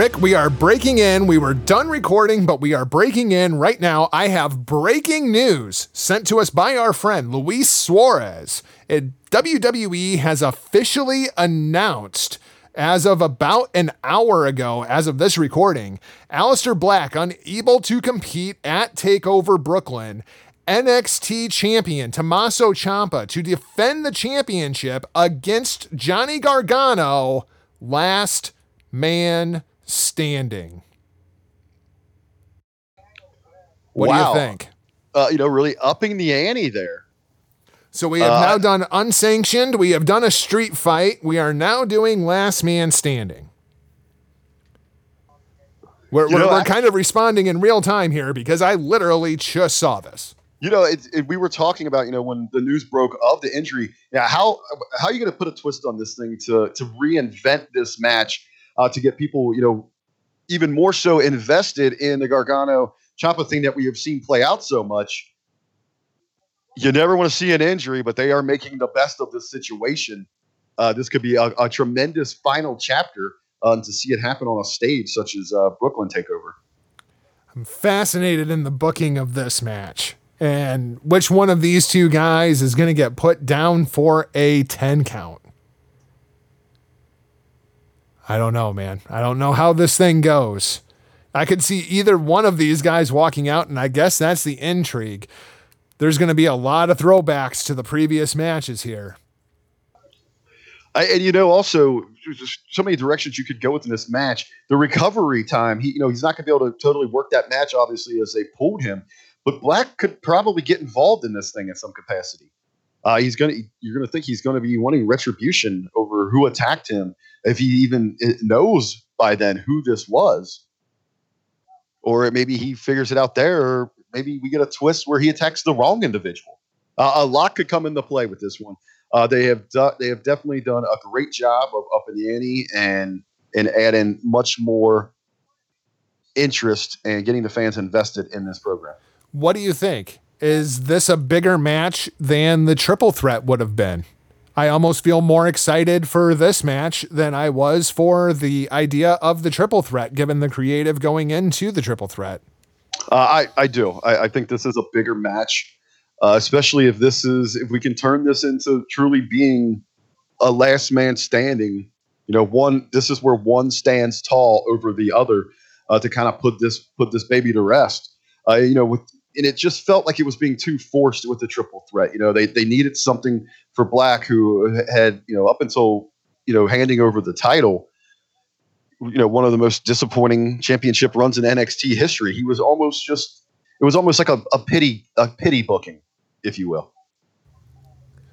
Rick, we are breaking in. We were done recording, but we are breaking in right now. I have breaking news sent to us by our friend Luis Suarez. It, WWE has officially announced, as of about an hour ago, as of this recording, Aleister Black unable to compete at TakeOver Brooklyn. NXT champion Tommaso Ciampa to defend the championship against Johnny Gargano last man standing. What Wow. do you think? Uh, you know, really upping the ante there. So we have Uh, now done unsanctioned. We have done a street fight. We are now doing last man standing. We're, we're, know, we're I- kind of responding in real time here because I literally just saw this. You know, it, it, we were talking about you know when the news broke of the injury. Yeah, how how are you going to put a twist on this thing to to reinvent this match uh, to get people you know even more so invested in the Gargano Ciampa thing that we have seen play out so much. You never want to see an injury, but they are making the best of this situation. Uh, this could be a, a tremendous final chapter um, to see it happen on a stage such as uh, Brooklyn Takeover. I'm fascinated in the booking of this match and which one of these two guys is going to get put down for a 10 count. I don't know, man. I don't know how this thing goes. I could see either one of these guys walking out, and I guess that's the intrigue. There's going to be a lot of throwbacks to the previous matches here. I, and you know, also so many directions you could go within this match. The recovery time, he, you know, he's not going to be able to totally work that match, obviously, as they pulled him. But Black could probably get involved in this thing in some capacity. Uh, he's gonna, you're gonna think he's gonna be wanting retribution over who attacked him, if he even knows by then who this was, or maybe he figures it out there, or maybe we get a twist where he attacks the wrong individual. Uh, a lot could come into play with this one. Uh, they have do- they have definitely done a great job of upping the ante and and adding much more interest and getting the fans invested in this program. What do you think? Is this a bigger match than the triple threat would have been? I almost feel more excited for this match than I was for the idea of the triple threat, given the creative going into the triple threat. Uh, I I do. I, I think this is a bigger match, uh, especially if this is if we can turn this into truly being a last man standing. You know, one this is where one stands tall over the other uh, to kind of put this put this baby to rest. Uh, you know, with and it just felt like it was being too forced with the triple threat. You know, they they needed something for Black, who had you know up until you know handing over the title you know one of the most disappointing championship runs in NXT history. He was almost just it was almost like a, a pity a pity booking, if you will.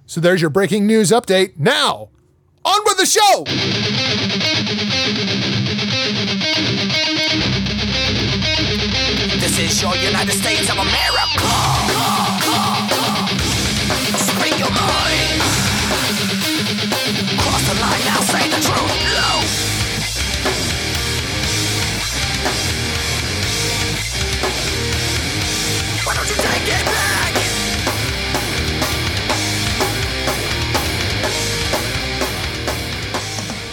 So there's your breaking news update. Now, on with the show. This is your United States of America.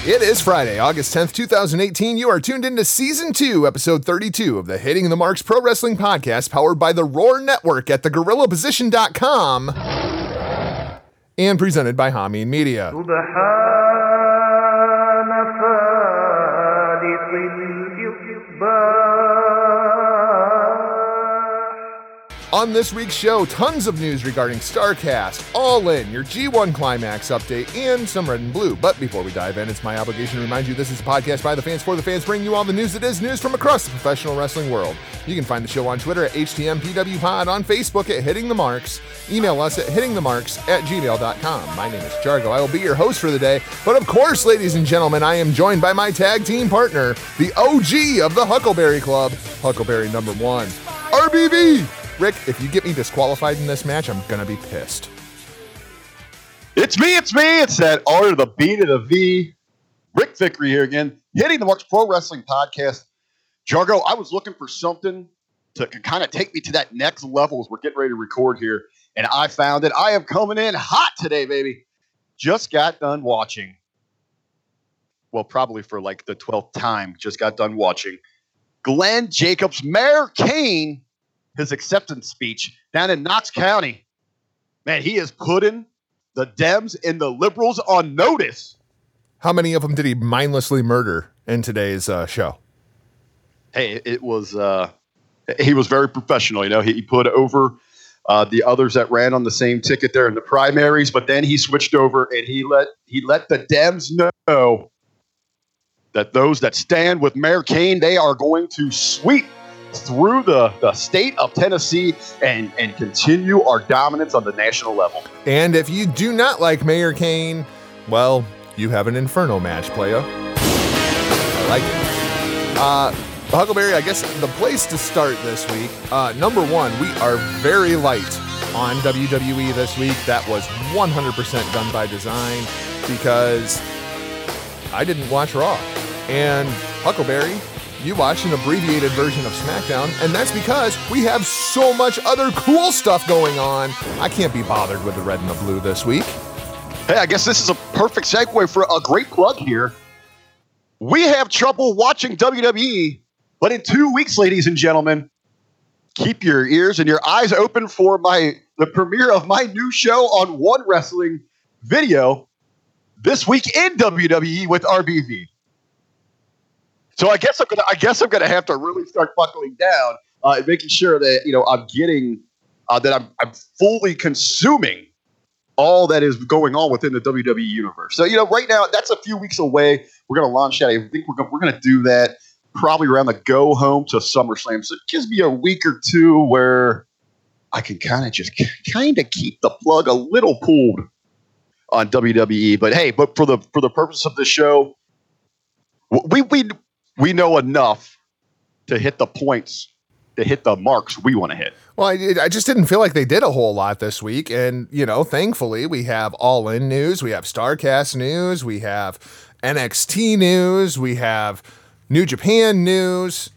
It is Friday, August 10th, 2018. You are tuned into season two, episode 32 of the Hitting the Marks Pro Wrestling Podcast, powered by the Roar Network at thegorillaposition.com and presented by Hameen Media. On this week's show, tons of news regarding Starrcast, All In, your G1 Climax update, and some red and blue. But before we dive in, it's my obligation to remind you this is a podcast by the fans for the fans, bringing you all the news that is news from across the professional wrestling world. You can find the show on Twitter at HTMPWPod, on Facebook at Hitting the Marks, email us at hittingthemarks at gmail.com. My name is Jargo. I will be your host for the day. But of course, ladies and gentlemen, I am joined by my tag team partner, the OG of the Huckleberry Club, Huckleberry number one, RBV. Rick, if you get me disqualified in this match, I'm gonna be pissed. It's me, it's me, it's that R to the B to the V. Rick Vickery here again, hitting the Marks Pro Wrestling Podcast. Jargo, I was looking for something to kind of take me to that next level as we're getting ready to record here, and I found it. I am coming in hot today, baby. Just got done watching well, probably for like the 12th time, just got done watching Glenn Jacobs, Mayor Kane, his acceptance speech down in Knox County. Man, he is putting the Dems and the liberals on notice. How many of them did he mindlessly murder in today's uh, show? Hey, it was uh, he was very professional. You know, he, he put over uh, the others that ran on the same ticket there in the primaries, but then he switched over and he let he let the Dems know that those that stand with Mayor Kane, they are going to sweep through the, the state of Tennessee and, and continue our dominance on the national level. And if you do not like Mayor Kane, well, you have an Inferno match, playa. I like it. Uh, Huckleberry, I guess the place to start this week, uh, number one, we are very light on WWE this week. That was 100% done by design because I didn't watch Raw. And Huckleberry, you watched an abbreviated version of SmackDown, and that's because we have so much other cool stuff going on. I can't be bothered with the red and the blue this week. Hey, I guess this is a perfect segue for a great plug here. We have trouble watching WWE, but in two weeks, ladies and gentlemen, keep your ears and your eyes open for my the premiere of my new show on One Wrestling video this week in WWE with RBV. So I guess I'm gonna I guess I'm gonna have to really start buckling down uh, and making sure that you know I'm getting uh, that I'm I'm fully consuming all that is going on within the WWE universe. So you know right now that's a few weeks away. We're gonna launch that. I think we're gonna, we're gonna do that probably around the go home to SummerSlam. So it gives me a week or two where I can kind of just kind of keep the plug a little pulled on WWE. But hey, but for the for the purpose of the show, we we we know enough to hit the points, to hit the marks we want to hit. Well, I, I just didn't feel like they did a whole lot this week. And, you know, thankfully, we have All In news, we have Starrcast news, we have NXT news, we have New Japan news.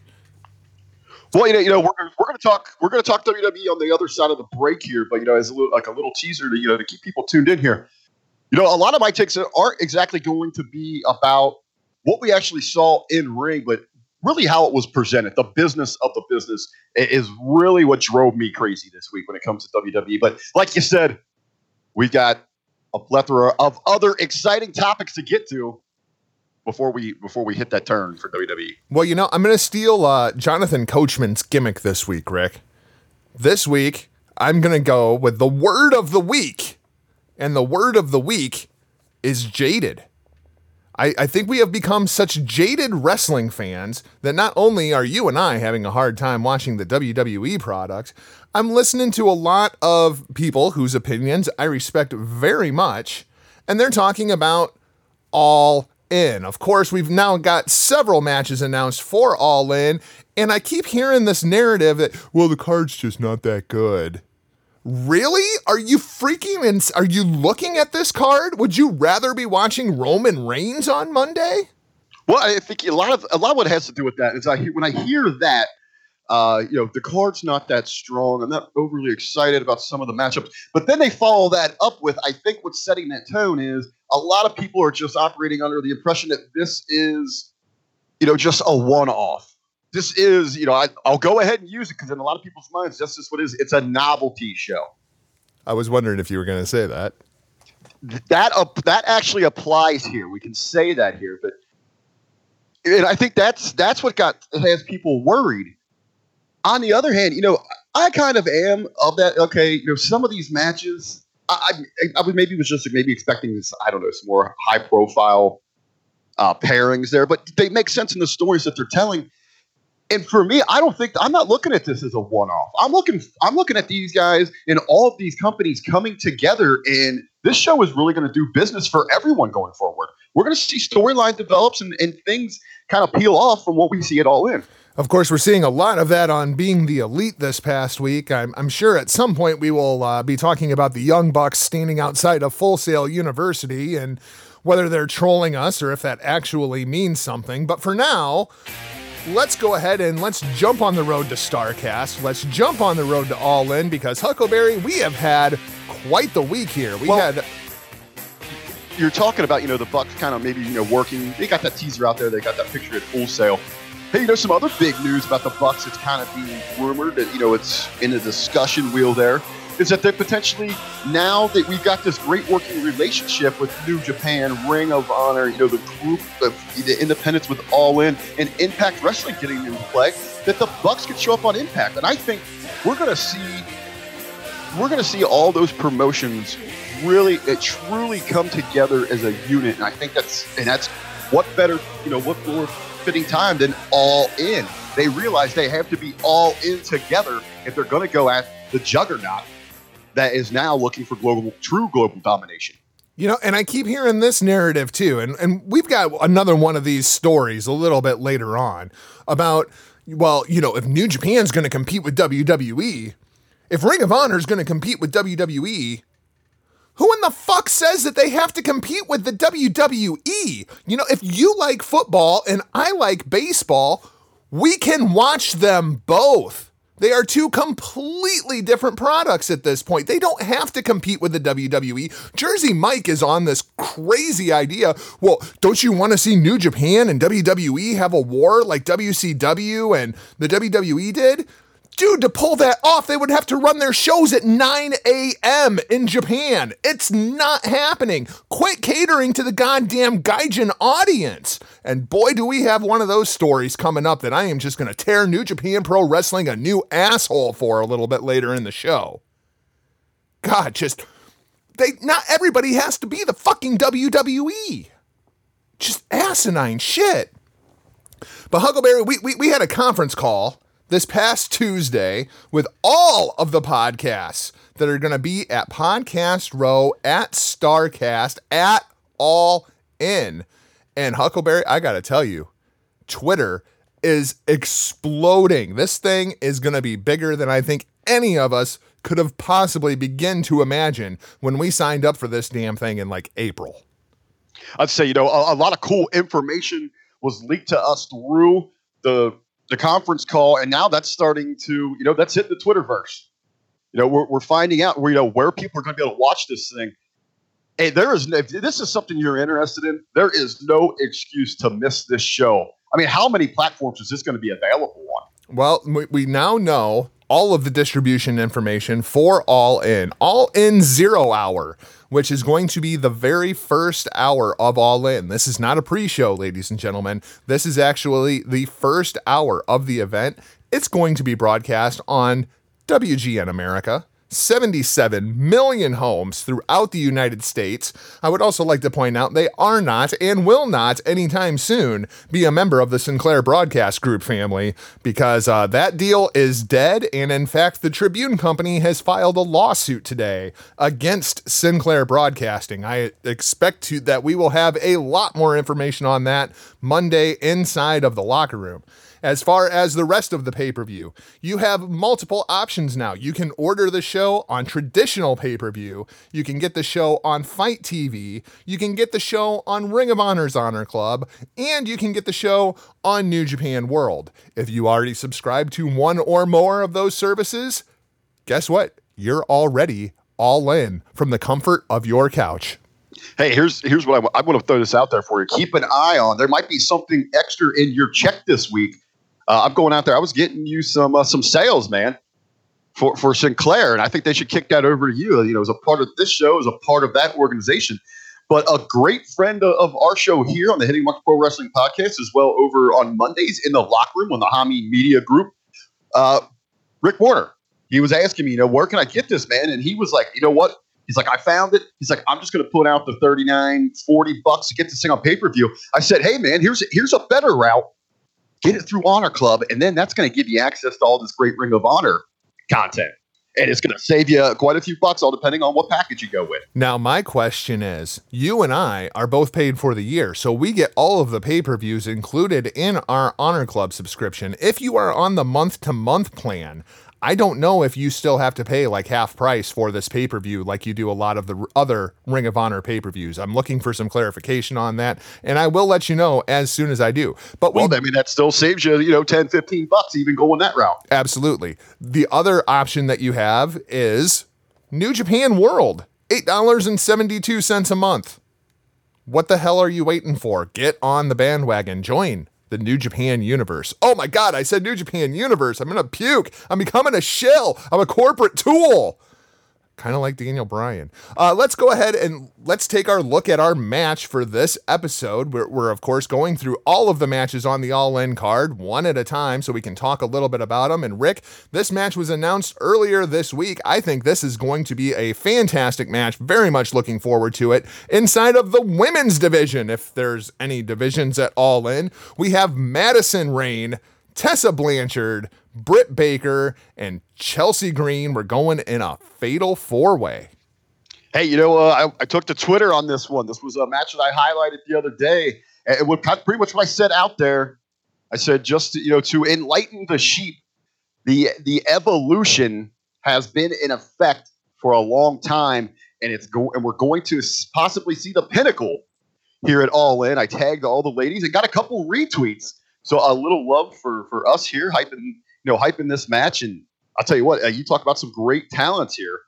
Well, you know, you know, we're, we're going to talk we're going to talk WWE on the other side of the break here, but you know, as a little, like a little teaser to you know to keep people tuned in here. You know, a lot of my takes aren't exactly going to be about what we actually saw in ring, but really how it was presented. The business of the business is really what drove me crazy this week when it comes to WWE. But like you said, we've got a plethora of other exciting topics to get to before we before we hit that turn for WWE. Well, you know, I'm going to steal uh, Jonathan Coachman's gimmick this week, Rick. This week, I'm going to go with the word of the week. And the word of the week is jaded. I, I think we have become such jaded wrestling fans that not only are you and I having a hard time watching the WWE product, I'm listening to a lot of people whose opinions I respect very much, and they're talking about all in. Of course, we've now got several matches announced for All In, and I keep hearing this narrative that, well, the card's just not that good. Really? Are you freaking and are you looking at this card? Would you rather be watching Roman Reigns on Monday? Well, I think a lot of a lot of what has to do with that is I when I hear that, uh, you know, the card's not that strong. I'm not overly excited about some of the matchups. But then they follow that up with I think what's setting that tone is a lot of people are just operating under the impression that this is, you know, just a one-off. This is, you know, I, I'll go ahead and use it because in a lot of people's minds, this is what it is. It's a novelty show. I was wondering if you were going to say that. That uh, that actually applies here. We can say that here, but and I think that's that's what got has people worried. On the other hand, you know, I kind of am of that. Okay, you know, some of these matches, I, I, I was maybe was just maybe expecting this. I don't know, some more high profile uh, pairings there, but they make sense in the stories that they're telling. And for me, I don't think I'm not looking at this as a one-off. I'm looking I'm looking at these guys and all of these companies coming together, and this show is really going to do business for everyone going forward. We're going to see storyline develops and, and things kind of peel off from what we see it all in. Of course, we're seeing a lot of that on Being the Elite this past week. I'm, I'm sure at some point we will uh, be talking about the Young Bucks standing outside of Full Sail University and whether they're trolling us or if that actually means something. But for now, let's go ahead and let's jump on the road to Starrcast. Let's jump on the road to All In because Huckleberry, we have had quite the week here. We Well- had you're talking about, you know, the Bucks kind of maybe, you know, working. They got that teaser out there. They got that picture at Full Sail. Hey, you know, some other big news about the Bucks. It's kind of being rumored that you know it's in the discussion wheel. There is that they potentially now that we've got this great working relationship with New Japan, Ring of Honor, you know, the group of the independents with All In and Impact Wrestling getting into play, that the Bucks could show up on Impact, and I think we're going to see we're to see all those promotions really it truly come together as a unit. And i think that's and that's what better you know what more fitting time than all in. They realize they have to be all in together if they're going to go at the juggernaut that is now looking for global true global domination You know, and I keep hearing this narrative too, and and we've got another one of these stories a little bit later on about well, you know, if New Japan's going to compete with WWE, if Ring of Honor is going to compete with WWE, who in the fuck says that they have to compete with the WWE? You know, if you like football and I like baseball, we can watch them both. They are two completely different products at this point. They don't have to compete with the WWE. Jersey Mike is on this crazy idea. Well, don't you want to see New Japan and WWE have a war like WCW and the WWE did? Dude, to pull that off, they would have to run their shows at 9 a.m. in Japan. It's not happening. Quit catering to the goddamn Gaijin audience. And boy, do we have one of those stories coming up that I am just going to tear New Japan Pro Wrestling a new asshole for a little bit later in the show. God, just they not everybody has to be the fucking WWE. Just asinine shit. But Huckleberry, we, we, we had a conference call this past Tuesday with all of the podcasts that are going to be at Podcast Row, at Starrcast, at All In. And Huckleberry, I got to tell you, Twitter is exploding. This thing is going to be bigger than I think any of us could have possibly begin to imagine when we signed up for this damn thing in like April. I'd say you know a, a lot of cool information was leaked to us through the the conference call, and now that's starting to you know that's hit the Twitterverse. You know we're, we're finding out where you know where people are going to be able to watch this thing. Hey, there is if this is something you're interested in, there is no excuse to miss this show. I mean, how many platforms is this going to be available on? Well, we, we now know all of the distribution information for All In. All In Zero Hour, which is going to be the very first hour of All In. This is not a pre show, ladies and gentlemen. This is actually the first hour of the event. It's going to be broadcast on WGN America. 77 million homes throughout the United States. I would also like to point out they are not and will not anytime soon be a member of the Sinclair Broadcast Group family because uh, that deal is dead. And in fact, the Tribune Company has filed a lawsuit today against Sinclair Broadcasting. I expect to, that we will have a lot more information on that Monday inside of the locker room. As far as the rest of the pay per view, you have multiple options now. You can order the show on traditional pay per view, you can get the show on FITE TV, you can get the show on Ring of Honor's Honor Club, and you can get the show on New Japan World. If you already subscribe to one or more of those services, guess what? You're already all in from the comfort of your couch. Hey, here's here's what I, I want to throw this out there for you. Keep an eye on. There might be something extra in your check this week. Uh, I'm going out there. I was getting you some uh, some sales, man, for for Sinclair, and I think they should kick that over to you. You know, as a part of this show, as a part of that organization. But a great friend of, our show here on the Hitting Mark Pro Wrestling Podcast, as well over on Mondays in the locker room on the Hameen Media Group, uh, Rick Warner. He was asking me, you know, where can I get this, man? And he was like, you know what? He's like, I found it. He's like, I'm just going to put out the 39, 40 bucks to get this thing on pay per view. I said, hey, man, here's here's a better route. Get it through Honor Club, and then that's going to give you access to all this great Ring of Honor content. And it's going to save you quite a few bucks, all depending on what package you go with. Now, my question is you and I are both paid for the year, so we get all of the pay per views included in our Honor Club subscription. If you are on the month to month plan, I don't know if you still have to pay like half price for this pay per view like you do a lot of the other Ring of Honor pay per views. I'm looking for some clarification on that, and I will let you know as soon as I do. But we Well, I mean, that still saves you, you know, 10, 15 bucks even going that route. Absolutely. The other option that you have is New Japan World, $8.72 a month. What the hell are you waiting for? Get on the bandwagon. Join the New Japan universe. Oh my God, I said New Japan universe. I'm going to puke. I'm becoming a shill. I'm a corporate tool kind of like Daniel Bryan. Uh, let's go ahead and let's take our look at our match for this episode. We're, we're, of course, going through all of the matches on the All In card, one at a time, so we can talk a little bit about them. And Rick, this match was announced earlier this week. I think this is going to be a fantastic match. Very much looking forward to it. Inside of the women's division, if there's any divisions at All In, we have Madison Rayne. Tessa Blanchard, Britt Baker, and Chelsea Green were going in a fatal four way. Hey, you know, uh, I, I, took to Twitter on this one. This was a match that I highlighted the other day. And what pretty much what I said out there, I said just to, you know to enlighten the sheep, the the evolution has been in effect for a long time, and it's go and we're going to possibly see the pinnacle here at All In. I tagged all the ladies and got a couple retweets so a little love for for us here, hyping you know hyping this match, and I'll tell you what, uh, you talk about some great talents here.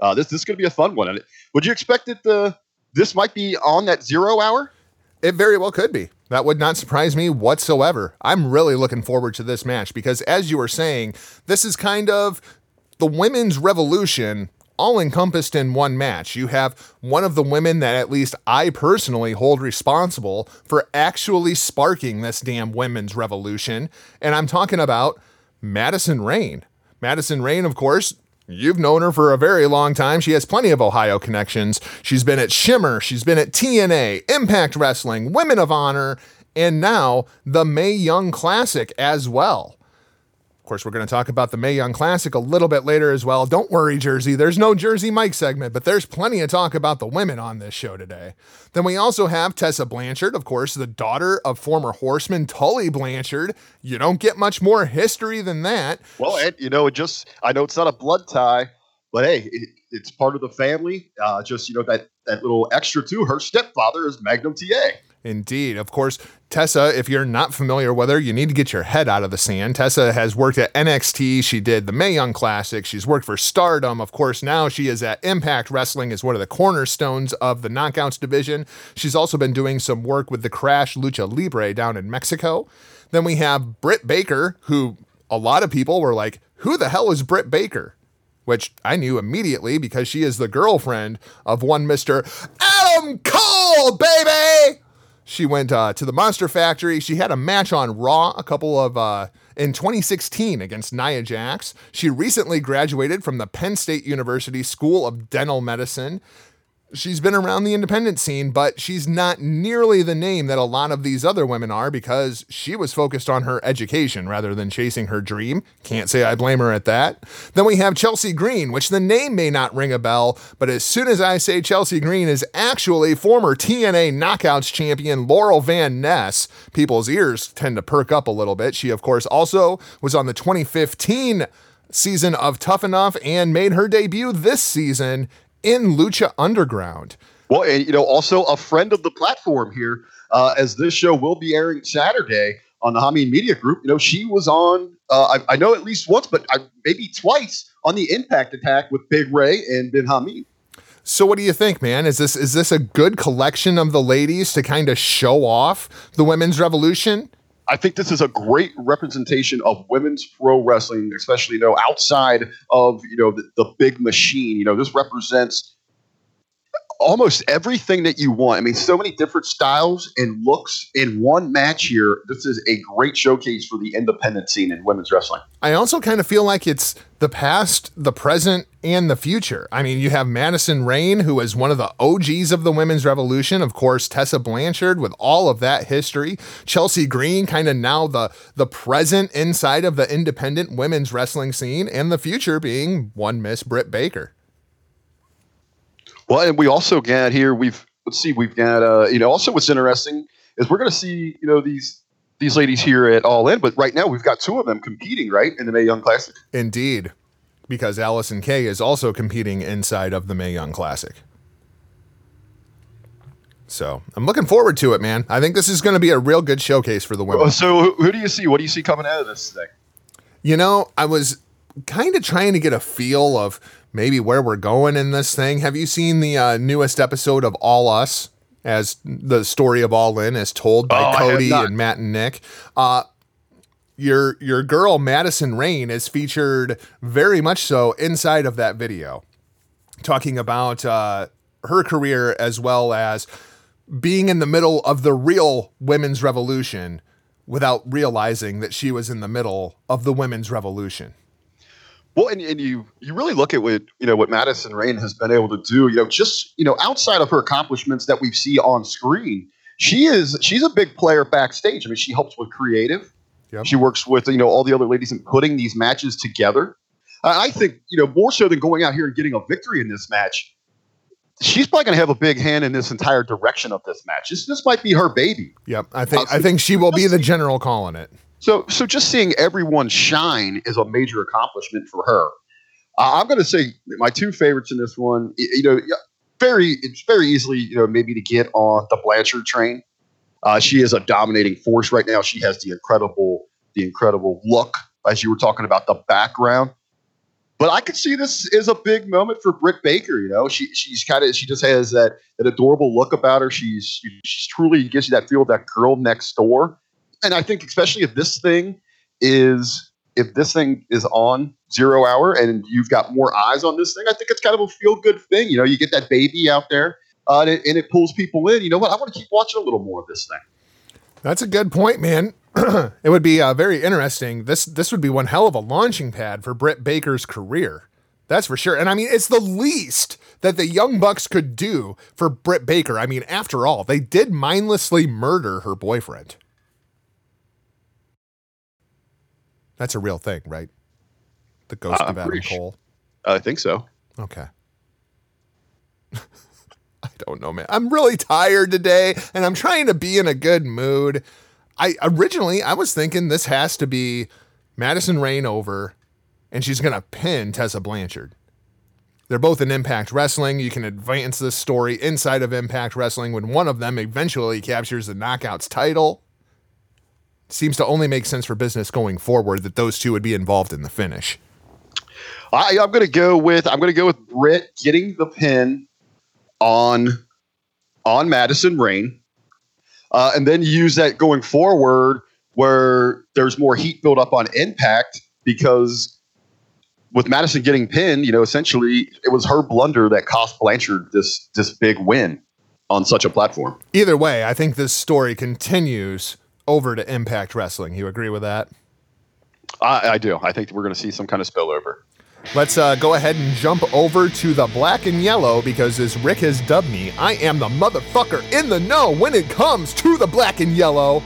Uh, this this is going to be a fun one. Would you expect that the this might be on that zero hour? It very well could be. That would not surprise me whatsoever. I'm really looking forward to this match because, as you were saying, this is kind of the women's revolution all encompassed in one match. You have one of the women that at least I personally hold responsible for actually sparking this damn women's revolution. And I'm talking about Madison Rayne. Madison Rayne, of course, You've known her for a very long time. She has plenty of Ohio connections. She's been at Shimmer, she's been at TNA, Impact Wrestling, Women of Honor, and now the Mae Young Classic as well. Course, we're going to talk about the Mae Young Classic a little bit later as well. Don't worry, Jersey. There's no Jersey Mike segment, but there's plenty of talk about the women on this show today. Then we also have Tessa Blanchard, of course, the daughter of former horseman Tully Blanchard. You don't get much more history than that. Well, and, you know, it just, I know it's not a blood tie, but hey, it, it's part of the family. Uh, just, you know, that, that little extra too. Her stepfather is Magnum TA. Indeed. Of course, Tessa, if you're not familiar with her, you need to get your head out of the sand. Tessa has worked at NXT. She did the Mae Young Classic. She's worked for Stardom. Of course, now she is at Impact Wrestling as one of the cornerstones of the Knockouts division. She's also been doing some work with the Crash Lucha Libre down in Mexico. Then we have Britt Baker, who a lot of people were like, who the hell is Britt Baker? Which I knew immediately because she is the girlfriend of one Mr. Adam Cole, baby! She went uh, to the Monster Factory. She had a match on Raw a couple of uh, in 2016 against Nia Jax. She recently graduated from the Penn State University School of Dental Medicine she's been around the independent scene, but she's not nearly the name that a lot of these other women are because she was focused on her education rather than chasing her dream. Can't say I blame her at that. Then we have Chelsea Green, which the name may not ring a bell, but as soon as I say Chelsea Green is actually former TNA Knockouts champion Laurel Van Ness, people's ears tend to perk up a little bit. She, of course, also was on the 2015 season of Tough Enough and made her debut this season in Lucha Underground. Well, and you know, also a friend of the platform here, uh, as this show will be airing Saturday on the Hameen Media Group. You know, she was on. Uh, I, I, know at least once, but I, maybe twice on the Impact Attack with Big Ray and Ben Hameen. So what do you think, man? Is this is this a good collection of the ladies to kind of show off the women's revolution? I think this is a great representation of women's pro wrestling, especially you know outside of you know the, the big machine. You know, this represents almost everything that you want. I mean, so many different styles and looks in one match here. This is a great showcase for the independent scene in women's wrestling. I also kind of feel like it's the past, the present, and the future. I mean, you have Madison Rayne, who is one of the OGs of the women's revolution. Of course, Tessa Blanchard with all of that history. Chelsea Green, kind of now the the present inside of the independent women's wrestling scene, and the future being one Miss Britt Baker. Well, and we also got here. We've let's see. We've got uh, you know. Also, what's interesting is we're going to see you know these these ladies here at All In, but right now we've got two of them competing right in the Mae Young Classic. Indeed, because Allysin Kay is also competing inside of the Mae Young Classic. So I'm looking forward to it, man. I think this is going to be a real good showcase for the women. So who do you see? What do you see coming out of this thing? You know, I was kind of trying to get a feel of maybe where we're going in this thing. Have you seen the uh, newest episode of All Us as the story of All In is told by Oh, Cody and Matt and Nick. Uh, your your girl Madison Rayne is featured very much so inside of that video, talking about uh, her career as well as being in the middle of the real women's revolution without realizing that she was in the middle of the women's revolution. Well, and, and you you really look at what you know what Madison Rayne has been able to do. You know, just you know outside of her accomplishments that we see on screen, she is she's a big player backstage. I mean, she helps with creative. Yep. She works with you know all the other ladies and putting these matches together. I I think you know more so than going out here and getting a victory in this match. She's probably going to have a big hand in this entire direction of this match. This this might be her baby. Yep, I think Uh, I think she will be the general calling it. So, so just seeing everyone shine is a major accomplishment for her. Uh, I'm going to say my two favorites in this one. You know, very it's very easily you know maybe to get on the Blanchard train. Uh, she is a dominating force right now. She has the incredible the incredible look, as you were talking about the background. But I could see this is a big moment for Britt Baker. You know, she she's kind of she just has that that adorable look about her. She's she's truly gives you that feel of that girl next door and I think especially if this thing is if this thing is on zero hour and you've got more eyes on this thing, I think it's kind of a feel good thing. You know, you get that baby out there uh, and, it, and it pulls people in. You know what? I want to keep watching a little more of this thing. That's a good point, man. it would be uh, very interesting. This this would be one hell of a launching pad for Britt Baker's career. That's for sure. And I mean, it's the least that the Young Bucks could do for Britt Baker. I mean, after all, they did mindlessly murder her boyfriend. That's a real thing, right? The ghost Uh, of Adam Cole. I think so. Okay. I don't know, man. I'm really tired today and I'm trying to be in a good mood. I originally I was thinking this has to be Madison Rayne over and she's going to pin Tessa Blanchard. They're both in Impact Wrestling. You can advance this story inside of Impact Wrestling when one of them eventually captures the Knockouts title. Seems to only make sense for business going forward that those two would be involved in the finish. I, I'm going to go with I'm going to go with Britt getting the pin on on Madison Rayne, uh, and then use that going forward where there's more heat build up on Impact because with Madison getting pinned, you know, essentially it was her blunder that cost Blanchard this this big win on such a platform. Either way, I think this story continues over to Impact Wrestling. You agree with that? I, I do. I think we're going to see some kind of spillover. Let's uh, go ahead and jump over to the black and yellow because, as Rick has dubbed me, I am the motherfucker in the know when it comes to the black and yellow.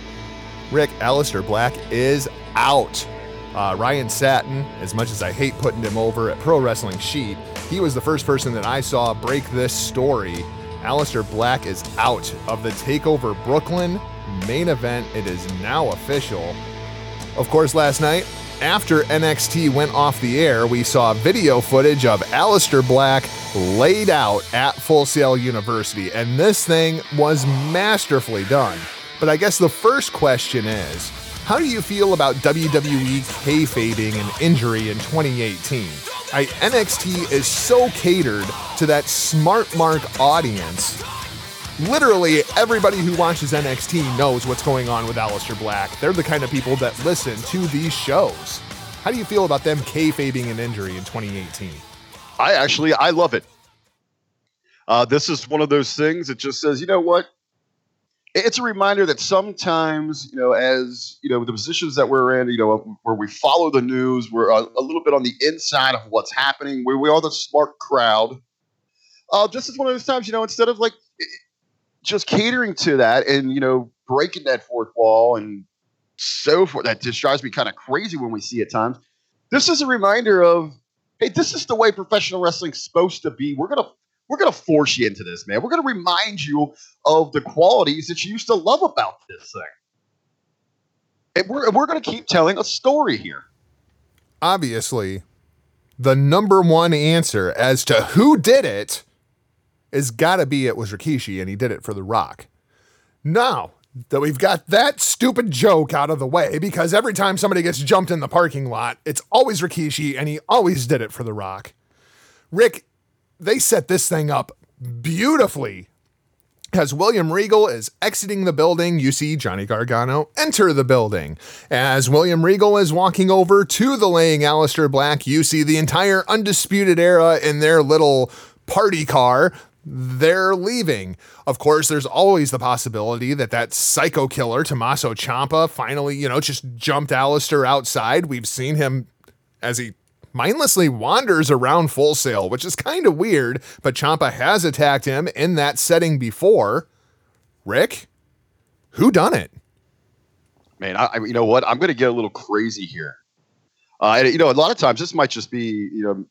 Rick Aleister Black is out. Uh, Ryan Satin, as much as I hate putting him over at Pro Wrestling Sheet, he was the first person that I saw break this story. Aleister Black is out of the TakeOver Brooklyn main event. It is now official. Of course, last night, after NXT went off the air, we saw video footage of Aleister Black laid out at Full Sail University, and this thing was masterfully done. But I guess the first question is how do you feel about WWE kayfabing an injury in 2018? I, NXT is so catered to that smart mark audience literally everybody who watches NXT knows what's going on with Aleister Black. They're the kind of people that listen to these shows. How do you feel about them kayfabing an injury in 2018? I actually I love it. Uh, this is one of those things that just says, you know what? It's a reminder that sometimes, you know, as you know, the positions that we're in, you know, where we follow the news, we're a, a little bit on the inside of what's happening. Where we are the smart crowd. Uh, just as one of those times, you know, instead of like just catering to that and you know breaking that fourth wall and so forth, that just drives me kind of crazy when we see at times. This is a reminder of hey, this is the way professional wrestling's supposed to be. We're gonna we're gonna force you into this, man. We're gonna remind you of the qualities that you used to love about this thing. And we're we're gonna keep telling a story here. Obviously, the number one answer as to who did it is gotta be it was Rikishi, and he did it for The Rock. Now that we've got that stupid joke out of the way, because every time somebody gets jumped in the parking lot, it's always Rikishi, and he always did it for The Rock. Rick, they set this thing up beautifully As William Regal is exiting the building, you see Johnny Gargano enter the building. As William Regal is walking over to the laying Aleister Black, you see the entire Undisputed Era in their little party car. They're leaving. Of course, there's always the possibility that that psycho killer, Tommaso Ciampa, finally, you know, just jumped Aleister outside. We've seen him as he mindlessly wanders around Full Sail, which is kind of weird, but Ciampa has attacked him in that setting before. Rick, who done it? Man, I, you know what? I'm going to get a little crazy here. Uh, you know, a lot of times this might just be, you know,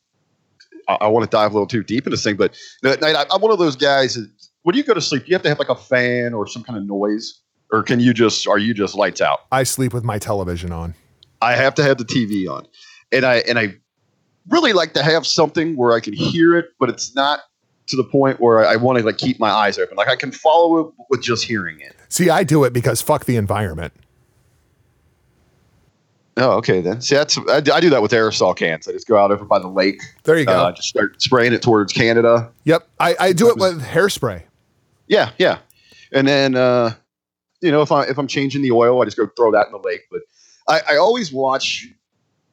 I, I want to dive a little too deep into this thing, but at night, I, I'm one of those guys. That, when you go to sleep, do you have to have like a fan or some kind of noise, or can you just are you just lights out? I sleep with my television on. I have to have the TV on, and I and I really like to have something where I can hear it, but it's not to the point where I, I want to like keep my eyes open. Like I can follow it with just hearing it. See, I do it because fuck the environment. Oh, okay then. See, that's I, I do that with aerosol cans. I just go out over by the lake. There you go. Uh, just start spraying it towards Canada. Yep, I, I do it with hairspray. Yeah, yeah. And then uh, you know, if I if I'm changing the oil, I just go throw that in the lake. But I, I always watch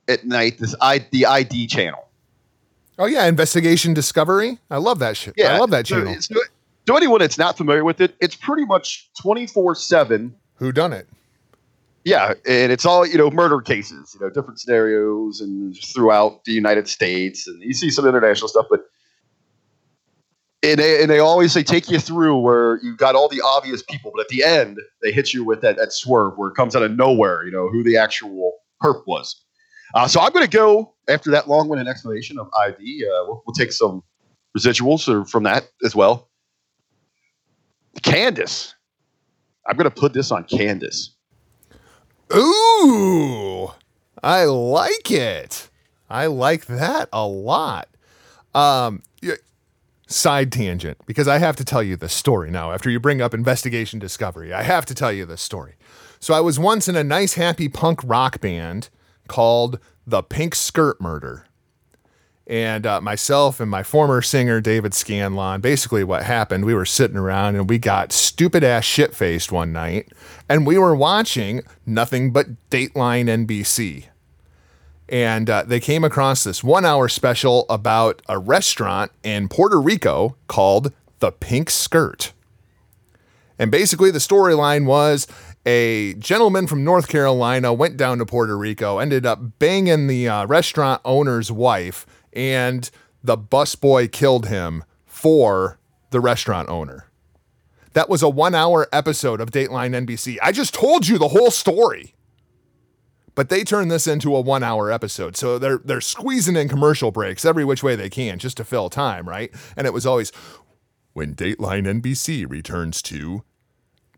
at night this I the ID channel. Oh yeah, Investigation Discovery. I love that shit. Yeah, I love that so channel. it's- to anyone that's not familiar with it, it's pretty much twenty four seven. Who done it? Yeah, and it's all you know murder cases, you know, different scenarios and throughout the United States, and you see some international stuff, but and they, and they always they take you through where you've got all the obvious people, but at the end they hit you with that that swerve where it comes out of nowhere, you know, who the actual perp was. Uh, so I'm going to go after that long-winded explanation of ID. Uh, we'll, we'll take some residuals from that as well. Candice, I'm going to put this on Candice. Ooh, I like it. I like that a lot. Um, side tangent because I have to tell you this story now. After you bring up investigation discovery, I have to tell you this story. So I was once in a nice, happy punk rock band called the Pink Skirt Murder. And uh, myself and my former singer, David Scanlon, basically what happened, we were sitting around and we got stupid ass shit faced one night and we were watching nothing but Dateline NBC. And uh, they came across this one hour special about a restaurant in Puerto Rico called The Pink Skirt. And basically, the storyline was a gentleman from North Carolina went down to Puerto Rico, ended up banging the uh, restaurant owner's wife, and the busboy killed him for the restaurant owner. That was a one hour episode of Dateline NBC. I just told you the whole story. But they turned this into a one hour episode. So they're they're squeezing in commercial breaks every which way they can just to fill time, right? And it was always when Dateline NBC returns to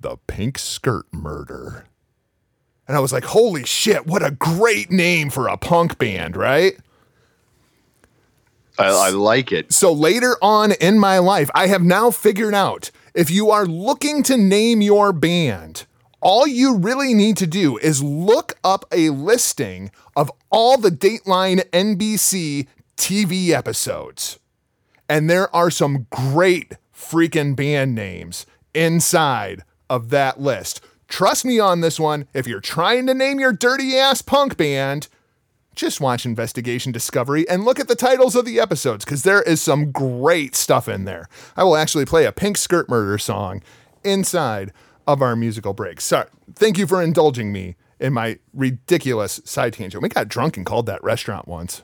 the pink skirt murder. And I was like, holy shit, what a great name for a punk band, right? I, I like it. So later on in my life, I have now figured out if you are looking to name your band, all you really need to do is look up a listing of all the Dateline NBC TV episodes. And there are some great freaking band names inside of that list. Trust me on this one. If you're trying to name your dirty ass punk band, just watch Investigation Discovery and look at the titles of the episodes because there is some great stuff in there. I will actually play a Pink Skirt Murder song inside of our musical break. Sorry, thank you for indulging me in my ridiculous side tangent. We got drunk and called that restaurant once.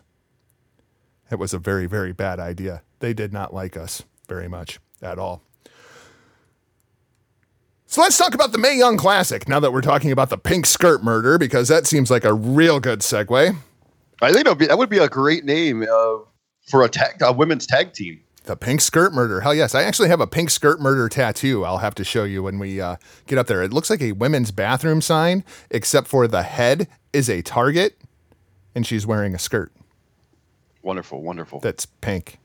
It was a very, very bad idea. They did not like us very much at all. So let's talk about the Mae Young Classic now that we're talking about the pink skirt murder because that seems like a real good segue. I think that would be, that would be a great name uh, for a tag, a women's tag team. The pink skirt murder. Hell yes. I actually have a pink skirt murder tattoo. I'll have to show you when we uh, get up there. It looks like a women's bathroom sign, except for the head is a target and she's wearing a skirt Wonderful, wonderful. that's pink.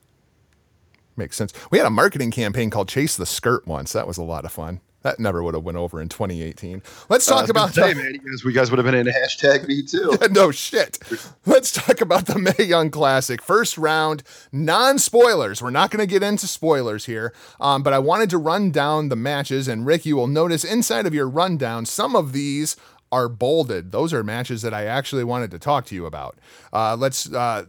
Makes sense. We had a marketing campaign called Chase the Skirt once. That was a lot of fun. That never would have went over in 2018. Let's talk about say, the- man, you guys, we guys would have been in hashtag me too. no shit. Let's talk about the Mae Young Classic. First round, non spoilers. We're not going to get into spoilers here, um, but I wanted to run down the matches. And Rick, you will notice inside of your rundown, some of these are bolded. Those are matches that I actually wanted to talk to you about. Uh, let's. Uh,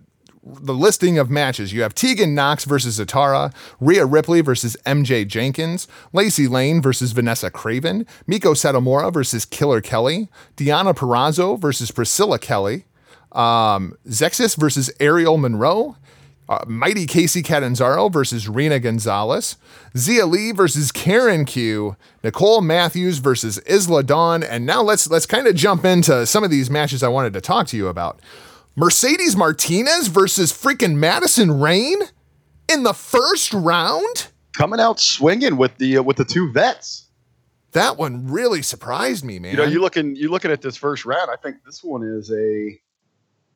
the listing of matches. You have Tegan Nox versus Zatara, Rhea Ripley versus MJ Jenkins, Lacey Lane versus Vanessa Kraven, Meiko Satomura versus Killer Kelly, Deonna Purrazzo versus Priscilla Kelly, um, Zeuxis versus Aerial Monroe, uh, Mighty Kacy Catanzaro versus Reina Gonzalez, Xia Li versus Karen Q, Nicole Matthews versus Isla Dawn, and now let's let's kind of jump into some of these matches I wanted to talk to you about. Mercedes Martinez versus freaking Madison Rayne in the first round. Coming out swinging with the uh, with the two vets. That one really surprised me, man. You know, you looking you looking at this first round. I think this one is a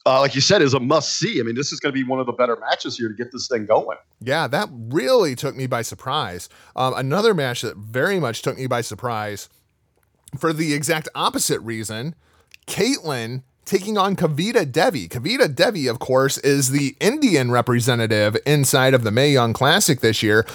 uh, like you said is a must see. I mean, this is going to be one of the better matches here to get this thing going. Yeah, that really took me by surprise. Um, another match that very much took me by surprise for the exact opposite reason Kaitlyn taking on Kavita Devi. Kavita Devi, of course, is the Indian representative inside of the Mae Young Classic this year.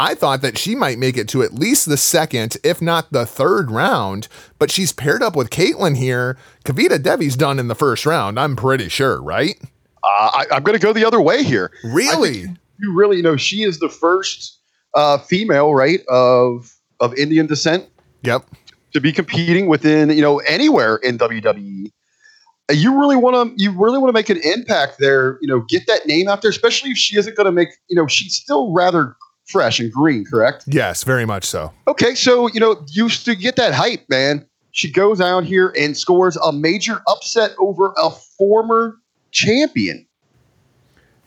I thought that she might make it to at least the second, if not the third round, but she's paired up with Kaitlyn here. Kavita Devi's done in the first round, I'm pretty sure, right? Uh, I, I'm going to go the other way here. Really? You really, you know, she is the first uh, female, right, of of Indian descent Yep. to be competing within, you know, anywhere in WWE. You really want to, you really want to make an impact there. You know, get that name out there, especially if she isn't going to make, you know, she's still rather fresh and green, correct? Yes, very much so. Okay, so you know, used to get that hype, man. She goes out here and scores a major upset over a former champion.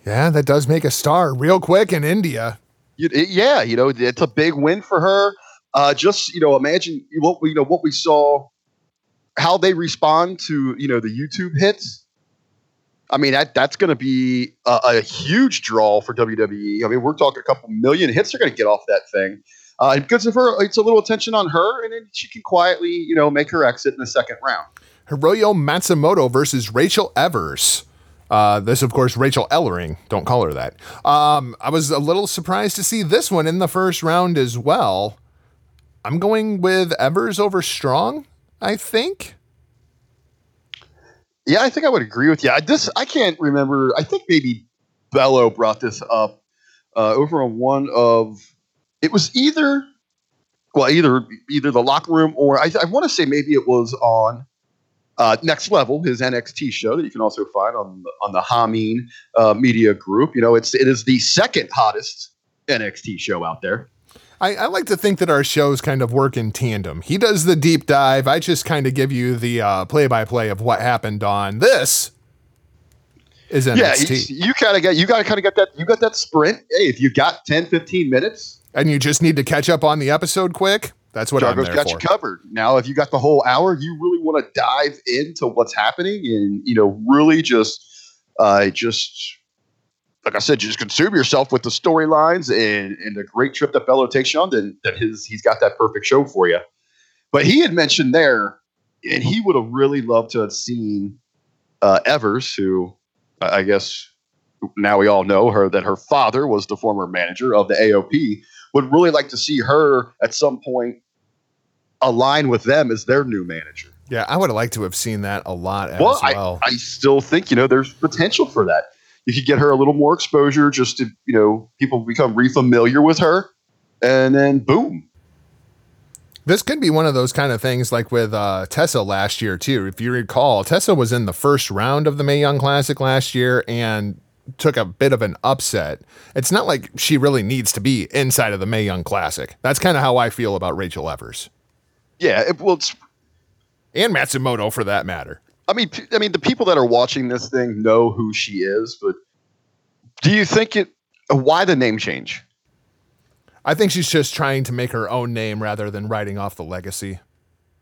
Yeah, that does make a star real quick in India. You, it- yeah, you know, it's a big win for her. Uh, just you know, imagine what we you know what we saw, how they respond to you know the YouTube hits. I mean that that's going to be a, a huge draw for WWE. I mean, we're talking a couple million hits they're going to get off that thing. Uh, because of her, it's a little attention on her, and then she can quietly, you know, make her exit in the second round. Hiroyo Matsumoto versus Rachel Evers. Uh, this, of course, Rachel Ellering. Don't call her that. Um, I was a little surprised to see this one in the first round as well. I'm going with Evers over Strong, I think. Yeah, I think I would agree with you. I, this I can't remember. I think maybe Bello brought this up uh, over on one of. It was either, well, either either the locker room or I, I want to say maybe it was on uh, Next Level, his NXT show that you can also find on on the Hameen uh, Media Group. You know, it's it is the second hottest NXT show out there. I, I like to think that our shows kind of work in tandem. He does the deep dive. I just kind of give you the uh, play-by-play of what happened on this. Is NXT. Yeah, you kind of got you got to kind of get that you got that sprint. Hey, if you got 10, 15 minutes, and you just need to catch up on the episode quick. That's what I'm there got for. you covered. Now, if you got the whole hour, you really want to dive into what's happening and you know really just, uh, just like I said, you just consume yourself with the storylines and and the great trip that Bello takes you on. Then that his he's got that perfect show for you. But he had mentioned there, and he would have really loved to have seen uh, Evers, who I I guess now we all know her that her father was the former manager of the AOP. Would really like to see her at some point align with them as their new manager. Yeah, I would have liked to have seen that a lot as Well, well. I, I still think you know there's potential for that. You could get her a little more exposure, just to you know people become refamiliar with her, and then boom. This could be one of those kind of things like with uh, Tessa last year, too. If you recall, Tessa was in the first round of the Mae Young Classic last year and took a bit of an upset. It's not like she really needs to be inside of the Mae Young Classic. That's kind of how I feel about Rachel Evers Yeah, it, well, it's, and Matsumoto for that matter. I mean, I mean, the people that are watching this thing know who she is, but do you think it? Why the name change? I think she's just trying to make her own name rather than writing off the legacy,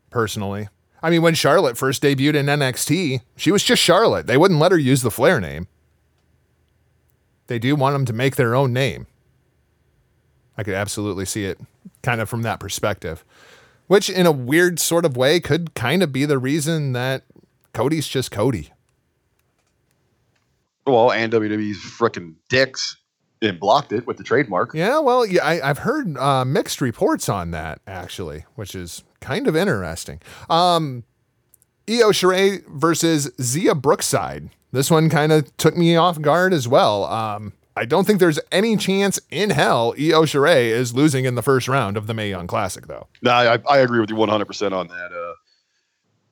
personally. I mean, when Charlotte first debuted in NXT, she was just Charlotte. They wouldn't let her use the Flair name. They do want them to make their own name. I could absolutely see it kind of from that perspective. Which, in a weird sort of way, could kind of be the reason that Cody's just Cody. Well, and WWE's freaking dicks and blocked it with the trademark. Yeah, well, yeah, I, I've heard uh, mixed reports on that actually, which is kind of interesting. Um, Io Shirai versus Xia Brookside. This one kind of took me off guard as well. Um, I don't think there's any chance in hell Io Shirai is losing in the first round of the Mae Young Classic, though. No, I, I agree with you 100% on that. Uh,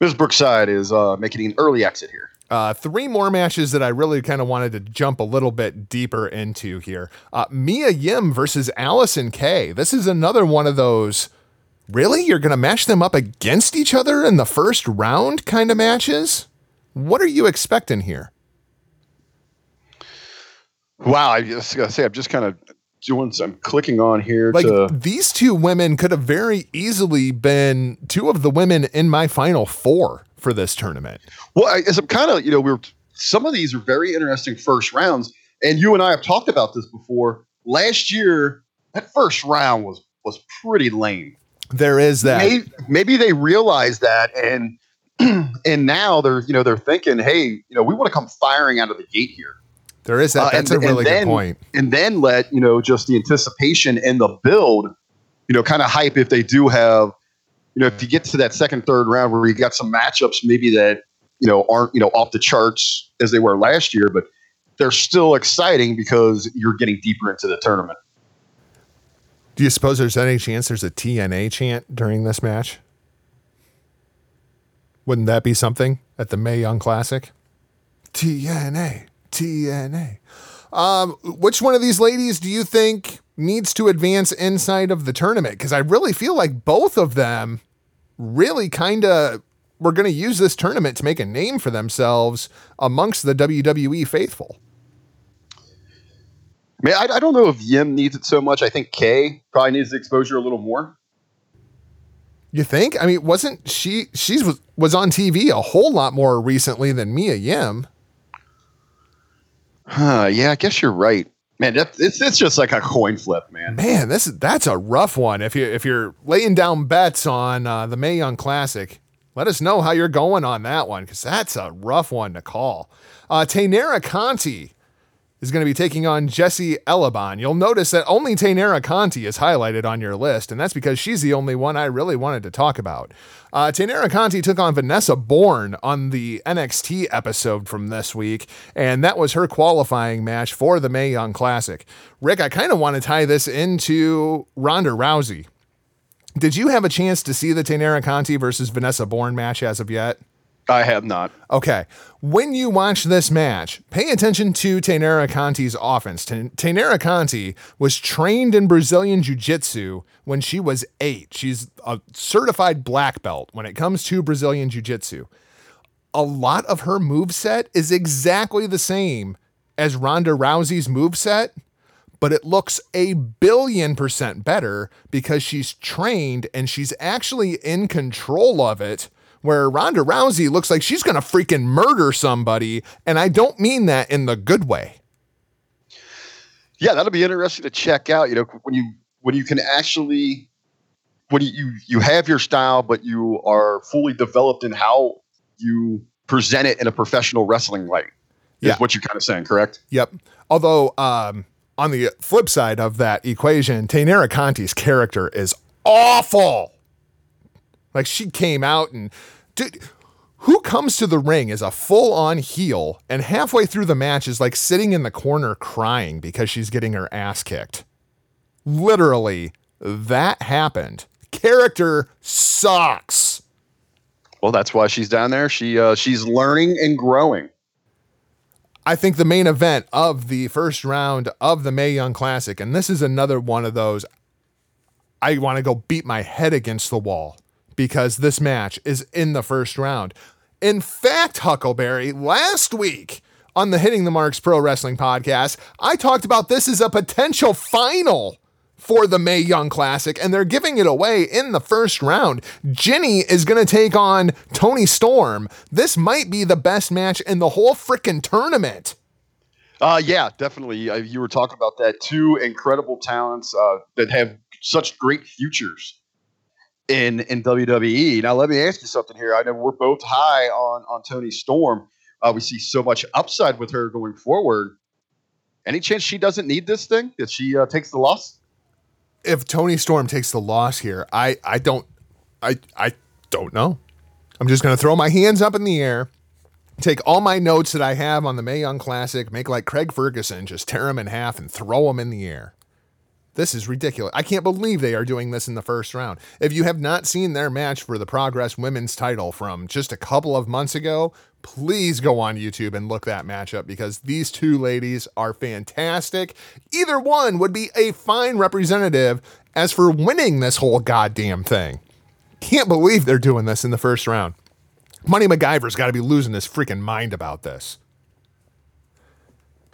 Ms. Brookside is uh, making an early exit here. Uh, three more matches that I really kind of wanted to jump a little bit deeper into here. Uh, Mia Yim versus Allysin Kay. This is another one of those. Really? You're going to match them up against each other in the first round kind of matches? What are you expecting here? Wow, I just gotta say, I'm just kind of doing some clicking on here Like to. these two women could have very easily been two of the women in my final four for this tournament. Well, I guess I'm kind of, you know, we're some of these are very interesting first rounds, and you and I have talked about this before. Last year, that first round was was pretty lame. There is that. Maybe, maybe they realize that, and and now they're you know they're thinking, hey, you know, we want to come firing out of the gate here. There is that. Uh, That's and- a really and good then- point. and then let you know just the anticipation and the build you know kind of hype if they do have you know if you get to that second third round where you got some matchups maybe that you know aren't you know off the charts as they were last year but they're still exciting because you're getting deeper into the tournament Do you suppose there's any chance there's a TNA chant during this match? Wouldn't that be something at the Mae Young Classic? TNA, TNA. Um, which one of these ladies do you think needs to advance inside of the tournament? Because I really feel like both of them really kind of were going to use this tournament to make a name for themselves amongst the WWE faithful. I mean, I, I don't know if Yim needs it so much. I think Kay probably needs the exposure a little more. You think? I mean, wasn't she? She's was was on TV a whole lot more recently than Mia Yim. Huh, yeah, I guess you're right. Man, that, it's, it's just like a coin flip, man. Man, this is that's a rough one. If you if you're laying down bets on uh, the Mae Young Classic, let us know how you're going on that one because that's a rough one to call. Uh, Taynara Conti is going to be taking on Jessie Elaban. You'll notice that only Taynara Conti is highlighted on your list, and that's because she's the only one I really wanted to talk about. Uh, Taynara Conti took on Vanessa Borne on the NXT episode from this week, and that was her qualifying match for the Mae Young Classic. Rick, I kind of want to tie this into Ronda Rousey. Did you have a chance to see the Taynara Conti versus Vanessa Borne match as of yet? I have not. Okay. When you watch this match, pay attention to Taynara Conti's offense. Ta- Taynara Conti was trained in Brazilian Jiu Jitsu when she was eight. She's a certified black belt when it comes to Brazilian Jiu Jitsu. A lot of her moveset is exactly the same as Ronda Rousey's moveset, but it looks a billion percent better because she's trained and she's actually in control of it. Where Ronda Rousey looks like she's gonna freaking murder somebody, and I don't mean that in the good way. yeah, that'll be interesting to check out. You know, when you when you can actually when you you, you have your style, but you are fully developed in how you present it in a professional wrestling light. Is Yeah. what you're kind of saying, correct? Yep. Although, um, on the flip side of that equation, Taynara Conti's character is awful. Like she came out and, dude, who comes to the ring as a full on heel and halfway through the match is like sitting in the corner crying because she's getting her ass kicked? Literally, that happened. Character sucks. Well, that's why she's down there. She uh, she's learning and growing. I think the main event of the first round of the Mae Young Classic, and this is another one of those I want to go beat my head against the wall because this match is in the first round. In fact, Huckleberry, last week on the Hitting the Marks Pro Wrestling podcast, I talked about this as a potential final for the Mae Young Classic, and they're giving it away in the first round. Jinny is going to take on Toni Storm. This might be the best match in the whole freaking tournament. Uh, yeah, definitely. Uh, you were talking about that. Two incredible talents uh, that have such great futures in in WWE. Now, let me ask you something here. I know we're both high on on Toni Storm. Uh, we see so much upside with her going forward. Any chance she doesn't need this thing? That she uh, takes the loss? If Toni Storm takes the loss here, I I don't I I don't know. I'm just gonna throw my hands up in the air, take all my notes that I have on the Mae Young Classic, make like Craig Ferguson, just tear them in half and throw them in the air. This is ridiculous. I can't believe they are doing this in the first round. If you have not seen their match for the Progress Women's title from just a couple of months ago, please go on YouTube and look that matchup because these two ladies are fantastic. Either one would be a fine representative as for winning this whole goddamn thing. Can't believe they're doing this in the first round. Money MacGyver's got to be losing his freaking mind about this.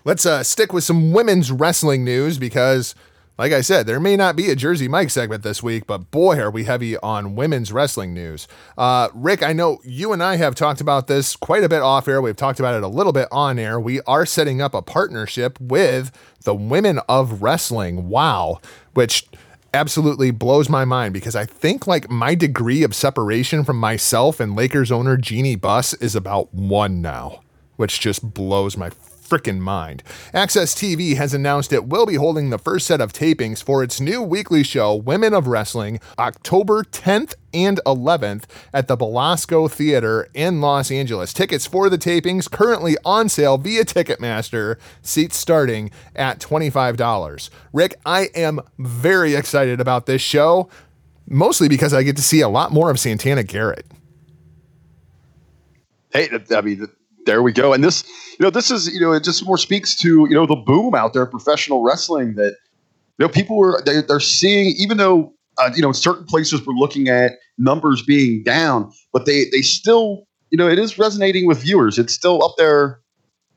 Let's uh, stick with some women's wrestling news because like I said, there may not be a Jersey Mike segment this week, but boy, are we heavy on women's wrestling news. Uh, Rick, I know you and I have talked about this quite a bit off air. We've talked about it a little bit on air. We are setting up a partnership with the Women of Wrestling. Wow. Which absolutely blows my mind because I think like my degree of separation from myself and Lakers owner Jeanie Buss is about one now, which just blows my freaking mind. AXS TV has announced it will be holding the first set of tapings for its new weekly show, Women of Wrestling, October 10th and 11th at the Belasco Theater in Los Angeles. Tickets for the tapings currently on sale via Ticketmaster, seats starting at $25. Rick, I am very excited about this show, mostly because I get to see a lot more of Santana Garrett. Hey, I mean, there we go. And this, you know, this is, you know, it just more speaks to, you know, the boom out there, professional wrestling that, you know, people were, they, they're seeing, even though, uh, you know, certain places were looking at numbers being down, but they, they still, you know, it is resonating with viewers. It's still up there,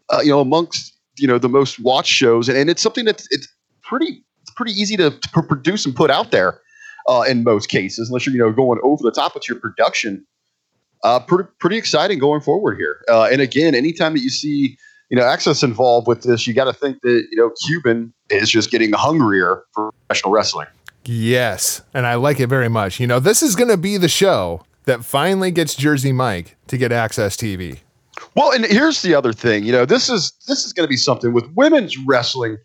uh, you know, amongst, you know, the most watched shows. And, and it's something that's, it's pretty, it's pretty easy to, to produce and put out there uh, in most cases, unless you're, you know, going over the top with your production uh, pretty, pretty exciting going forward here. Uh, and again, anytime that you see you know AXS involved with this, you got to think that you know Cuban is just getting hungrier for professional wrestling. Yes, and I like it very much. You know, this is going to be the show that finally gets Jersey Mike to get AXS TV. Well, and here's the other thing. You know, this is this is going to be something with women's wrestling.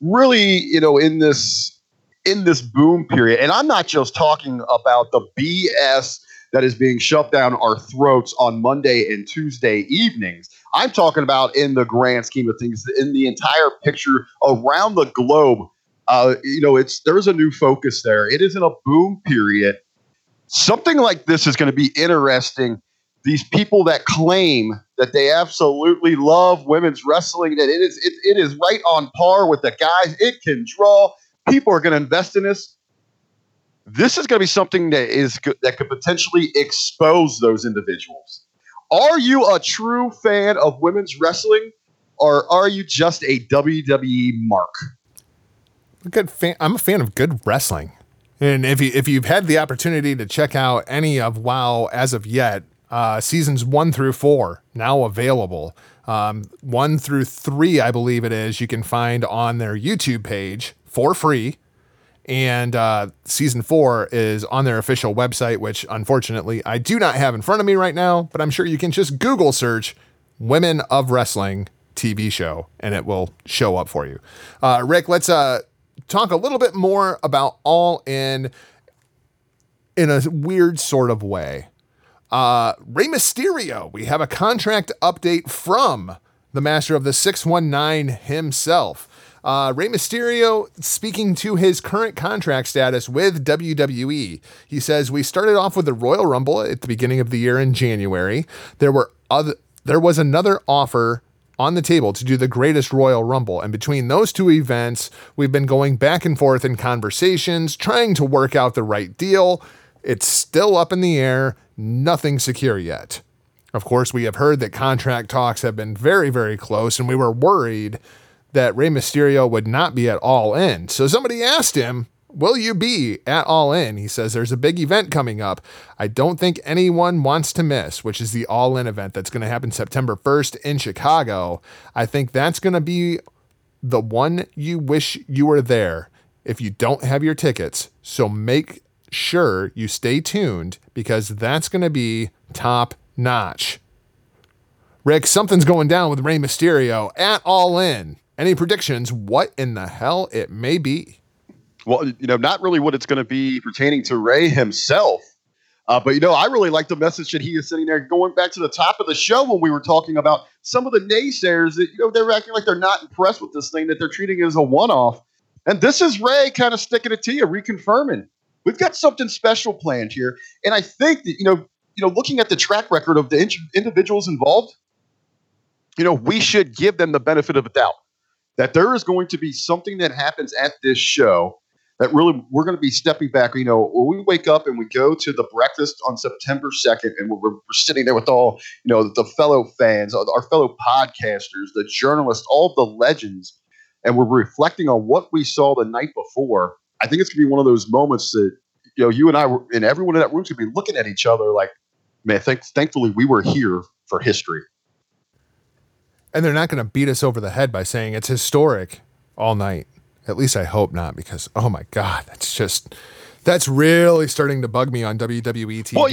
Really, you know, in this in this boom period, and I'm not just talking about the BS that is being shoved down our throats on Monday and Tuesday evenings. I'm talking about in the grand scheme of things, in the entire picture around the globe. Uh, you know, it's there's a new focus there. It isn't a boom period. Something like this is going to be interesting. These people that claim that they absolutely love women's wrestling, that it is it, it is right on par with the guys. It can draw. People are going to invest in this this is going to be something that is that could potentially expose those individuals. Are you a true fan of women's wrestling, or are you just a WWE mark? Good fan. I'm a fan of good wrestling, and if you if you've had the opportunity to check out any of WoW as of yet, uh, seasons one through four now available. Um, one through three, I believe it is, you can find on their YouTube page for free and uh, season four is on their official website, which unfortunately I do not have in front of me right now, but I'm sure you can just Google search Women of Wrestling TV show and it will show up for you. Uh, Rick, let's uh, talk a little bit more about All In in a weird sort of way. Uh, Rey Mysterio, we have a contract update from the master of the 619 himself. Uh, Rey Mysterio speaking to his current contract status with WWE. He says, We started off with the Royal Rumble at the beginning of the year in January. There were other there was another offer on the table to do the greatest Royal Rumble. And between those two events, we've been going back and forth in conversations, trying to work out the right deal. It's still up in the air, nothing secure yet. Of course, we have heard that contract talks have been very, very close, and we were worried that Rey Mysterio would not be at All In. So somebody asked him, Will you be at All In? He says there's a big event coming up. I don't think anyone wants to miss, which is the All In event that's going to happen September 1st in Chicago. I think that's going to be the one you wish you were there. if you don't have your tickets. So make sure you stay tuned because that's going to be top notch. Rick, something's going down with Rey Mysterio at All In. Any predictions? What in the hell it may be? Well, you know, not really what it's going to be pertaining to Rey himself. Uh, but you know, I really like the message that he is sitting there, going back to the top of the show when we were talking about some of the naysayers that you know they're acting like they're not impressed with this thing that they're treating it as a one-off. And this is Rey kind of sticking it to you, reconfirming we've got something special planned here. And I think that you know, you know, looking at the track record of the in- individuals involved, you know, we should give them the benefit of the doubt that there is going to be something that happens at this show that really we're going to be stepping back. You know, when we wake up and we go to the breakfast on September 2nd and we're, we're sitting there with all, you know, the fellow fans, our fellow podcasters, the journalists, all the legends, and we're reflecting on what we saw the night before. I think it's going to be one of those moments that, you know, you and I were, and everyone in that room should be looking at each other like, man, thank, thankfully we were here for history. And they're not going to beat us over the head by saying it's historic all night. At least I hope not, because oh my god, that's just that's really starting to bug me on WWE TV. Well,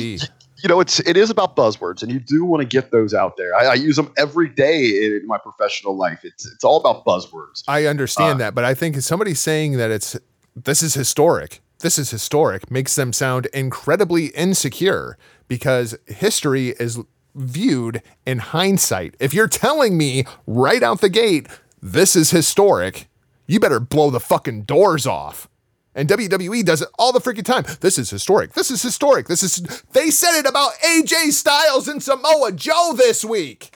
you know, it's it is about buzzwords, and you do want to get those out there. I, I use them every day in my professional life. It's it's all about buzzwords. I understand Uh, that, but I think somebody saying that it's this is historic, this is historic makes them sound incredibly insecure because history is viewed in hindsight. If you're telling me right out the gate, this is historic, you better blow the fucking doors off. And WWE does it all the freaking time. This is historic. This is historic. This is. They said it about AJ Styles and Samoa Joe this week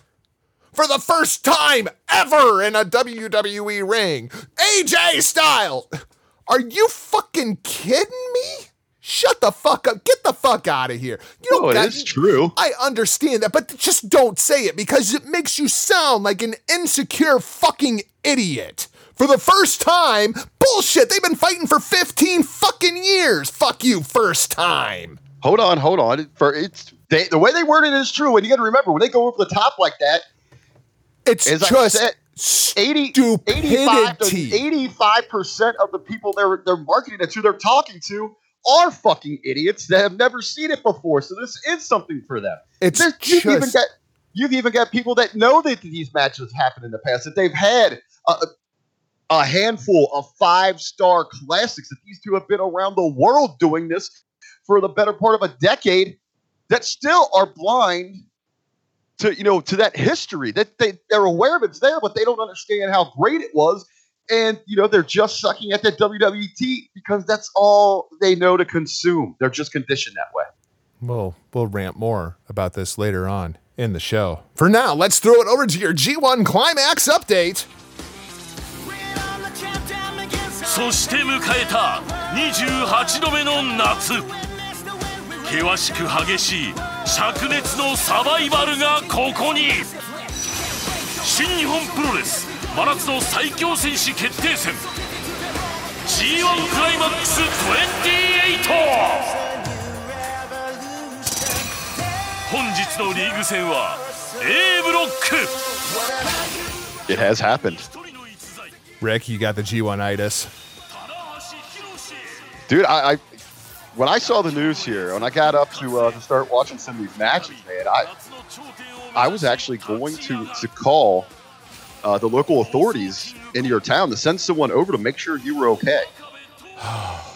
for the first time ever in a WWE ring. AJ Styles! Are you fucking kidding me? Shut the fuck up. Get the fuck out of here. You Oh, got- is true. I understand that, but just don't say it because it makes you sound like an insecure fucking idiot. For the first time, bullshit. They've been fighting for 15 fucking years. Fuck you, first time. Hold on, hold on. For it's they, the way they word it is true, and you got to remember when they go over the top like that, It's just said, 80, stupidity. 85 percent of the people they're they're marketing it to, they're talking to, are fucking idiots that have never seen it before. So this is something for them. It's There's- you've even got you've even got people that know that these matches happened in the past that they've had a, a handful of five star classics that these two have been around the world doing this for the better part of a decade that still are blind to you know to that history that they they're aware of it's there but they don't understand how great it was and you know they're just sucking at that WWT because that's all they know to consume they're just conditioned that way We'll we'll rant more about this later on in the show. For now, let's throw it over to your G1 climax update. そして迎えた28度目の夏険しく激しい灼熱のサバイバルがここに新日本プロレス 真夏の最強戦士決定戦 G1 クライマックス28本日のリーグ戦は A ブロック it has happened 一人の逸材 Rick, you got the G1 itis. 棚橋宏 dude I, I when I saw the news here when I got up to uh, to start watching some of these matches man I 夏の頂点を I was actually going to to call uh, the local authorities in your town to send someone over to make sure you were okay.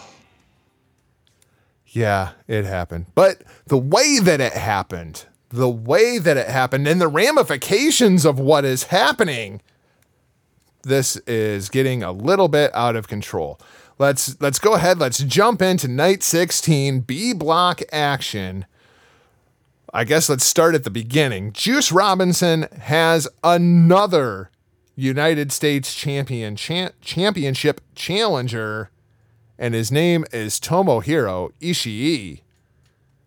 Yeah, it happened. But the way that it happened, the way that it happened, and the ramifications of what is happening, this is getting a little bit out of control. Let's let's go ahead. Let's jump into night 16 B block action. I guess let's start at the beginning. Juice Robinson has another United States champion cha- championship challenger and his name is Tomohiro Ishii.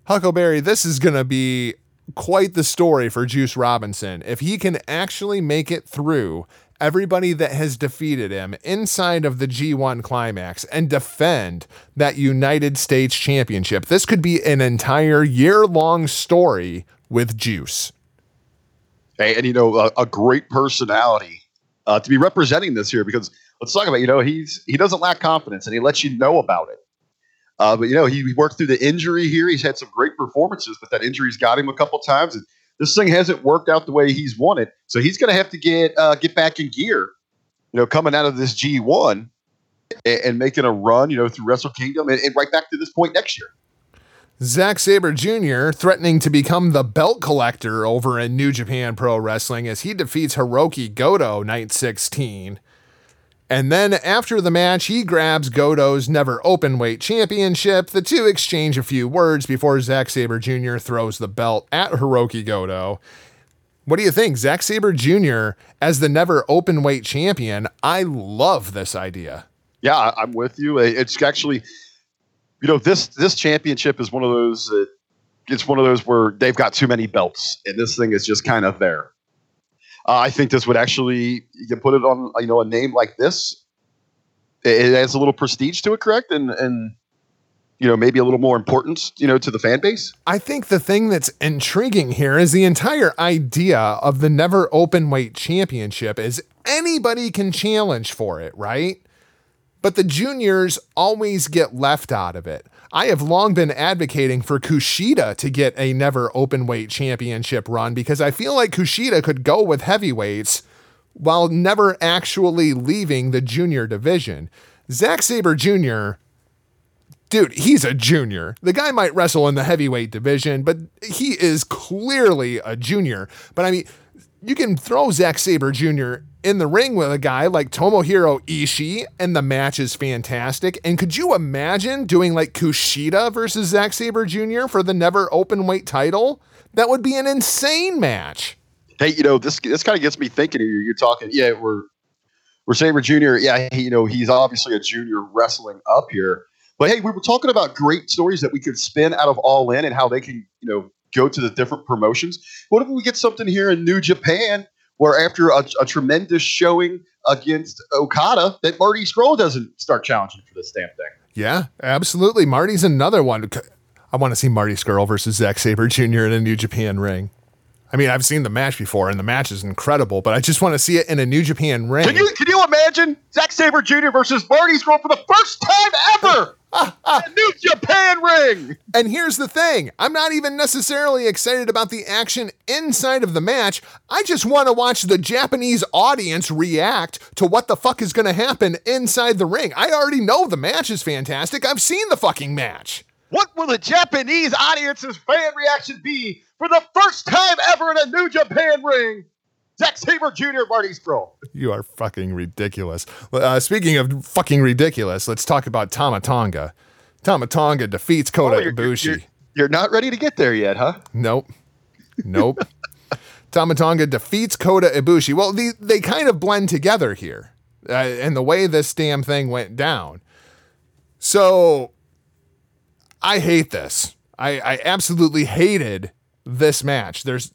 Huckleberry, this is going to be quite the story for Juice Robinson. If he can actually make it through everybody that has defeated him inside of the G1 climax and defend that United States championship, this could be an entire year long story with Juice. Hey, and you know, a, a great personality uh, to be representing this here because let's talk about. You know, he's he doesn't lack confidence, and he lets you know about it. Uh, but you know, he, he worked through the injury here. He's had some great performances, but that injury's got him a couple times, and this thing hasn't worked out the way he's wanted. So he's going to have to get uh, get back in gear. You know, coming out of this G one and, and, making a run, you know, through Wrestle Kingdom and, and right back to this point next year. Zack Sabre Jr. threatening to become the belt collector over in New Japan Pro Wrestling as he defeats Hiroki Goto night 16. And then after the match, he grabs Goto's never open weight championship. The two exchange a few words before Zack Sabre Jr. throws the belt at Hiroki Goto. What do you think? Zack Sabre Jr. as the never open weight champion. I love this idea. Yeah, I'm with you. It's actually, you know, this this championship is one of those. Uh, it's one of those where they've got too many belts, and this thing is just kind of there. Uh, I think this would actually you can put it on you know a name like this. It, it has a little prestige to it, correct? And and you know maybe a little more importance you know to the fan base. I think the thing that's intriguing here is the entire idea of the never open weight championship is anybody can challenge for it, right? But the juniors always get left out of it. I have long been advocating for Kushida to get a never open weight championship run because I feel like Kushida could go with heavyweights while never actually leaving the junior division. Zack Sabre Jr., dude, he's a junior. The guy might wrestle in the heavyweight division, but he is clearly a junior. But I mean, you can throw Zack Sabre Jr. in the ring with a guy like Tomohiro Ishii, and the match is fantastic. And could you imagine doing like Kushida versus Zack Sabre Jr. for the never open weight title? That would be an insane match. Hey, you know this. This kind of gets me thinking. You're, you're talking. Yeah, we're we're Sabre Jr. Yeah, he, you know he's obviously a junior wrestling up here. But hey, we were talking about great stories that we could spin out of All In and how they can, you know, go to the different promotions. What if we get something here in New Japan where after a, a tremendous showing against Okada, that Marty Scurll doesn't start challenging for this damn thing? Yeah, absolutely. Marty's another one. I want to see Marty Scurll versus Zack Sabre Jr. in a New Japan ring. I mean, I've seen the match before, and the match is incredible, but I just want to see it in a New Japan ring. Can you can you imagine Zack Sabre Jr. versus Marty Scurll for the first time ever? A New Japan ring. And here's the thing I'm not even necessarily excited about the action inside of the match. I just want to watch the Japanese audience react to what the fuck is going to happen inside the ring. I already know the match is fantastic. I've seen the fucking match. What will the Japanese audience's fan reaction be for the first time ever in a New Japan ring? Zack Sabre Jr., Marty Scurll. You are fucking ridiculous. Uh, speaking of fucking ridiculous, let's talk about Tama Tonga. Tama Tonga defeats Kota oh, you're, Ibushi. You're, you're, not ready to get there yet, huh? Nope. Nope. Tama Tonga defeats Kota Ibushi. Well, the, they kind of blend together here uh, and the way this damn thing went down. So I hate this. I, I absolutely hated this match. There's,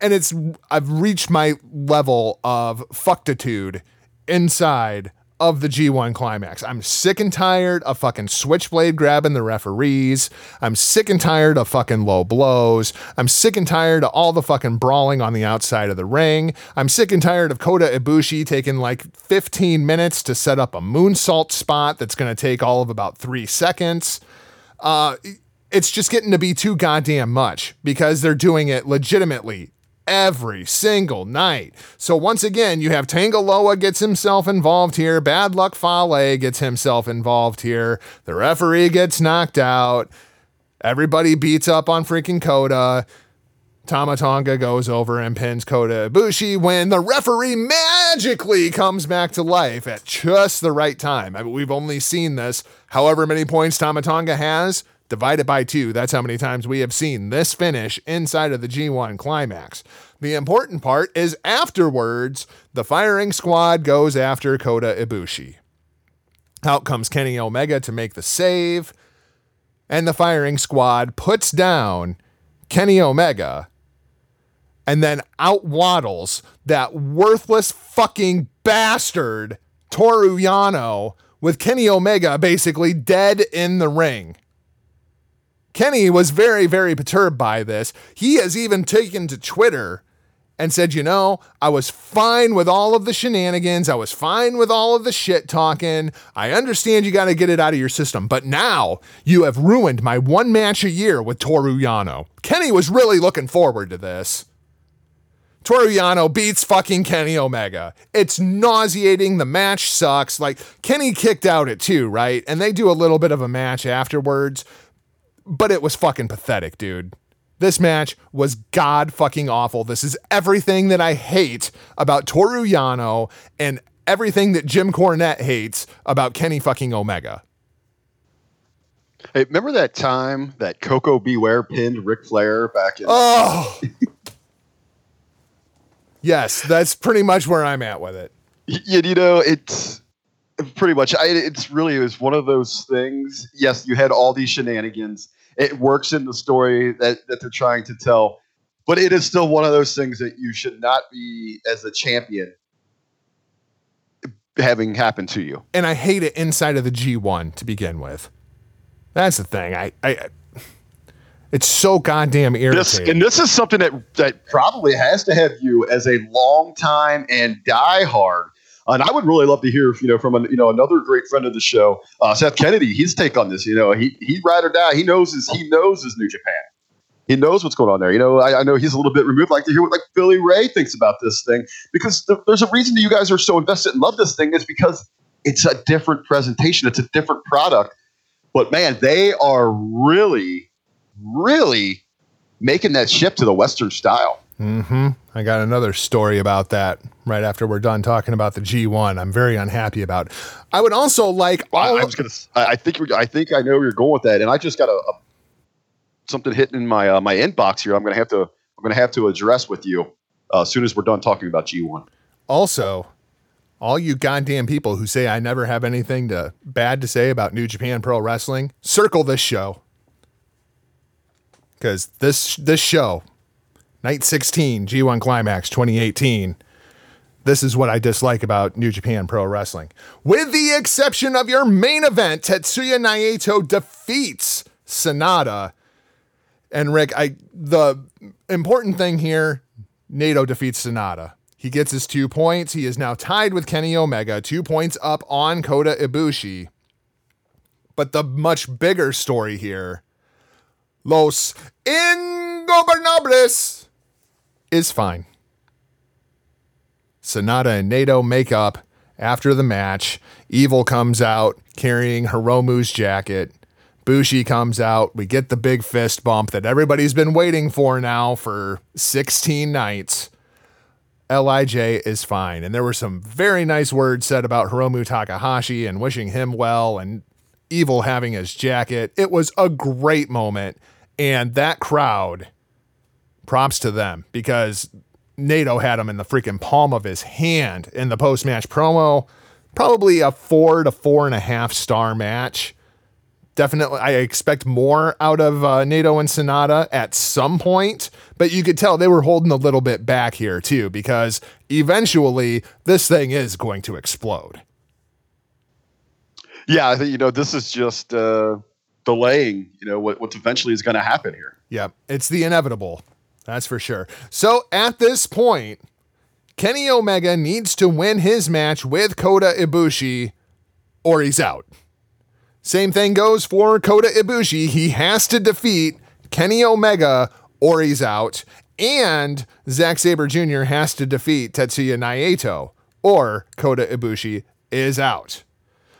and it's, I've reached my level of fucktitude inside of the G1 climax. I'm sick and tired of fucking Switchblade grabbing the referees. I'm sick and tired of fucking low blows. I'm sick and tired of all the fucking brawling on the outside of the ring. I'm sick and tired of Kota Ibushi taking like 15 minutes to set up a moonsault spot that's going to take all of about three seconds uh, it's just getting to be too goddamn much because they're doing it legitimately every single night. So once again, you have Tanga Loa gets himself involved here. Bad Luck Fale gets himself involved here. The referee gets knocked out. Everybody beats up on freaking Kota. Tama Tonga goes over and pins Kota Ibushi when the referee magically comes back to life at just the right time. I mean, we've only seen this however many points Tama Tonga has, divided by two. That's how many times we have seen this finish inside of the G1 climax. The important part is afterwards, the firing squad goes after Kota Ibushi. Out comes Kenny Omega to make the save, and the firing squad puts down Kenny Omega and then out waddles that worthless fucking bastard Toru Yano with Kenny Omega basically dead in the ring. Kenny was very, very perturbed by this. He has even taken to Twitter and said, you know, I was fine with all of the shenanigans. I was fine with all of the shit talking. I understand you got to get it out of your system, but now you have ruined my one match a year with Toru Yano. Kenny was really looking forward to this. Toru Yano beats fucking Kenny Omega. It's nauseating. The match sucks. Like, Kenny kicked out at two, right? And they do a little bit of a match afterwards, but it was fucking pathetic, dude. This match was god fucking awful. This is everything that I hate about Toru Yano and everything that Jim Cornette hates about Kenny fucking Omega. Hey, remember that time that Koko B. Ware pinned Ric Flair back in? Oh. yes, that's pretty much where I'm at with it. Y- you know, it's pretty much. I, it's really it was one of those things. Yes, you had all these shenanigans. It works in the story that that they're trying to tell, but it is still one of those things that you should not be as a champion having happen to you. And I hate it inside of the G1 to begin with. That's the thing. I, I it's so goddamn This irritating. and this is something that that probably has to have you as a long time and diehard. And I would really love to hear, you know, from an, you know another great friend of the show, uh, Seth Kennedy. His take on this. You know, he he ride or die. He knows his he knows his New Japan. He knows what's going on there. You know, I, I know he's a little bit removed. I'd like to hear what like Billy Ray thinks about this thing because th- there's a reason that you guys are so invested and love this thing is because it's a different presentation. It's a different product. But man, they are really, really making that shift to the Western style. Hmm I got another story about that right after we're done talking about the G1. I'm very unhappy about. I would also like I, I was gonna. I think. I think I know where you're going with that, and I just got a, a something hitting in my uh, my inbox here. I'm gonna have to. I'm gonna have to address with you uh, as soon as we're done talking about G1. also all you goddamn people who say I never have anything to bad to say about New Japan Pro Wrestling, circle this show. Cuz this this show, night 16, G1 Climax 2018, this is what I dislike about New Japan Pro Wrestling. With the exception of your main event, Tetsuya Naito defeats Sanada. And Rick, I the important thing here, Naito defeats Sanada. He gets his two points. He is now tied with Kenny Omega, two points up on Kota Ibushi. But the much bigger story here, Los Ingobernables is fine. Sanada and Naito make up after the match. Evil comes out carrying Hiromu's jacket. Bushi comes out. We get the big fist bump that everybody's been waiting for now for 16 nights. LIJ is fine. And there were some very nice words said about Hiromu Takahashi and wishing him well and Evil having his jacket. It was a great moment. And that crowd, props to them because Naito had him in the freaking palm of his hand in the post match promo. Probably a four to four and a half star match. Definitely, I expect more out of uh, Naito and Sanada at some point, but you could tell they were holding a little bit back here too, because eventually this thing is going to explode. Yeah, I think you know this is just uh, delaying. You know what what's eventually is going to happen here. Yeah, it's the inevitable. That's for sure. So at this point, Kenny Omega needs to win his match with Kota Ibushi or he's out. Same thing goes for Kota Ibushi. He has to defeat Kenny Omega or he's out. And Zack Sabre Jr. has to defeat Tetsuya Naito or Kota Ibushi is out.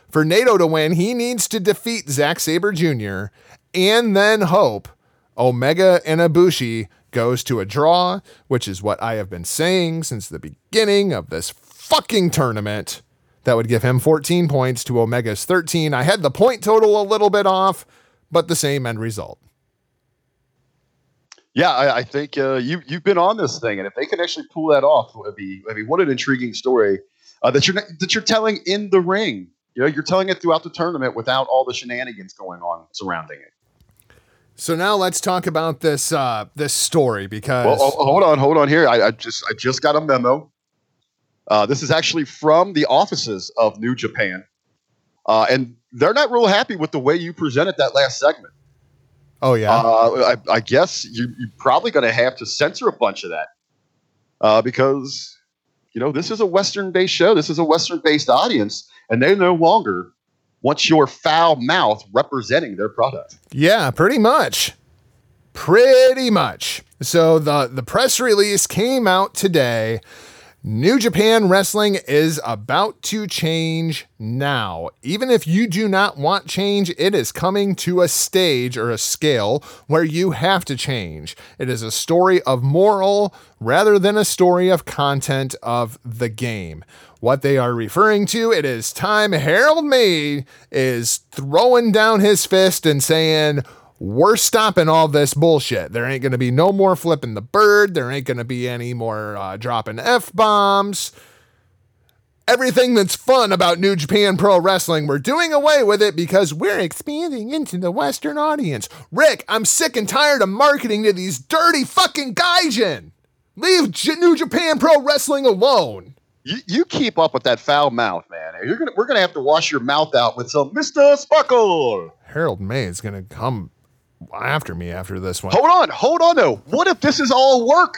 For Naito to win, he needs to defeat Zack Sabre Jr. and then hope Omega and Ibushi goes to a draw, which is what I have been saying since the beginning of this fucking tournament. That would give him 14 points to Omega's 13. I had the point total a little bit off, but the same end result. Yeah, I, I think uh, you you've been on this thing, and if they can actually pull that off, would be. I mean, what an intriguing story uh, that you're that you're telling in the ring. You know, you're telling it throughout the tournament without all the shenanigans going on surrounding it. So now let's talk about this uh, this story because Well, oh, hold on, hold on here. I, I just I just got a memo. Uh, this is actually from the offices of New Japan, uh, and they're not real happy with the way you presented that last segment. oh yeah, Uh, I, I guess you, you're probably going to have to censor a bunch of that. uh, because you know this is a Western-based show. This is a Western-based audience, and they no longer want your foul mouth representing their product. Yeah, pretty much. Pretty much. So the the press release came out today. New Japan Wrestling is about to change now. Even if you do not want change, it is coming to a stage or a scale where you have to change. It is a story of moral rather than a story of content of the game. What they are referring to, it is time Harold Meij is throwing down his fist and saying, we're stopping all this bullshit. There ain't going to be no more flipping the bird. There ain't going to be any more uh, dropping F bombs. Everything that's fun about New Japan Pro Wrestling, we're doing away with it because we're expanding into the Western audience. Rick, I'm sick and tired of marketing to these dirty fucking gaijin. Leave J- New Japan Pro Wrestling alone. You, you keep up with that foul mouth, man. You're gonna we're gonna have to wash your mouth out with some Mister Sparkle. Harold Meij is going to come after me after this one. Hold on, hold on though. What if this is all work?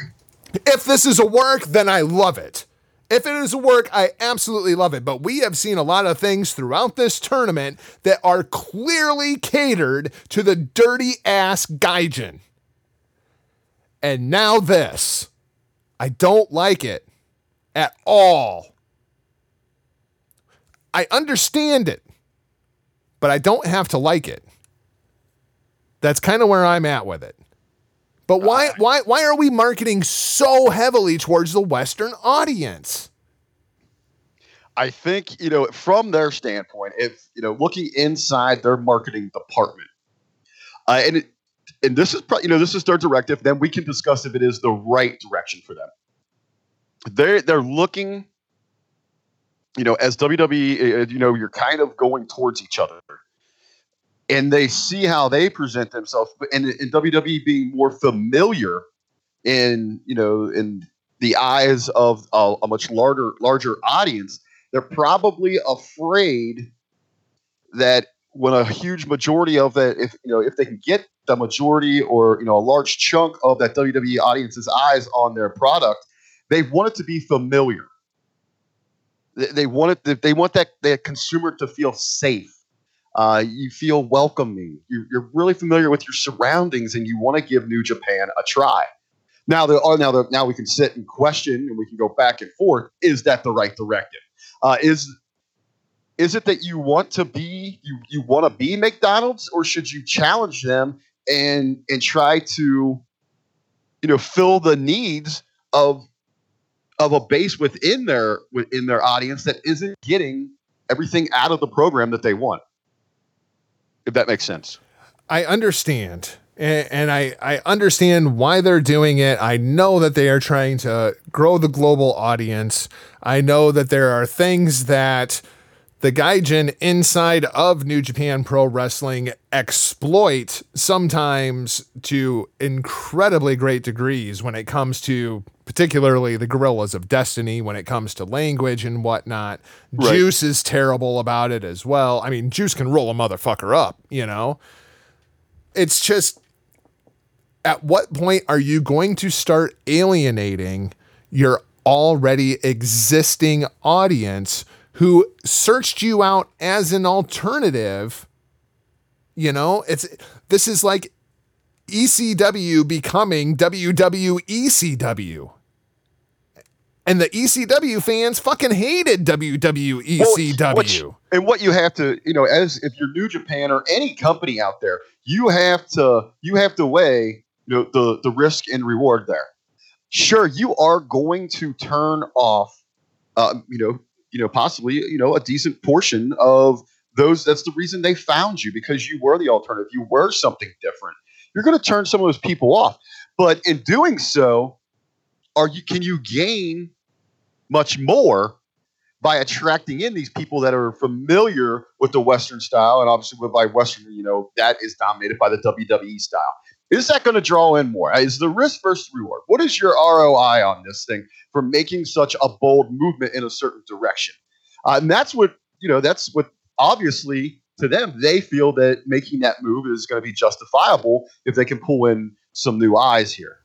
If this is a work, then I love it. If it is a work, I absolutely love it. But we have seen a lot of things throughout this tournament that are clearly catered to the dirty ass Gaijin. And now this. I don't like it at all. I understand it, but I don't have to like it. That's kind of where I'm at with it. But why why why are we marketing so heavily towards the Western audience? I think you know from their standpoint, if you know looking inside their marketing department, uh, and it, and this is pro- you know this is their directive. Then we can discuss if it is the right direction for them. They're they're looking, you know, as WWE, uh, you know, you're kind of going towards each other, and they see how they present themselves, and, and WWE being more familiar in you know in the eyes of a, a much larger larger audience they're probably afraid that when a huge majority of that, if you know, if they can get the majority or you know a large chunk of that WWE audience's eyes on their product, they want it to be familiar. They, they want it. They want that that consumer to feel safe. Uh, you feel welcoming. You're, you're really familiar with your surroundings, and you want to give New Japan a try. Now, there are now there, now we can sit and question, and we can go back and forth. Is that the right directive? Uh, is is it that you want to be you you want to be McDonald's, or should you challenge them and and try to you know fill the needs of of a base within their within their audience that isn't getting everything out of the program that they want? If that makes sense. I understand. And, and I, I understand why they're doing it. I know that they are trying to grow the global audience. I know that there are things that the Gaijin inside of New Japan Pro Wrestling exploit sometimes to incredibly great degrees when it comes to particularly the Guerrillas of Destiny, when it comes to language and whatnot. Right. Juice is terrible about it as well. I mean, Juice can roll a motherfucker up, you know? It's just at what point are you going to start alienating your already existing audience who searched you out as an alternative? You know, it's this is like ECW becoming WWECW. And the ECW fans fucking hated Well, WWECW. which- and what you have to, you know, as if you're New Japan or any company out there, you have to you have to weigh, you know, the the risk and reward there. Sure, you are going to turn off, uh, you know, you know, possibly, you know, a decent portion of those. That's the reason they found you because you were the alternative. You were something different. You're going to turn some of those people off, but in doing so, are you can you gain much more by attracting in these people that are familiar with the Western style, and obviously with by Western, you know, that is dominated by the WWE style. Is that going to draw in more? Is the risk versus reward? What is your ROI on this thing for making such a bold movement in a certain direction? Uh, and that's what you know. That's what obviously to them they feel that making that move is going to be justifiable if they can pull in some new eyes here.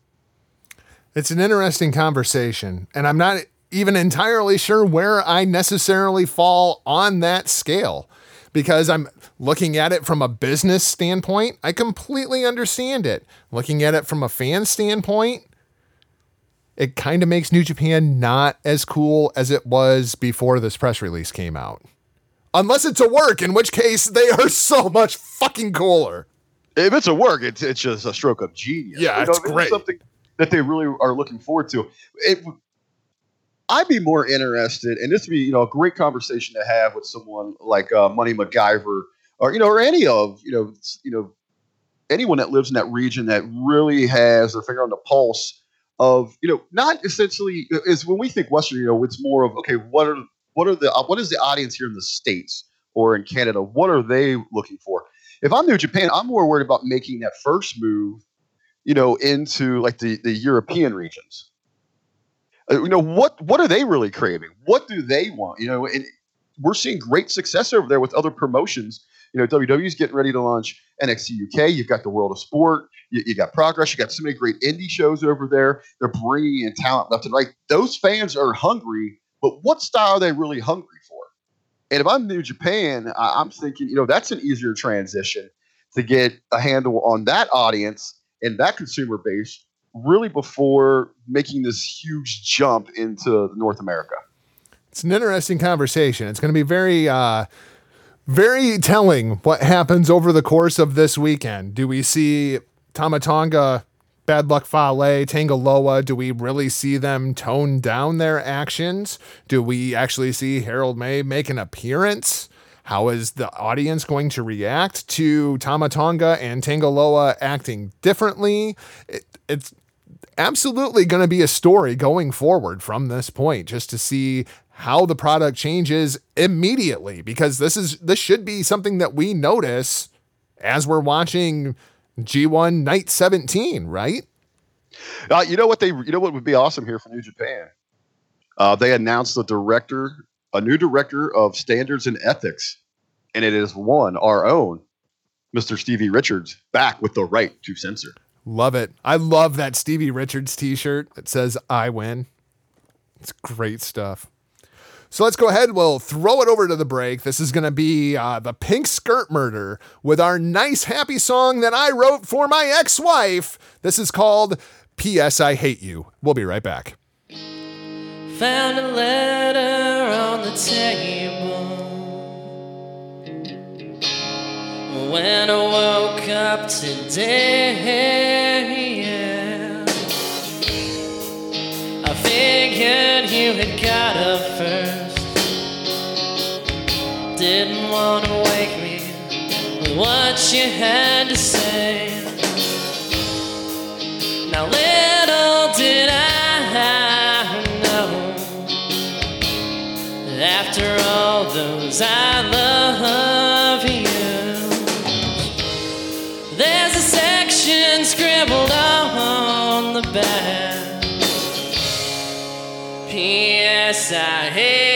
It's an interesting conversation, and I'm not even entirely sure where I necessarily fall on that scale because I'm looking at it from a business standpoint. I completely understand it. Looking at it from a fan standpoint, it kind of makes New Japan not as cool as it was before this press release came out. Unless it's a work, in which case they are so much fucking cooler. If it's a work, it's it's just a stroke of genius. Yeah, You know, it's if it's great. Something that they really are looking forward to. It, I'd be more interested, and this would be you know a great conversation to have with someone like uh, Money MacGyver, or you know, or any of you know you know anyone that lives in that region that really has their finger on the pulse of you know not essentially is when we think Western, you know, it's more of okay, what are what are the what is the audience here in the states or in Canada? What are they looking for? If I'm New Japan, I'm more worried about making that first move, you know, into like the the European regions. Uh, you know what what are they really craving? What do they want? You know, and we're seeing great success over there with other promotions. You know, WWE's getting ready to launch NXT UK. You've got the World of Sport. You, you got Progress. You got so many great indie shows over there. They're bringing in talent left and right. Those fans are hungry, but what style are they really hungry for? And if I'm New Japan, I, I'm thinking, you know, that's an easier transition to get a handle on that audience and that consumer base really before making this huge jump into North America. It's an interesting conversation. It's going to be very, uh, very telling what happens over the course of this weekend. Do we see Tama Tonga, Bad Luck Fale, Tanga Loa? Do we really see them tone down their actions? Do we actually see Harold Meij make an appearance? How is the audience going to react to Tama Tonga and Tanga Loa acting differently? It, it's absolutely going to be a story going forward from this point just to see how the product changes immediately because this is this should be something that we notice as we're watching G1 night 17, right? Uh, you know what they? You know what would be awesome here for New Japan? Uh, they announced the director, a new director of standards and ethics, and it is one our own, Mr. Stevie Richards, back with the right to censor. Love it. I love that Stevie Richards t-shirt that says I win. It's great stuff. So let's go ahead. We'll throw it over to the break. This is going to be uh, the Pink Skirt Murder with our nice, happy song that I wrote for my ex wife. This is called P.S. I Hate You. We'll be right back. Found a letter on the table. When I woke up today, yeah. I figured you had got up first. Didn't want to wake me with what you had to say. Now, little did I know. After all those I P.S. I hate.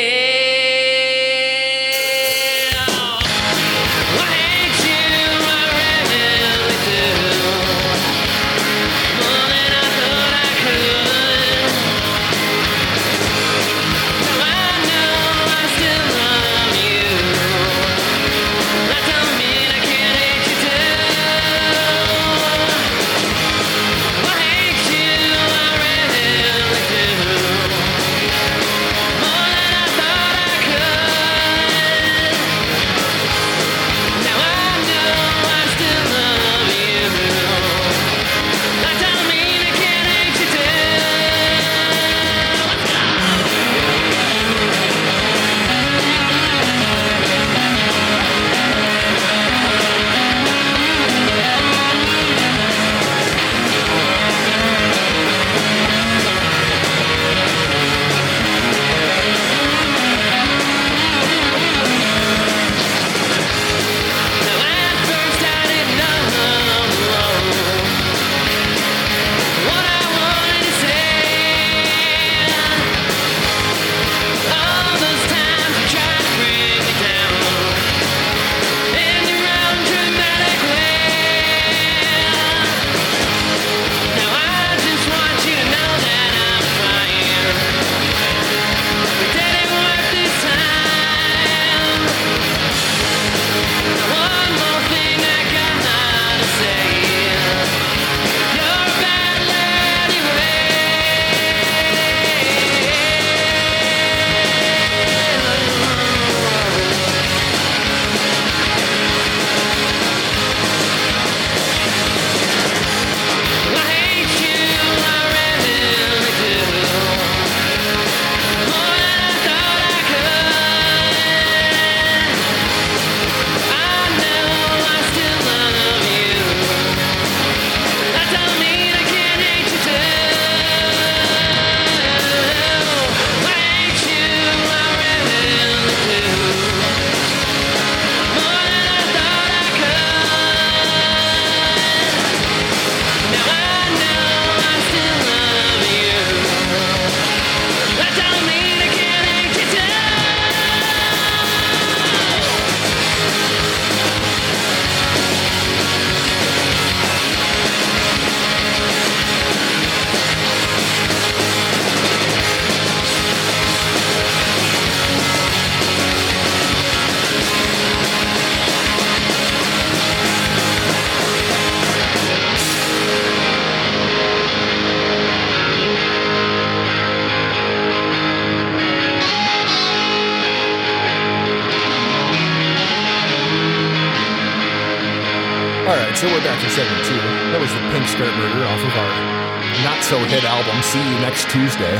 Album, See You Next Tuesday.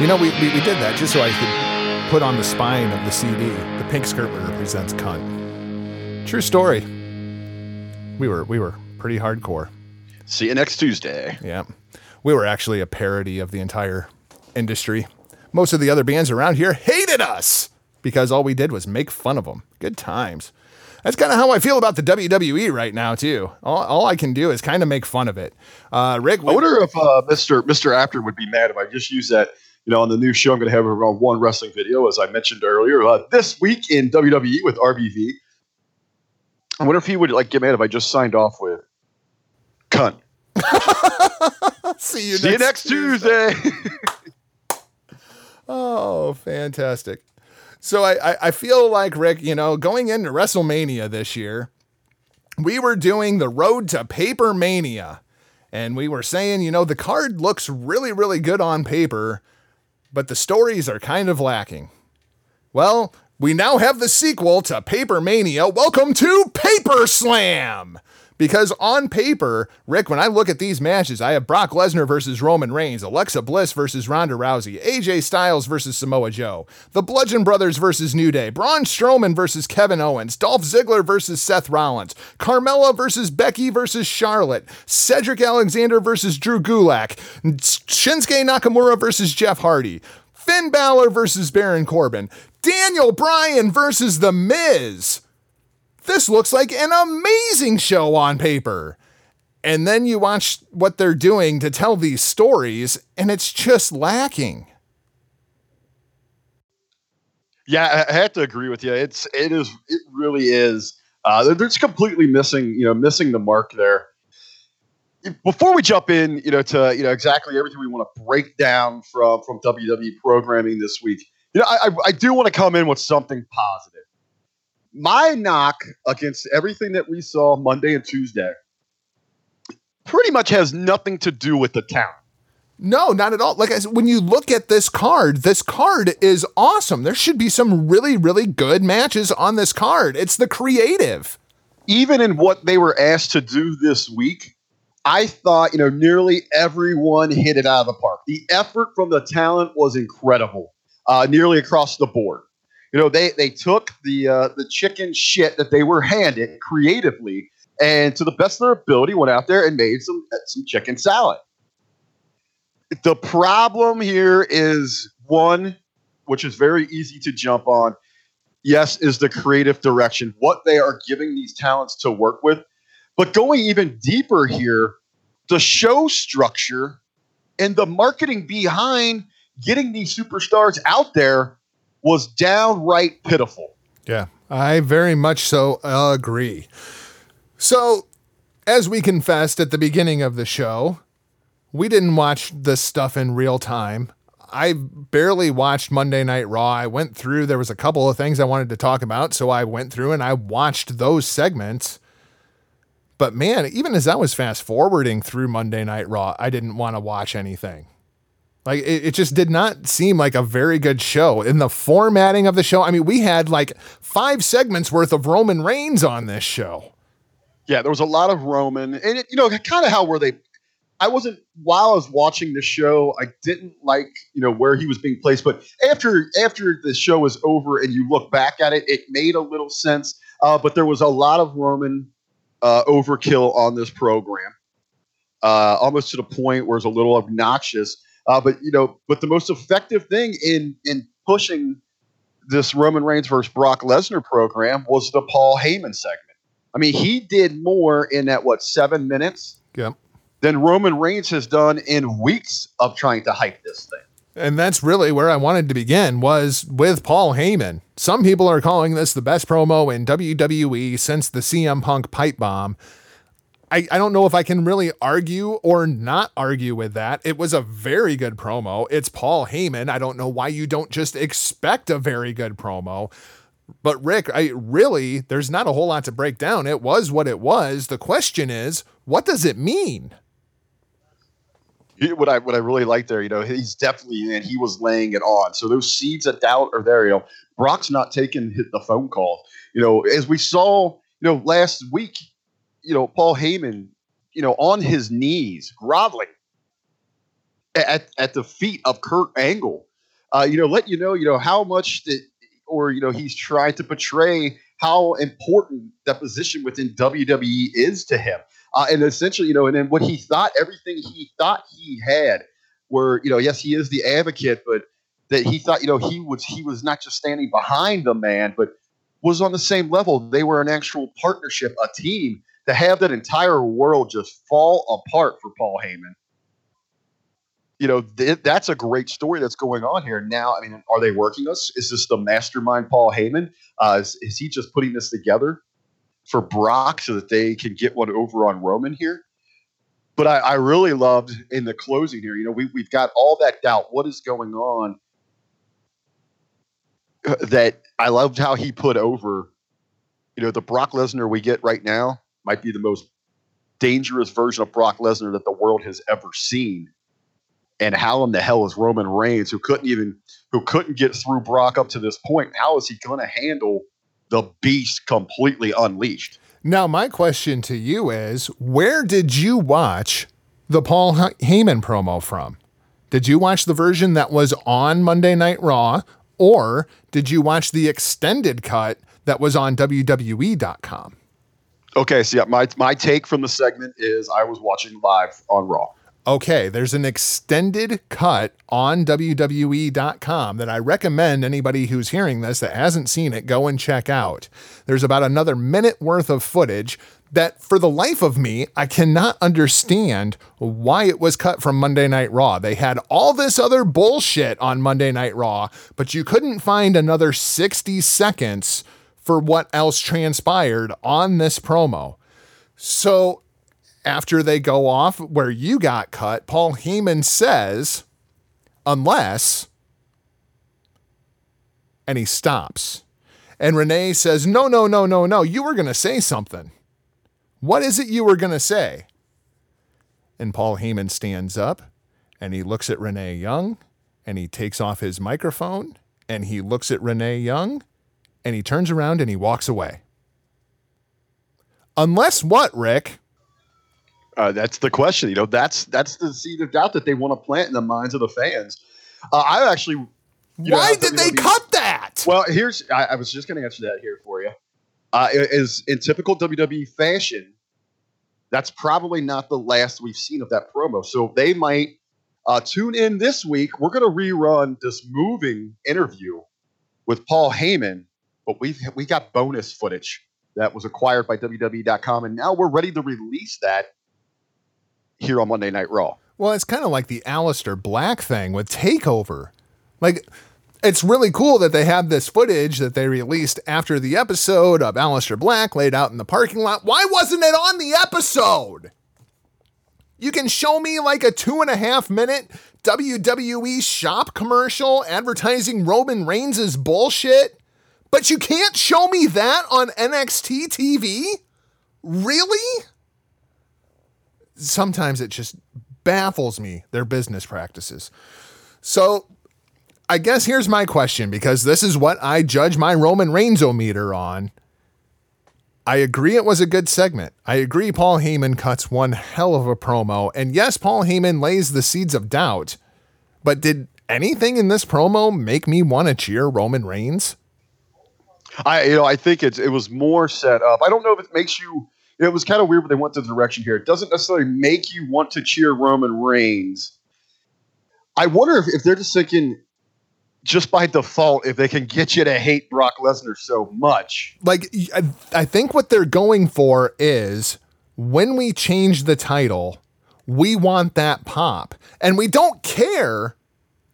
You know, we, we, we did that just so I could put on the spine of the CD, The Pink Skirt represents Presents Cunt. True story. We were we were pretty hardcore. See you next Tuesday. Yeah. We were actually a parody of the entire industry. Most of the other bands around here hated us because all we did was make fun of them. Good times. That's kind of how I feel about the WWE right now, too. All, all I can do is kind of make fun of it. Uh, Rick, I wonder if uh, Mr. Mr. After would be mad if I just use that. You know, on the new show, I'm going to have around one wrestling video, as I mentioned earlier. Uh, this week in WWE with RBV. I wonder if he would like get mad if I just signed off with cunt. see you See you next Tuesday. Oh, fantastic. So I, I, feel like, Rick, you know, going into WrestleMania this year, we were doing the road to Paper Mania. And we were saying, you know, the card looks really, really good on paper, but the stories are kind of lacking. Well, we now have the sequel to Paper Mania. Welcome to Paper Slam! Because on paper, Rick, when I look at these matches, I have Brock Lesnar versus Roman Reigns, Alexa Bliss versus Ronda Rousey, AJ Styles versus Samoa Joe, the Bludgeon Brothers versus New Day, Braun Strowman versus Kevin Owens, Dolph Ziggler versus Seth Rollins, Carmella versus Becky versus Charlotte, Cedric Alexander versus Drew Gulak, Shinsuke Nakamura versus Jeff Hardy, Finn Balor versus Baron Corbin, Daniel Bryan versus The Miz. This looks like an amazing show on paper. And then you watch what they're doing to tell these stories, and it's just lacking. Yeah, I have to agree with you. It's it is it really is. Uh, they're, just completely missing, you know, missing the mark there. Before we jump in, you know, to you know exactly everything we want to break down from from WWE programming this week, you know, I, I do want to come in with something positive. My knock against everything that we saw Monday and Tuesday pretty much has nothing to do with the talent. No, not at all. Like I said, when you look at this card, this card is awesome. There should be some really, really good matches on this card. It's the creative. even in what they were asked to do this week, I thought, you know, nearly everyone hit it out of the park. The effort from the talent was incredible, uh, nearly across the board. You know, they they took the uh, the chicken shit that they were handed creatively, and to the best of their ability, went out there and made some some chicken salad. The problem here is one, which is very easy to jump on. Yes, is the creative direction, what they are giving these talents to work with. But going even deeper here, the show structure and the marketing behind getting these superstars out there was downright pitiful. Yeah, I very much so agree. So, as we confessed at the beginning of the show, we didn't watch this stuff in real time. I barely watched Monday Night Raw. I went through, there was a couple of things I wanted to talk about, so I went through and I watched those segments. But man, even as I was fast forwarding through Monday Night Raw, I didn't want to watch anything. Like it, it just did not seem like a very good show. In the formatting of the show, I mean, we had like five segments worth of Roman Reigns on this show. Yeah, there was a lot of Roman, and it, you know, kind of how were they? I wasn't while I was watching the show. I didn't like you know where he was being placed, but after after the show was over and you look back at it, it made a little sense. Uh, but there was a lot of Roman uh, overkill on this program, uh, almost to the point where it's a little obnoxious. Uh, but you know, but the most effective thing in in pushing this Roman Reigns versus Brock Lesnar program was the Paul Heyman segment. I mean, he did more in that what seven minutes Yep. than Roman Reigns has done in weeks of trying to hype this thing. And that's really where I wanted to begin was with Paul Heyman. Some people are calling this the best promo in WWE since the CM Punk pipe bomb. I, I don't know if I can really argue or not argue with that. It was a very good promo. It's Paul Heyman. I don't know why you don't just expect a very good promo. But Rick, I really there's not a whole lot to break down. It was what it was. The question is, what does it mean? What I what I really like there, you know, he's definitely and he was laying it on. So those seeds of doubt are there. You know, Brock's not taking the phone call. You know, as we saw, you know, last week, you know, Paul Heyman, you know, on his knees, groveling at, at the feet of Kurt Angle, uh, you know, let you know, you know, how much that, or, you know, he's trying to portray how important that position within WWE is to him. Uh, and essentially, you know, and then what he thought, everything he thought he had, where, you know, yes, he is the advocate, but that he thought, you know, he was he was not just standing behind the man, but was on the same level. They were an actual partnership, a team. To have that entire world just fall apart for Paul Heyman, you know, th- that's a great story that's going on here. Now, I mean, are they working us? Is this the mastermind Paul Heyman? Uh, is, is he just putting this together for Brock so that they can get one over on Roman here? But I, I really loved in the closing here, you know, we, we've got all that doubt. What is going on? Uh, that I loved how he put over, you know, the Brock Lesnar we get right now might be the most dangerous version of Brock Lesnar that the world has ever seen. And how in the hell is Roman Reigns, who couldn't even who couldn't get through Brock up to this point, how is he going to handle the beast completely unleashed? Now, my question to you is where did you watch the Paul Heyman promo from? Did you watch the version that was on Monday Night Raw, or did you watch the extended cut that was on WWE.com? Okay, so yeah, my my take from the segment is I was watching live on Raw. Okay, there's an extended cut on WWE.com that I recommend anybody who's hearing this that hasn't seen it go and check out. There's about another minute worth of footage that, for the life of me, I cannot understand why it was cut from Monday Night Raw. They had all this other bullshit on Monday Night Raw, but you couldn't find another 60 seconds for what else transpired on this promo. So after they go off where you got cut, Paul Heyman says, unless, and he stops. And Renee says, no, no, no, no, no, you were going to say something. What is it you were going to say? And Paul Heyman stands up and he looks at Renee Young and he takes off his microphone and he looks at Renee Young and he turns around and he walks away. Unless what, Rick? Uh, that's the question. You know, that's that's the seed of doubt that they want to plant in the minds of the fans. Uh, I actually. Why know, did they WWE, cut that? Well, here's I, I was just going to answer that here for you. Uh, is in typical WWE fashion, that's probably not the last we've seen of that promo. So they might uh, tune in this week. We're going to rerun this moving interview with Paul Heyman, but we we got bonus footage that was acquired by WWE.com, and now we're ready to release that here on Monday Night Raw. Well, it's kind of like the Aleister Black thing with Takeover. Like, it's really cool that they have this footage that they released after the episode of Aleister Black laid out in the parking lot. Why wasn't it on the episode? You can show me like a two and a half minute WWE shop commercial advertising Roman Reigns' bullshit, but you can't show me that on NXT TV? Really? sometimes it just baffles me their business practices. So I guess here's my question because this is what I judge my Roman Reigns meter on. I agree it was a good segment. I agree Paul Heyman cuts one hell of a promo. And yes, Paul Heyman lays the seeds of doubt. But did anything in this promo make me want to cheer Roman Reigns? I you know, I think it's it was more set up. I don't know if it makes you it was kind of weird, but they went the direction here. It doesn't necessarily make you want to cheer Roman Reigns. I wonder if, if they're just thinking, just by default, if they can get you to hate Brock Lesnar so much. Like, I, I think what they're going for is when we change the title, we want that pop. And we don't care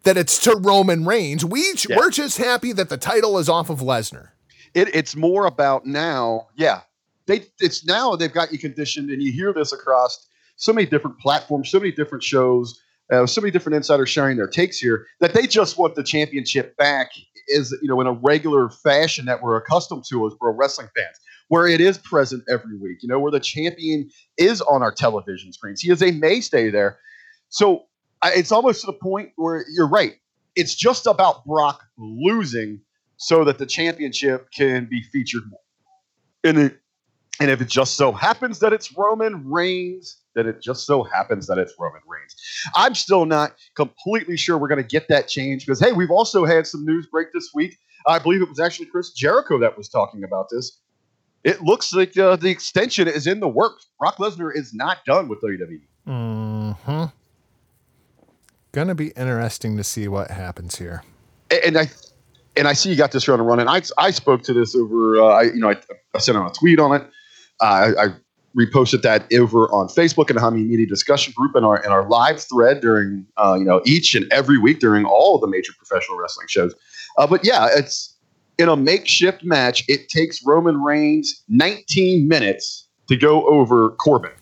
that it's to Roman Reigns. We, yeah. We're just happy that the title is off of Lesnar. It, it's more about now, yeah, they it's now they've got you conditioned, and you hear this across so many different platforms, so many different shows, uh, so many different insiders sharing their takes here that they just want the championship back is you know in a regular fashion that we're accustomed to as pro wrestling fans where it is present every week you know where the champion is on our television screens. He is a mainstay there. So I, it's almost to the point where you're right. It's just about brock losing so that the championship can be featured more and it, And if it just so happens that it's Roman Reigns, then it just so happens that it's Roman Reigns. I'm still not completely sure we're going to get that change because, hey, we've also had some news break this week. I believe it was actually Chris Jericho that was talking about this. It looks like uh, the extension is in the works. Brock Lesnar is not done with WWE. hmm Gonna be interesting to see what happens here. and I and I see you got this run and run, and I I spoke to this over. Uh, I you know I, I sent out a tweet on it. Uh, I, I reposted that over on Facebook and the Hameen Media discussion group and our in our live thread during uh, you know each and every week during all the major professional wrestling shows. Uh, but yeah, it's in a makeshift match. It takes Roman Reigns 19 minutes to go over Corbin.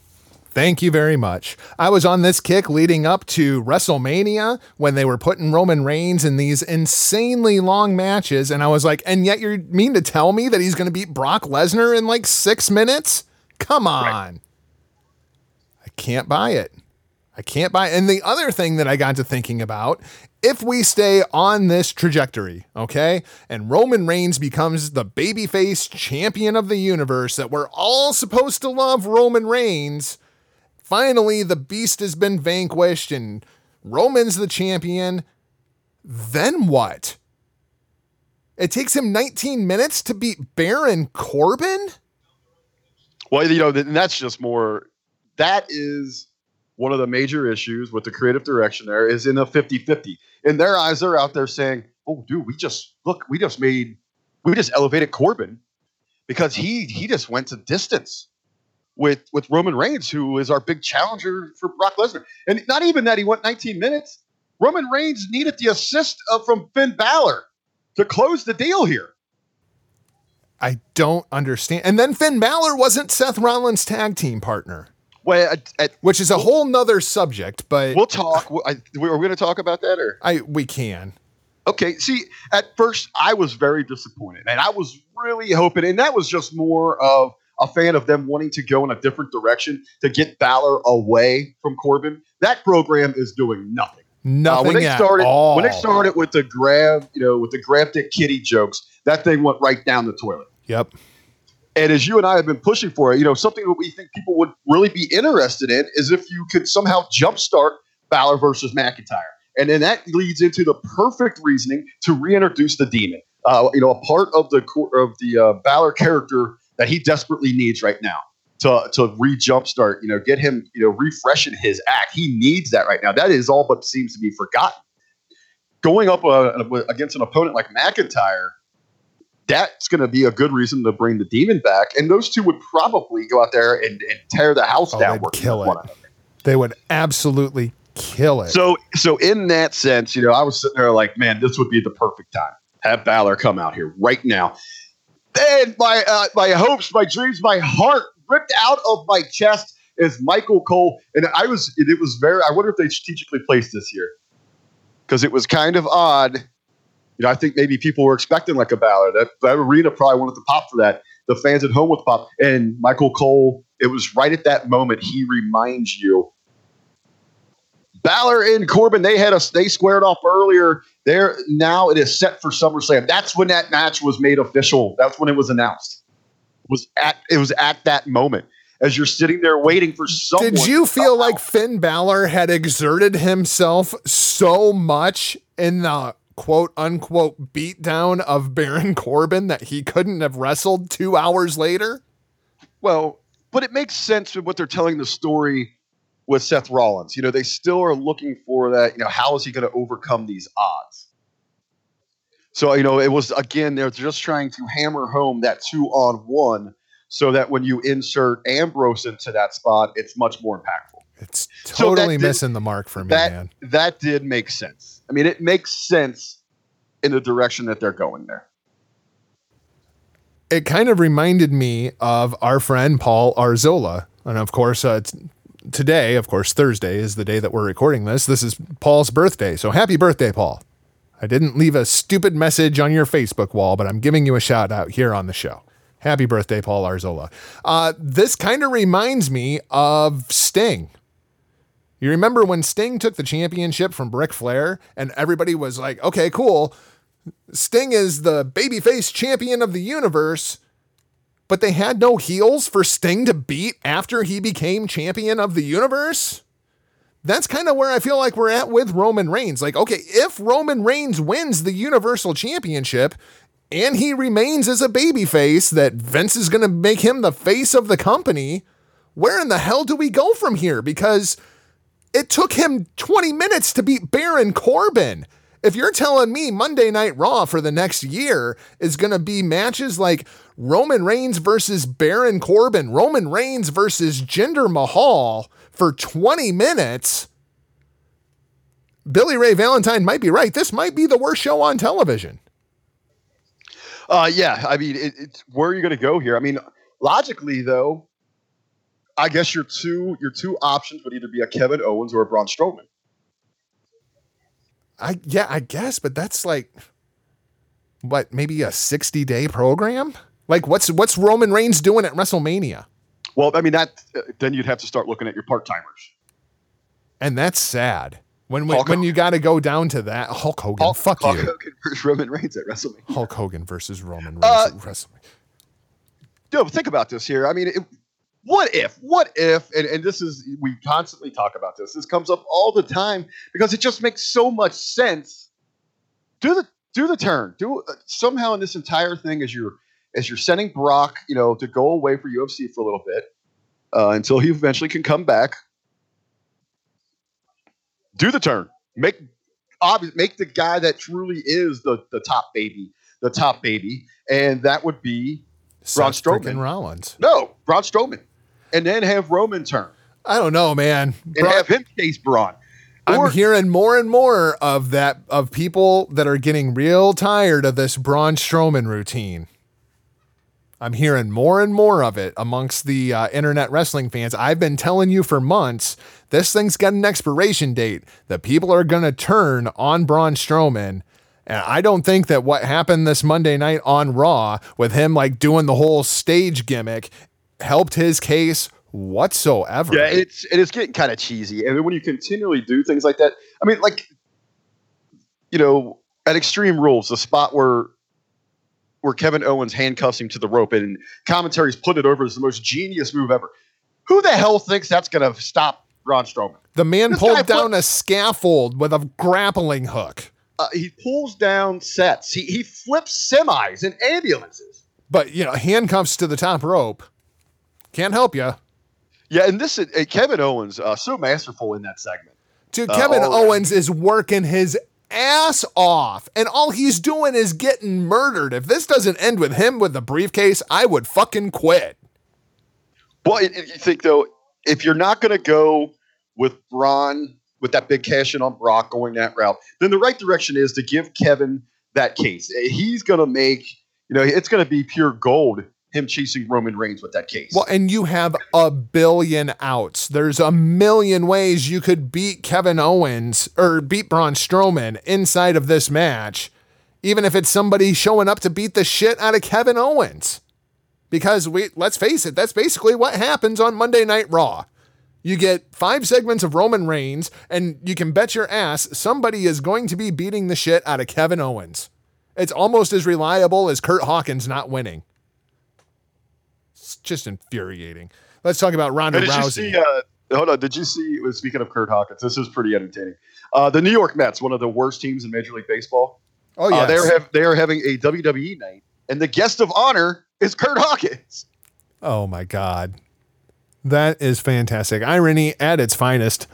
Thank you very much. I was on this kick leading up to WrestleMania when they were putting Roman Reigns in these insanely long matches. And I was like, and yet you mean to tell me that he's going to beat Brock Lesnar in like six minutes? Come on. I can't buy it. I can't buy it. And the other thing that I got to thinking about if we stay on this trajectory, okay, and Roman Reigns becomes the babyface champion of the universe that we're all supposed to love Roman Reigns, finally the beast has been vanquished and Roman's the champion, then what? It takes him 19 minutes to beat Baron Corbin? Well, you know, that's just more. That is one of the major issues with the creative direction. There is in a 50-50. In their eyes, they're out there saying, "Oh, dude, we just look, we just made, we just elevated Corbin because he he just went to distance with with Roman Reigns, who is our big challenger for Brock Lesnar. And not even that he went 19 minutes. Roman Reigns needed the assist of, from Finn Balor to close the deal here. I don't understand. And then Finn Balor wasn't Seth Rollins' tag team partner, Well, at, at, which is a whole nother subject, but we'll talk. I, are we going to talk about that or? I we can. Okay, see, at first I was very disappointed, and I was really hoping, and that was just more of a fan of them wanting to go in a different direction to get Balor away from Corbin. That program is doing nothing. Nothing uh, when they at started all. when they started with the grab, you know, with the grab dick kitty jokes, that thing went right down the toilet. Yep. And as you and I have been pushing for, it, you know, something that we think people would really be interested in is if you could somehow jumpstart Balor versus McIntyre. And then that leads into the perfect reasoning to reintroduce the demon. Uh, you know, a part of the of the uh, Balor character that he desperately needs right now to to re jumpstart. You know, get him you know refreshing his act. He needs that right now. That is all but seems to be forgotten. Going up uh, against an opponent like McIntyre, that's going to be a good reason to bring the demon back. And those two would probably go out there and, and tear the house Oh, down. kill it. They would absolutely kill it. So, so in that sense, you know, I was sitting there like, man, this would be the perfect time. Have Balor come out here right now. Then my uh, my hopes, my dreams, my heart ripped out of my chest is Michael Cole, and I was it, was very. I wonder if they strategically placed this here because it was kind of odd. You know, I think maybe people were expecting like a Balor. That, that arena probably wanted to pop for that. The fans at home would pop, and Michael Cole. It was right at that moment he reminds you Balor and Corbin, they had us, they squared off earlier. There now it is set for SummerSlam. That's when that match was made official. That's when it was announced. It was at it was at that moment as you're sitting there waiting for someone. Did you feel come like. Finn Balor had exerted himself so much in the quote unquote beatdown of Baron Corbin that he couldn't have wrestled two hours later? Well, but it makes sense with what they're telling the story with Seth Rollins. You know, they still are looking for that. You know, how is he going to overcome these odds? So, you know, it was again, they're just trying to hammer home that two on one so that when you insert Ambrose into that spot, it's much more impactful. It's So totally did- missing the mark for me, that man. that did make sense. I mean, it makes sense in the direction that they're going there. It kind of reminded me of our friend Paul Arzola. And of course, uh, it's, today, of course, Thursday is the day that we're recording this. This is Paul's birthday. So happy birthday, Paul. I didn't leave a stupid message on your Facebook wall, but I'm giving you a shout out here on the show. Happy birthday, Paul Arzola. Uh, this kind of reminds me of Sting. You remember when Sting took the championship from Ric Flair and everybody was like, okay, cool. Sting is the babyface champion of the universe. But they had no heels for Sting to beat after he became champion of the universe. That's kind of where I feel like we're at with Roman Reigns. Like, okay, if Roman Reigns wins the Universal Championship and he remains as a babyface, that Vince is going to make him the face of the company, where in the hell do we go from here? Because it took him 20 minutes to beat Baron Corbin. If you're telling me Monday Night Raw for the next year is going to be matches like Roman Reigns versus Baron Corbin, Roman Reigns versus Jinder Mahal for 20 minutes, Billy Ray Valentine might be right. This might be the worst show on television. Uh, yeah, I mean, it, it's where are you going to go here? I mean, logically though, I guess your two your two options would either be a Kevin Owens or a Braun Strowman. I yeah, I guess, but that's like what, maybe a 60-day program? Like what's what's Roman Reigns doing at WrestleMania? Well, I mean that uh, then you'd have to start looking at your part timers. And that's sad. When when, when you got to go down to that, Hulk Hogan, fuck you. Hulk you. Hogan versus Roman Reigns at WrestleMania. Hulk Hogan versus Roman Reigns Uh, at WrestleMania. But think about this here. I mean, it, what if? What if? And, and this is we constantly talk about this. This comes up all the time because it just makes so much sense. Do the do the turn. Do uh, somehow in this entire thing as you're as you're sending Brock, you know, to go away for UFC for a little bit uh, until he eventually can come back. Do the turn. Make obvious. Make the guy that truly is the the top baby, the top baby, and that would be Braun Seth Strowman. Rollins. no, Braun Strowman. And then have Roman turn I don't know, man. and Braun- have him chase Braun. I'm Or- hearing more and more of that of people that are getting real tired of this Braun Strowman routine. I'm hearing more and more of it amongst the uh, internet wrestling fans. I've been telling you for months this thing's got an expiration date. The people are going to turn on Braun Strowman. And I don't think that what happened this Monday night on Raw with him like doing the whole stage gimmick helped his case whatsoever. Yeah, it's it is getting kind of cheesy. And then when you continually do things like that, I mean, like you know, at Extreme Rules, the spot where where Kevin Owens handcuffs him to the rope and commentaries put it over as the most genius move ever. Who the hell thinks that's going to stop Braun Strowman? The man This pulled down a scaffold with a grappling hook. Uh, he pulls down sets. He he flips semis and ambulances. But, you know, handcuffs to the top rope. Can't help you. Yeah, and this uh, Kevin Owens uh, so masterful in that segment. Dude, Uh, Kevin right. Owens is working his ass off, and all he's doing is getting murdered. If this doesn't end with him with the briefcase, I would fucking quit. Well, you think though, if you're not going to go with Braun with that big cash in on Brock going that route, then the right direction is to give Kevin that case. He's going to make, you know, it's going to be pure gold. Him chasing Roman Reigns with that case. Well, and you have a billion outs. There's a million ways you could beat Kevin Owens or beat Braun Strowman inside of this match, even if it's somebody showing up to beat the shit out of Kevin Owens. Because we let's face it, that's basically what happens on Monday Night Raw. You get five segments of Roman Reigns, and you can bet your ass somebody is going to be beating the shit out of Kevin Owens. It's almost as reliable as Kurt Hawkins not winning. Just infuriating. Let's talk about Ronda did you Rousey. see? Uh, hold on. Did you see? Speaking of Kurt Hawkins, this is pretty entertaining. Uh, the New York Mets, one of the worst teams in Major League Baseball. oh Uh, yeah, they're have, they are having a WWE night, and the guest of honor is Kurt Hawkins. Oh my God. That is fantastic. Irony at its finest.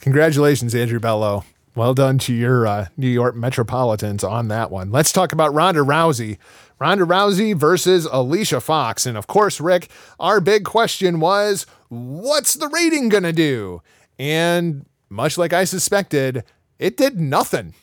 Congratulations, Andrew Bello. Well done to your uh, New York Metropolitans on that one. Let's talk about Ronda Rousey. Ronda Rousey versus Alicia Fox. And of course, Rick, our big question was what's the rating going to do? And much like I suspected, it did nothing.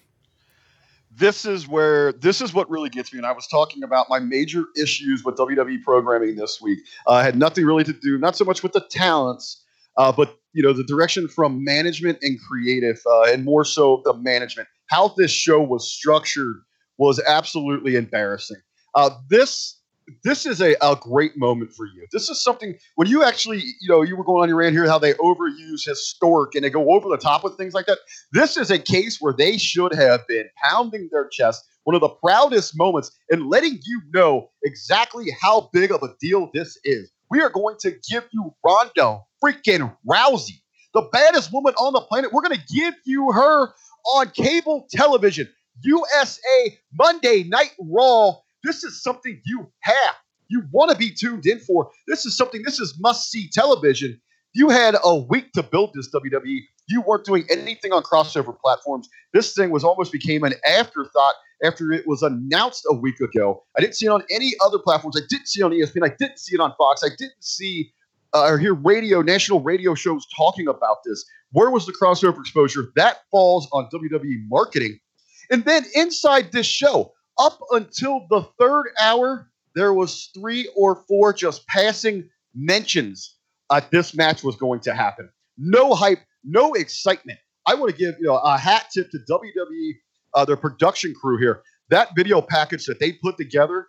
this is where this is what really gets me. And I was talking about my major issues with WWE programming this week. Uh, had nothing really to do, not so much with the talents, uh, but you know the direction from management and creative, uh, and more so the management. How this show was structured was absolutely embarrassing. Uh, this this is a, a great moment for you. This is something when you actually, you know, you were going on your rant here how they overuse historic and they go over the top with things like that. This is a case where they should have been pounding their chest, one of the proudest moments, and letting you know exactly how big of a deal this is. We are going to give you Ronda freaking Rousey, the baddest woman on the planet. We're going to give you her on cable television, USA Monday Night Raw this is something you have. You want to be tuned in for. This is something, this is must see television. You had a week to build this WWE. You weren't doing anything on crossover platforms. This thing was almost became an afterthought after it was announced a week ago. I didn't see it on any other platforms. I didn't see it on ESPN. I didn't see it on Fox. I didn't see uh, or hear radio, national radio shows talking about this. Where was the crossover exposure? That falls on WWE marketing. And then inside this show, up until the third hour, there was three or four just passing mentions uh, this match was going to happen. No hype, no excitement. I want to give you know a hat tip to WWE, uh, their production crew here. That video package that they put together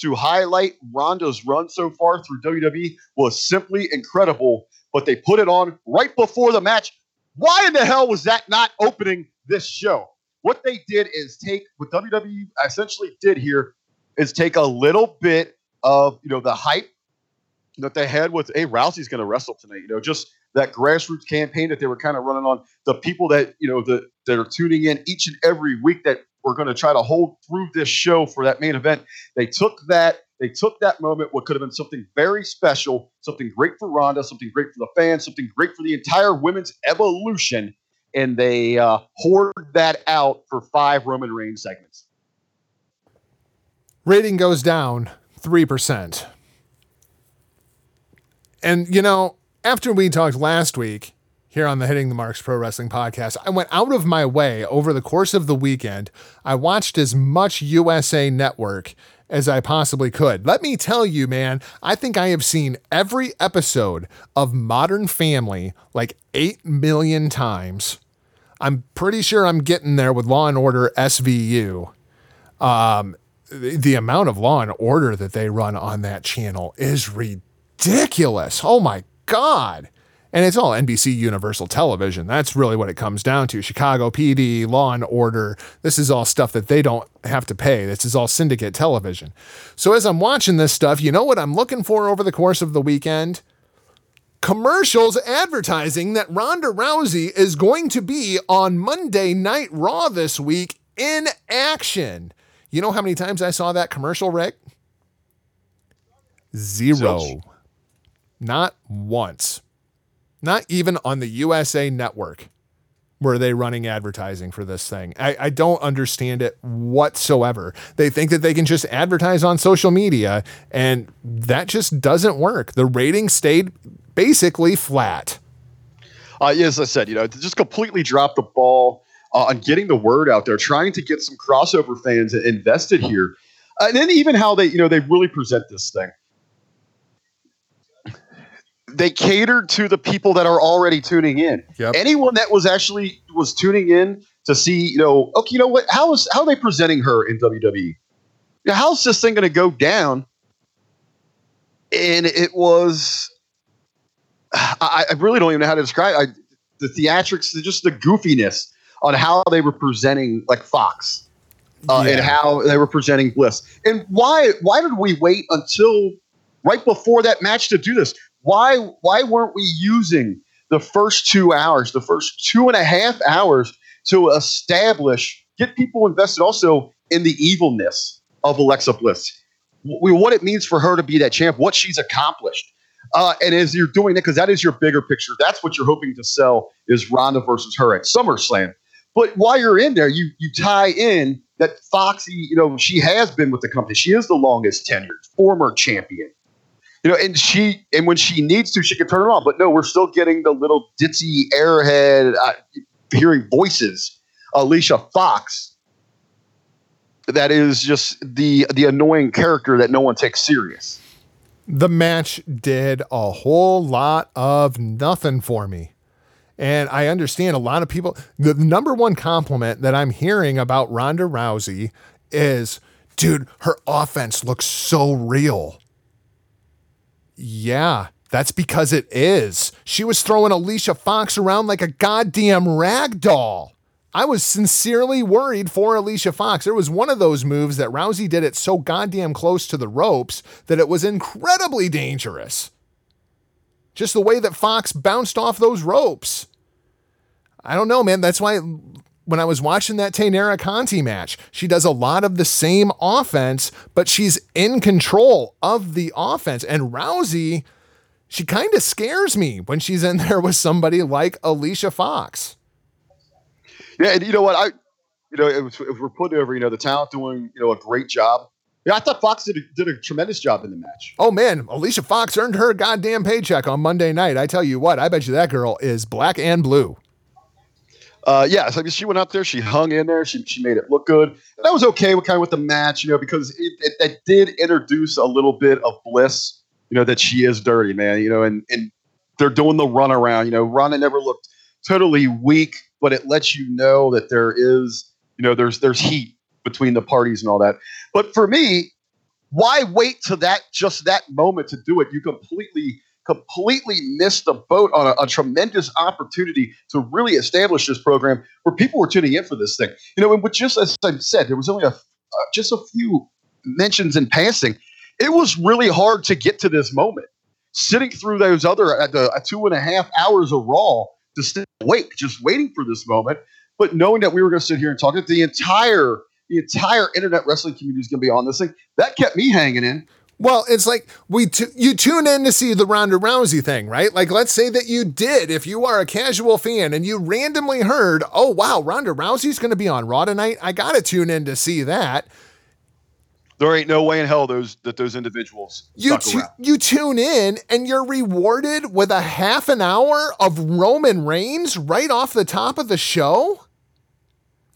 to highlight Ronda's run so far through WWE was simply incredible. But they put it on right before the match. Why in the hell was that not opening this show? What they did is take what WWE essentially did here is take a little bit of you know the hype that they had with hey Rousey's going to wrestle tonight. You know, just that grassroots campaign that they were kind of running on the people that you know that that are tuning in each and every week that we're going to try to hold through this show for that main event. They took that they took that moment, what could have been something very special, something great for Ronda, something great for the fans, something great for the entire women's evolution, and they uh, hoard that out for five Roman Reigns segments. Rating goes down 3%. And, you know, after we talked last week here on the Hitting the Marks Pro Wrestling podcast, I went out of my way over the course of the weekend. I watched as much USA Network as I possibly could. Let me tell you, man, I think I have seen every episode of Modern Family like 8 million times. I'm pretty sure I'm getting there with Law and Order SVU. Um, the, the amount of Law and Order that they run on that channel is ridiculous. Oh my God. And it's all NBC Universal Television. That's really what it comes down to. Chicago PD, Law and Order. This is all stuff that they don't have to pay. This is all syndicate television. So as I'm watching this stuff, you know what I'm looking for over the course of the weekend? Commercials advertising that Ronda Rousey is going to be on Monday Night Raw this week in action. You know how many times I saw that commercial, Rick? Zero. Not once. Not even on the USA network were they running advertising for this thing. I, I don't understand it whatsoever. They think that they can just advertise on social media, and that just doesn't work. The rating stayed basically flat. Uh, as I said, you know, just completely dropped the ball uh, on getting the word out there, trying to get some crossover fans invested here, and then even how they, you know, they really present this thing. They catered to the people that are already tuning in. Yep. Anyone that was actually was tuning in to see, you know, okay, you know what? How is how are they presenting her in WWE? How's this thing going to go down? And it was I, I really don't even know how to describe I, the theatrics, just the goofiness on how they were presenting like Fox uh, and how they were presenting Bliss. And why why did we wait until right before that match to do this? Why why weren't we using the first two hours, the first two and a half hours to establish, get people invested also in the evilness of Alexa Bliss? W- what it means for her to be that champ, what she's accomplished. Uh, and as you're doing it, because that is your bigger picture, that's what you're hoping to sell is Ronda versus her at SummerSlam. But while you're in there, you you tie in that Foxy, you know, she has been with the company. She is the longest tenured former champion. You know, and she and when she needs to, she can turn it on. But no, we're still getting the little ditzy airhead uh, hearing voices. Alicia Fox. That is just the the annoying character that no one takes serious. The match did a whole lot of nothing for me. And I understand a lot of people, the number one compliment that I'm hearing about Ronda Rousey is dude, her offense looks so real. Yeah, that's because it is. She was throwing Alicia Fox around like a goddamn rag doll. I was sincerely worried for Alicia Fox. There was one of those moves that Rousey did it so goddamn close to the ropes that it was incredibly dangerous. Just the way that Fox bounced off those ropes. I don't know, man. That's why when I was watching that Taynara Conti match, she does a lot of the same offense, but she's in control of the offense. And Rousey, she kind of scares me when she's in there with somebody like Alicia Fox. Yeah, and you know what? I, you know, it was, if we're putting over, you know, the talent doing, you know, a great job. Yeah, I thought Fox did a, did a tremendous job in the match. Oh man, Alicia Fox earned her goddamn paycheck on Monday night. I tell you what, I bet you that girl is black and blue. Uh, yeah, so I mean, she went out there, she hung in there, she, she made it look good. And I was okay with kind of with the match, you know, because it, it, it did introduce a little bit of bliss, you know, that she is dirty, man, you know, and, and they're doing the run around, you know, Ronda never looked totally weak but it lets you know that there is, you know, there's there's heat between the parties and all that. But for me, why wait to that just that moment to do it? You completely completely missed the boat on a, a, tremendous opportunity to really establish this program where people were tuning in for this thing. You know, and with just as I said, there was only a uh, just a few mentions in passing. It was really hard to get to this moment. Sitting through those other uh, uh, two and a half hours of Raw to stay awake, just waiting for this moment. But knowing that we were going to sit here and talk, that the entire the entire internet wrestling community is going to be on this thing, that kept me hanging in. Well, it's like we t- you tune in to see the Ronda Rousey thing, right? Like, let's say that you did, if you are a casual fan and you randomly heard, "Oh wow, Ronda Rousey's going to be on Raw tonight," I got to tune in to see that there ain't no way in hell those that those individuals you tu- you tune in and you're rewarded with a half an hour of Roman Reigns right off the top of the show.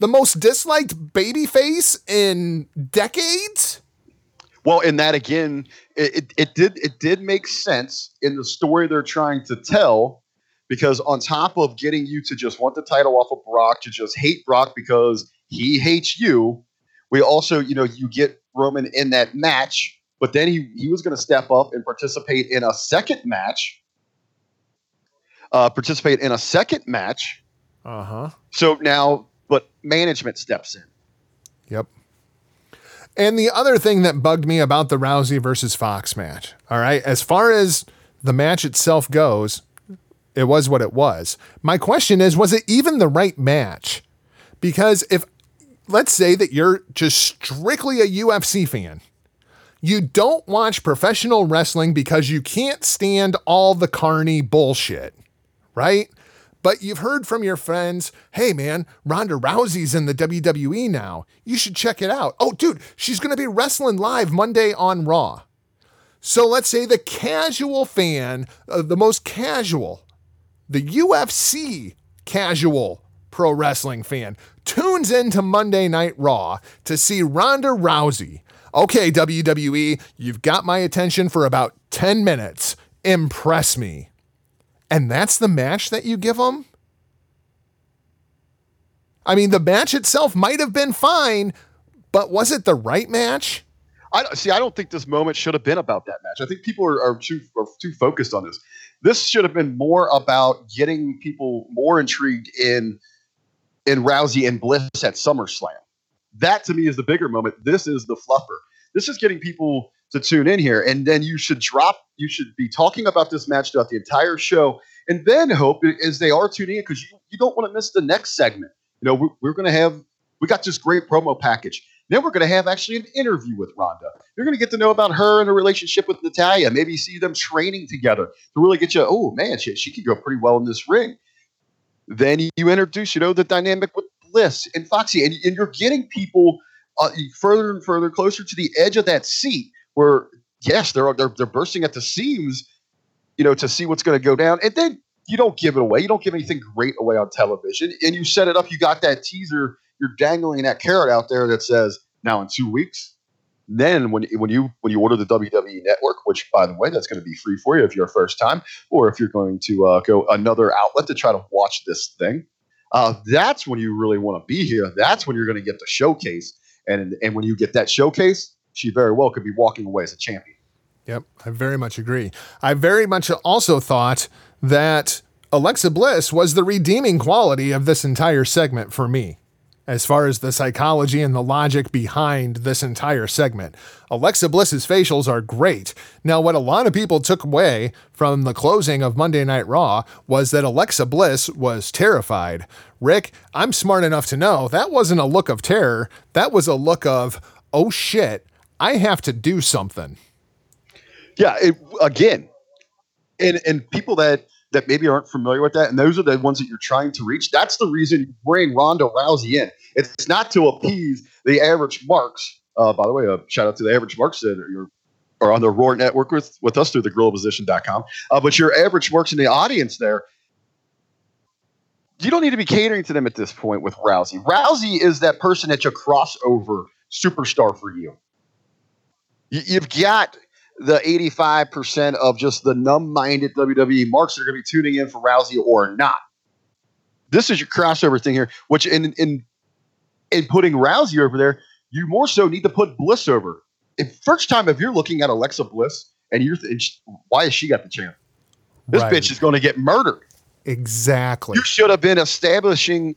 The most disliked babyface in decades. Well, in that again, it, it, it did it did make sense in the story they're trying to tell, because on top of getting you to just want the title off of Brock, to just hate Brock because he hates you, we also, you know, you get Roman in that match, but then he, he was going to step up and participate in a second match. Uh, participate in a second match. Uh huh. So now, but management steps in. Yep. And the other thing that bugged me about the Rousey versus Fox match, all right, as far as the match itself goes, it was what it was. My question is, was it even the right match? Because if let's say that you're just strictly a UFC fan. You don't watch professional wrestling because you can't stand all the carny bullshit, right? But you've heard from your friends, hey man, Ronda Rousey's in the WWE now. You should check it out. Oh, dude, she's going to be wrestling live Monday on Raw. So let's say the casual fan, uh, the most casual, the UFC casual pro wrestling fan tunes into Monday Night Raw to see Ronda Rousey. Okay, WWE, you've got my attention for about 10 minutes. Impress me. And that's the match that you give them? I mean, the match itself might have been fine, but was it the right match? I see. I don't think this moment should have been about that match. I think people are, are too are too focused on this. This should have been more about getting people more intrigued in in Rousey and Bliss at SummerSlam. That to me is the bigger moment. This is the fluffer. This is getting people to tune in here. And then you should drop, you should be talking about this match throughout the entire show. And then hope as they are tuning in, because you, you don't want to miss the next segment. You know, we're, we're going to have, we got this great promo package. Then we're going to have actually an interview with Ronda. You're going to get to know about her and her relationship with Natalya. Maybe see them training together to really get you. Oh man, she, she could go pretty well in this ring. Then you introduce, you know, the dynamic with Bliss and Foxy, and, and you're getting people uh, further and further closer to the edge of that seat where, yes, they're, they're, they're bursting at the seams, you know, to see what's going to go down. And then you don't give it away. You don't give anything great away on television. And you set it up. You got that teaser. You're dangling that carrot out there that says, now in two weeks, then when when you when you order the WWE Network, which by the way, that's going to be free for you if you're a first time, or if you're going to uh, go another outlet to try to watch this thing, uh, that's when you really want to be here. That's when you're going to get the showcase. And and when you get that showcase, she very well could be walking away as a champion. Yep, I very much agree. I very much also thought that Alexa Bliss was the redeeming quality of this entire segment for me, as far as the psychology and the logic behind this entire segment. Alexa Bliss's facials are great. Now, what a lot of people took away from the closing of Monday Night Raw was that Alexa Bliss was terrified. Rick, I'm smart enough to know that wasn't a look of terror, that was a look of, oh shit, I have to do something. Yeah, it, again, and and people that that maybe aren't familiar with that, and those are the ones that you're trying to reach. That's the reason you bring Ronda Rousey in. It's not to appease the average marks. Uh, by the way, a shout out to the average marks that are, are on the Roar Network with, with us through the grillposition.com. Uh, but your average marks in the audience there, you don't need to be catering to them at this point with Rousey. Rousey is that person that's a crossover superstar for you. You you've got the 85% of just the numb minded WWE marks that are going to be tuning in for Rousey or not. This is your crossover thing here, which in, in, in putting Rousey over there, you more so need to put Bliss over. If first time, if you're looking at Alexa Bliss and you're, th- why has she got the champ? This Right. bitch is going to get murdered. Exactly. You should have been establishing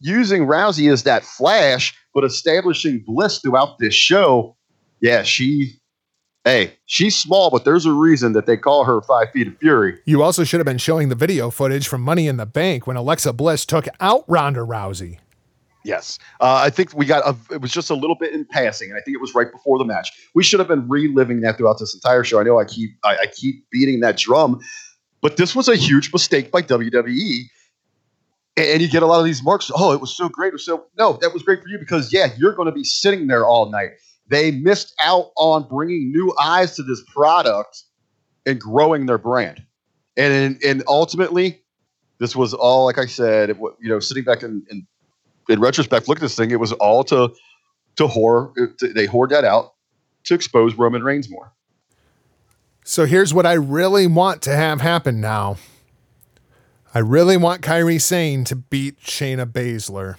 using Rousey as that flash, but establishing Bliss throughout this show. Yeah, she. Hey, she's small, but there's a reason that they call her Five Feet of Fury. You also should have been showing the video footage from Money in the Bank when Alexa Bliss took out Ronda Rousey. Yes, uh, I think we got. A, it was just a little bit in passing, and I think it was right before the match. We should have been reliving that throughout this entire show. I know I keep I, I keep beating that drum, but this was a huge mistake by WWE. And and you get a lot of these marks. Oh, it was so great. It was so no, that was great for you because yeah, you're going to be sitting there all night. They missed out on bringing new eyes to this product and growing their brand. And and ultimately, this was all like I said. You know, sitting back in, in in retrospect, look at this thing. It was all to to whore. it- they whored that out to expose Roman Reigns more. So here's what I really want to have happen now. I really want Kairi Sane to beat Shayna Baszler.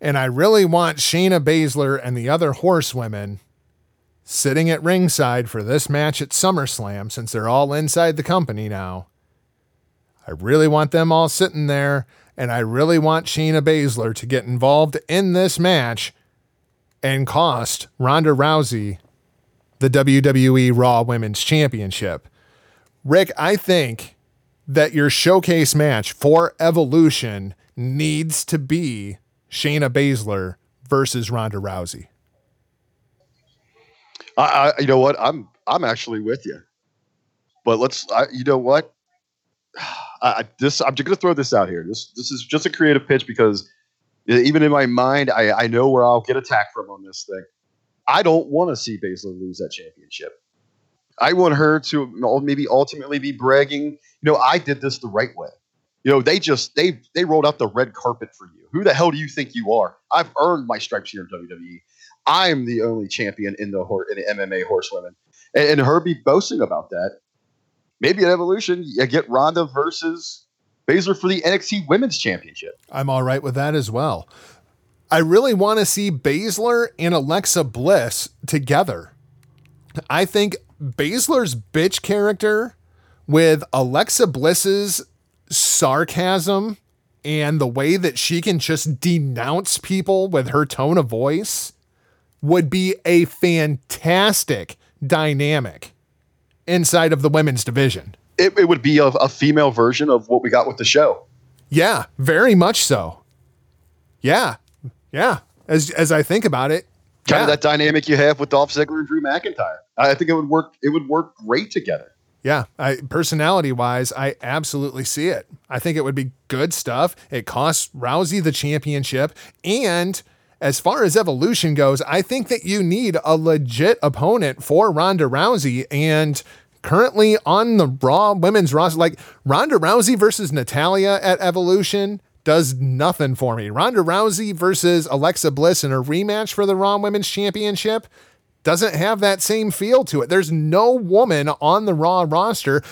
And I really want Shayna Baszler and the other horsewomen sitting at ringside for this match at SummerSlam since they're all inside the company now. I really want them all sitting there, and I really want Shayna Baszler to get involved in this match and cost Ronda Rousey the WWE Raw Women's Championship. Rick, I think that your showcase match for Evolution needs to be Shayna Baszler versus Ronda Rousey. I, I you know what? I'm I'm actually with you. But let's. I, you know what? I, this I'm just gonna throw this out here. This this is just a creative pitch because even in my mind, I I know where I'll get attacked from on this thing. I don't want to see Baszler lose that championship. I want her to maybe ultimately be bragging. You know, I did this the right way. You know, they just they they rolled out the red carpet for you. Who the hell do you think you are? I've earned my stripes here in WWE. I'm the only champion in the in the MMA horsewomen, and, and her be boasting about that. Maybe at Evolution, you get Ronda versus Baszler for the NXT Women's Championship. I'm all right with that as well. I really want to see Baszler and Alexa Bliss together. I think Baszler's bitch character with Alexa Bliss's sarcasm and the way that she can just denounce people with her tone of voice would be a fantastic dynamic inside of the women's division. It, it would be a, a female version of what we got with the show. Yeah, very much so. Yeah, yeah. As as I think about it, Kind yeah. of that dynamic you have with Dolph Ziggler and Drew McIntyre. I I think it would work. It would work great together. Yeah, I personality wise, I absolutely see it. I think it would be good stuff. It costs Rousey the championship. And as far as evolution goes, I think that you need a legit opponent for Ronda Rousey. And currently on the Raw women's roster, like Ronda Rousey versus Natalya at Evolution does nothing for me. Ronda Rousey versus Alexa Bliss in a rematch for the Raw Women's Championship doesn't have that same feel to it. There's no woman on the Raw roster.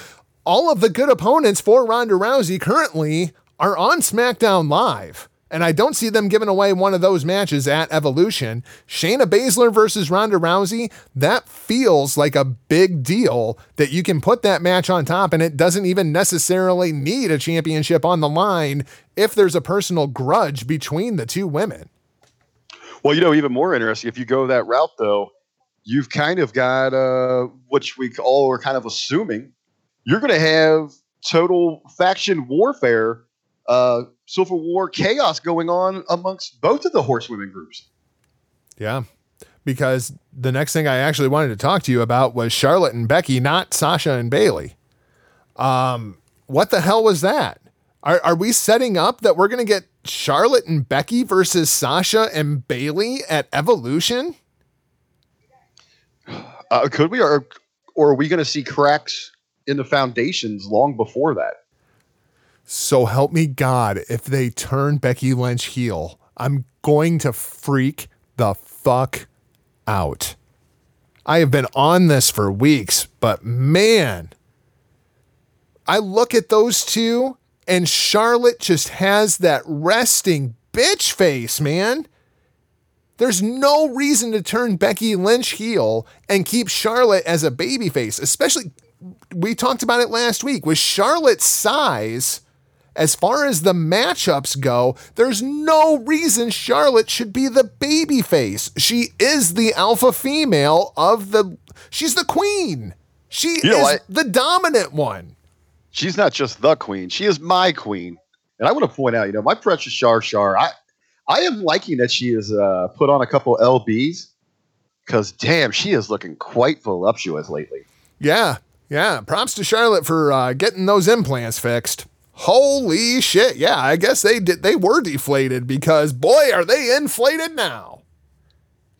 All of the good opponents for Ronda Rousey currently are on SmackDown Live. And I don't see them giving away one of those matches at Evolution. Shayna Baszler versus Ronda Rousey, that feels like a big deal that you can put that match on top and it doesn't even necessarily need a championship on the line if there's a personal grudge between the two women. Well, you know, even more interesting, if you go that route, though, you've kind of got, uh, which we all are kind of assuming, you're going to have total faction warfare uh, Civil War chaos going on amongst both of the horsewomen groups. Yeah. Because the next thing I actually wanted to talk to you about was Charlotte and Becky, not Sasha and Bailey. Um, what the hell was that? Are, are we setting up that we're going to get Charlotte and Becky versus Sasha and Bailey at Evolution? Uh, could we, or, or are we going to see cracks in the foundations long before that? So help me God, if they turn Becky Lynch heel, I'm going to freak the fuck out. I have been on this for weeks, but man, I look at those two and Charlotte just has that resting bitch face, man. There's no reason to turn Becky Lynch heel and keep Charlotte as a babyface, especially we talked about it last week with Charlotte's size as far as the matchups go, there's no reason Charlotte should be the baby face. She is the alpha female of the she's the queen. She You is the dominant one. She's not just the queen; she is my queen. And I want to point out, you know, my precious Shar Shar. I I am liking that she has uh, put on a couple lbs because damn, she is looking quite voluptuous lately. Yeah. Yeah. Props to Charlotte for uh, getting those implants fixed. Holy shit. Yeah, I guess they did they were deflated because boy, are they inflated now.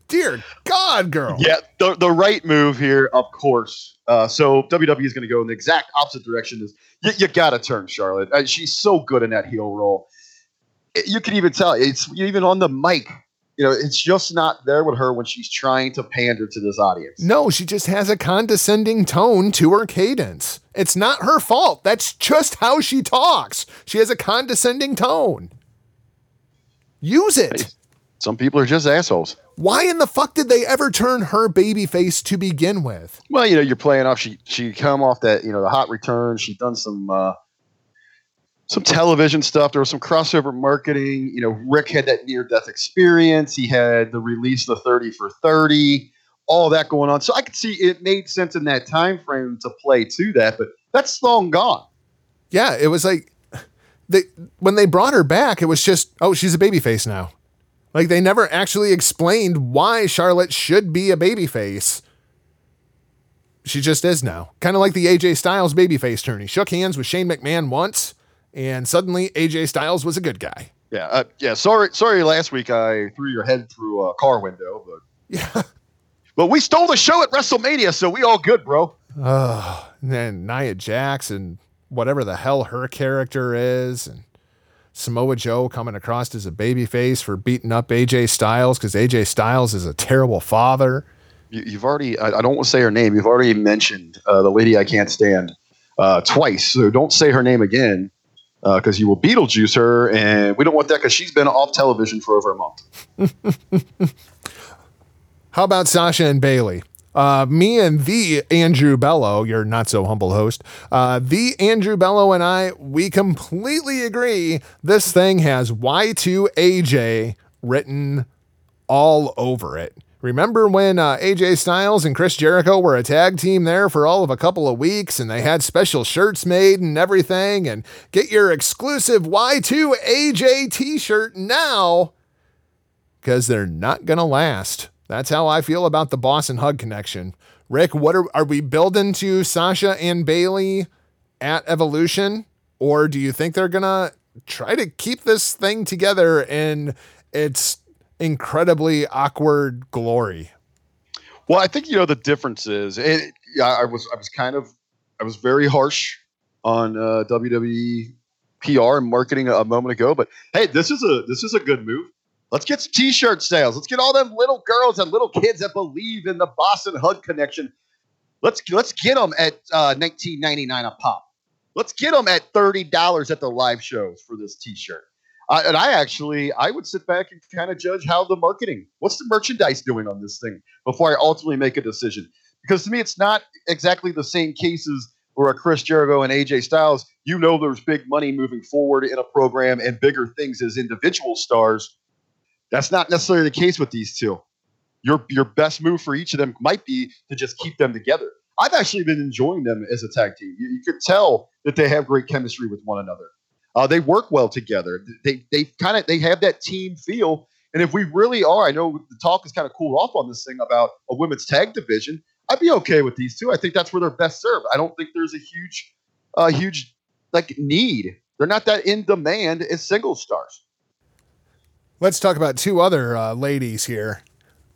Dear God, girl. Yeah, the, the right move here, of course. Uh, so WWE is going to go in the exact opposite direction. Is you, you got to turn Charlotte. Uh, she's so good in that heel role. You can even tell it's even on the mic. You know, it's just not there with her when she's trying to pander to this audience. No, she just has a condescending tone to her cadence. It's not her fault. That's just how she talks. She has a condescending tone. Use it. Some people are just assholes. Why in the fuck did they ever turn her baby face to begin with? Well, you know, you're playing off. She she come off that you know the hot return. She done some uh, some television stuff. There was some crossover marketing. You know, Rick had that near death experience. He had the release of the thirty for thirty. All that going on. So I could see it made sense in that time frame to play to that, but that's long gone. Yeah, it was like they when they brought her back, it was just, oh, she's a baby face now. Like they never actually explained why Charlotte should be a baby face. She just is now. Kind of like the AJ Styles babyface turn. He shook hands with Shane McMahon once, and suddenly AJ Styles was a good guy. Yeah, uh, yeah. Sorry, sorry. Last week I threw your head through a car window, but Yeah. but we stole the show at WrestleMania, so we all good, bro. Oh, and then Nia Jax and whatever the hell her character is, and Samoa Joe coming across as a babyface for beating up AJ Styles because AJ Styles is a terrible father. You, you've already. I, I don't want to say her name. You've already mentioned uh, the lady I can't stand uh, twice, so don't say her name again because you will Beetlejuice her, and we don't want that because she's been off television for over a month. How about Sasha and Bailey? Uh, me and the Andrew Bello, your not so humble host, uh, the Andrew Bello and I, we completely agree this thing has Y2AJ written all over it. Remember when uh, AJ Styles and Chris Jericho were a tag team there for all of a couple of weeks and they had special shirts made and everything? And get your exclusive Y2AJ t shirt now because they're not going to last. That's how I feel about the Boss and Hug connection. Rick, what are, are we building to Sasha and Bailey at Evolution? Or do you think they're going to try to keep this thing together and its incredibly awkward glory? Well, I think you know the difference is. It, yeah, I was I was kind of I was very harsh on uh, WWE PR and marketing a, a moment ago, but hey, this is a this is a good move. Let's get some T-shirt sales. Let's get all them little girls and little kids that believe in the Boss 'n' Hug connection. Let's let's get them at uh, 19.99 a pop. Let's get them at thirty dollars at the live shows for this T-shirt. I, and I actually I would sit back and kind of judge how the marketing, what's the merchandise doing on this thing before I ultimately make a decision. Because to me, it's not exactly the same cases where a Chris Jericho and AJ Styles, you know, there's big money moving forward in a program and bigger things as individual stars. That's not necessarily the case with these two. Your your best move for each of them might be to just keep them together. I've actually been enjoying them as a tag team. You, you could tell that they have great chemistry with one another. Uh, they work well together. They they kind of they have that team feel. And if we really are, I know the talk is kind of cooled off on this thing about a women's tag division. I'd be okay with these two. I think that's where they're best served. I don't think there's a huge, uh, huge like need. They're not that in demand as single stars. Let's talk about two other uh, ladies here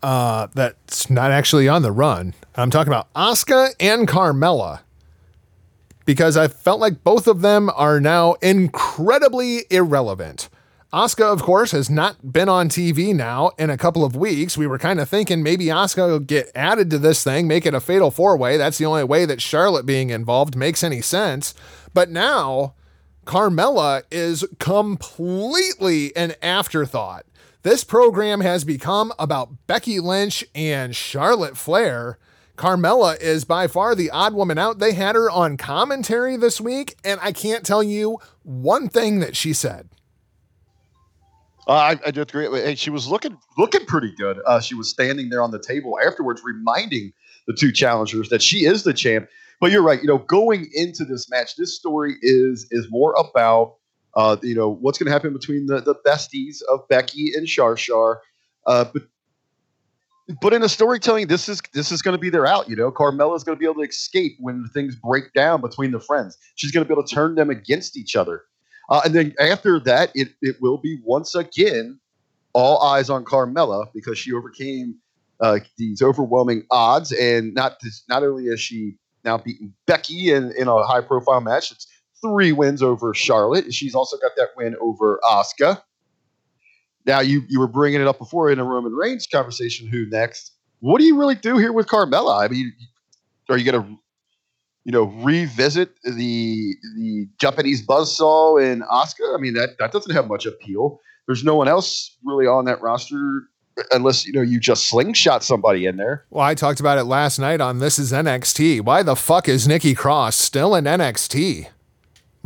uh, that's not actually on the run. I'm talking about Asuka and Carmella because I felt like both of them are now incredibly irrelevant. Asuka, of course, has not been on TV now in a couple of weeks. We were kind of thinking maybe Asuka will get added to this thing, make it a fatal four way. That's the only way that Charlotte being involved makes any sense. But now, Carmella is completely an afterthought. This program has become about Becky Lynch and Charlotte Flair. Carmella is by far the odd woman out. They had her on commentary this week, and I can't tell you one thing that she said. Uh, I, I do agree. Hey, she was looking looking pretty good. Uh, she was standing there on the table afterwards, reminding the two challengers that she is the champ. But you're right. You know, going into this match, this story is is more about uh, you know what's going to happen between the the besties of Becky and Char Char. Uh, but but in a storytelling, this is this is going to be their out. You know, Carmella is going to be able to escape when things break down between the friends. She's going to be able to turn them against each other. Uh, and then after that, it it will be once again all eyes on Carmella because she overcame uh, these overwhelming odds, and not this, not only has she now beaten Becky in, in a high profile match, it's three wins over Charlotte. She's also got that win over Asuka. Now you you were bringing it up before in a Roman Reigns conversation. Who next? What do you really do here with Carmella? I mean, are you going to you know revisit the the Japanese buzzsaw in Asuka? I mean that that doesn't have much appeal. There's no one else really on that roster unless you know you just slingshot somebody in there. Well, I talked about it last night on This Is NXT. Why the fuck is Nikki Cross still in NXT?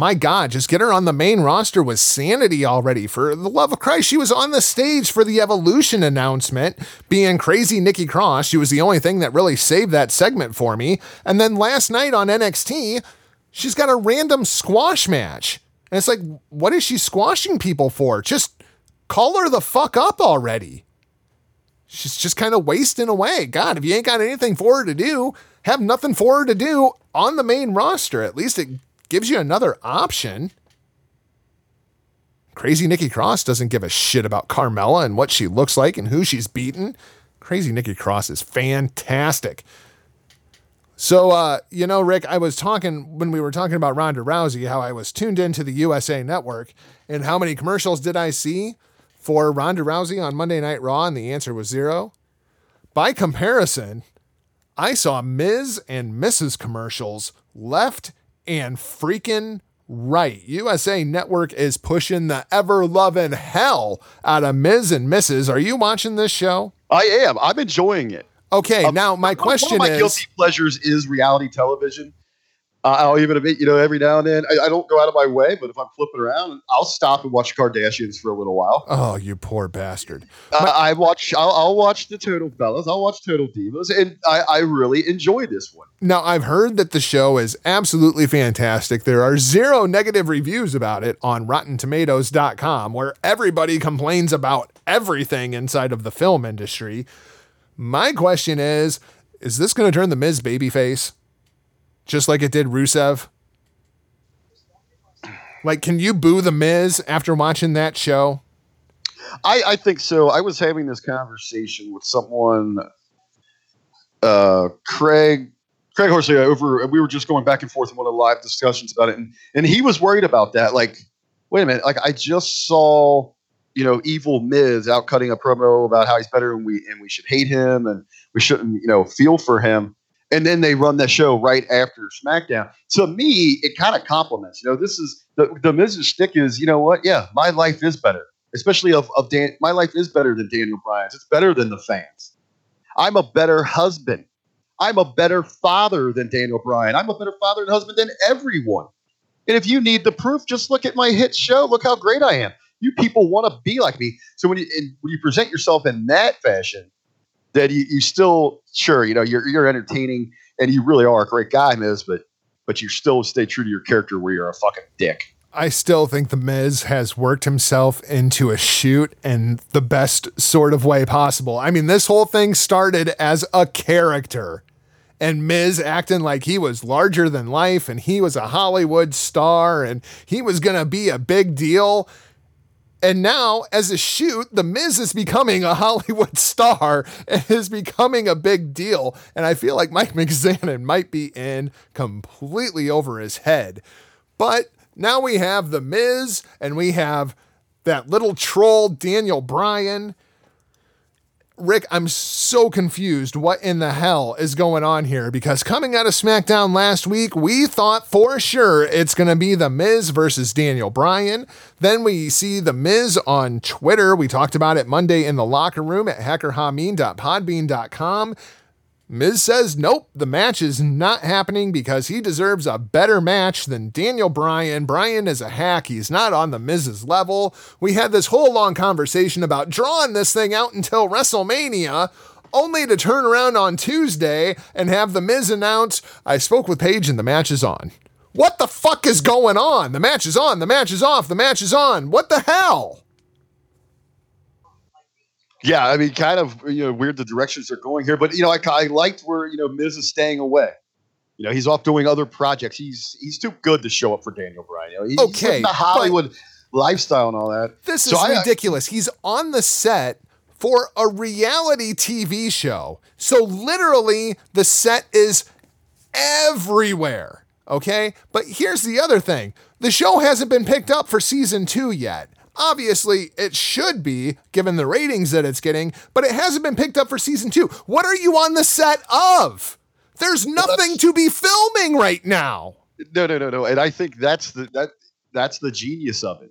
My God, just get her on the main roster with sanity already. For the love of Christ, she was on the stage for the Evolution announcement, being crazy Nikki Cross. She was the only thing that really saved that segment for me. And then last night on NXT, she's got a random squash match. And it's like, what is she squashing people for? Just call her the fuck up already. She's just kind of wasting away. God, if you ain't got anything for her to do, have nothing for her to do on the main roster. At least it gives you another option. Crazy Nikki Cross doesn't give a shit about Carmella and what she looks like and who she's beaten. Crazy Nikki Cross is fantastic. So, uh, you know, Rick, I was talking when we were talking about Ronda Rousey, how I was tuned into the USA Network, and how many commercials did I see for Ronda Rousey on Monday Night Raw? And the answer was zero. By comparison, I saw Ms. and Mrs. commercials left and freaking right. USA Network is pushing the ever loving hell out of Ms. and Mrs. Are you watching this show? I am. I'm enjoying it. Okay, Um, now my question one of my is guilty pleasures is reality television. I'll even admit, you know, every now and then I, I don't go out of my way, but if I'm flipping around, I'll stop and watch Kardashians for a little while. Oh, you poor bastard. Uh, I watch. I'll, I'll watch the Total Bellas. I'll watch Total Divas, and I, I really enjoy this one. Now, I've heard that the show is absolutely fantastic. There are zero negative reviews about it on RottenTomatoes.com, where everybody complains about everything inside of the film industry. My question is is this going to turn the Miz babyface? Just like it did Rusev? Like, can you boo the Miz after watching that show? I, I think so. I was having this conversation with someone, uh, Craig, Craig Horsley, over. We were just going back and forth in one of the live discussions about it, and and he was worried about that. Like, wait a minute, like I just saw, you know, evil Miz out cutting a promo about how he's better and we and we should hate him and we shouldn't, you know, feel for him. And then they run that show right after SmackDown. To me, it kind of complements. You know, this is the the Miz's stick is. You know what? Yeah, my life is better, especially of of Dan. My life is better than Daniel Bryan's. It's better than the fans. I'm a better husband. I'm a better father than Daniel Bryan. I'm a better father and husband than everyone. And if you need the proof, just look at my hit show. Look how great I am. You people want to be like me. So when you when you present yourself in that fashion, that you, you still sure you know you're you're entertaining and you really are a great guy, Miz, but but you still stay true to your character where you're a fucking dick. I still think The Miz has worked himself into a shoot in the best sort of way possible. I mean, this whole thing started as a character and Miz acting like he was larger than life and he was a Hollywood star and he was going to be a big deal. And now, as a shoot, The Miz is becoming a Hollywood star and is becoming a big deal. And I feel like Mike Mizanin might be in completely over his head. But now we have The Miz and we have that little troll, Daniel Bryan. Rick, I'm so confused. What in the hell is going on here? Because coming out of SmackDown last week, we thought for sure it's going to be The Miz versus Daniel Bryan. Then we see The Miz on Twitter. We talked about it Monday in the locker room at hackerhameen.podbean.com. Miz says, nope, the match is not happening because he deserves a better match than Daniel Bryan. Bryan is a hack. He's not on the Miz's level. We had this whole long conversation about drawing this thing out until WrestleMania, only to turn around on Tuesday and have the Miz announce, I spoke with Paige and the match is on. What the fuck is going on? The match is on, the match is off, the match is on. What the hell? Yeah, I mean, kind of you know weird the directions they're going here, but you know I, I liked where you know Miz is staying away. You know he's off doing other projects. He's he's too good to show up for Daniel Bryan. You know, he's Okay, the Hollywood lifestyle and all that. This is So I- ridiculous. He's on the set for a reality TV show. So literally the set is everywhere. Okay? But here's the other thing. The show hasn't been picked up for season 2 yet. Obviously, it should be given the ratings that it's getting, but it hasn't been picked up for season 2. What are you on the set of? There's nothing to be filming right now. No, no, no, no. And I think that's the that that's the genius of it.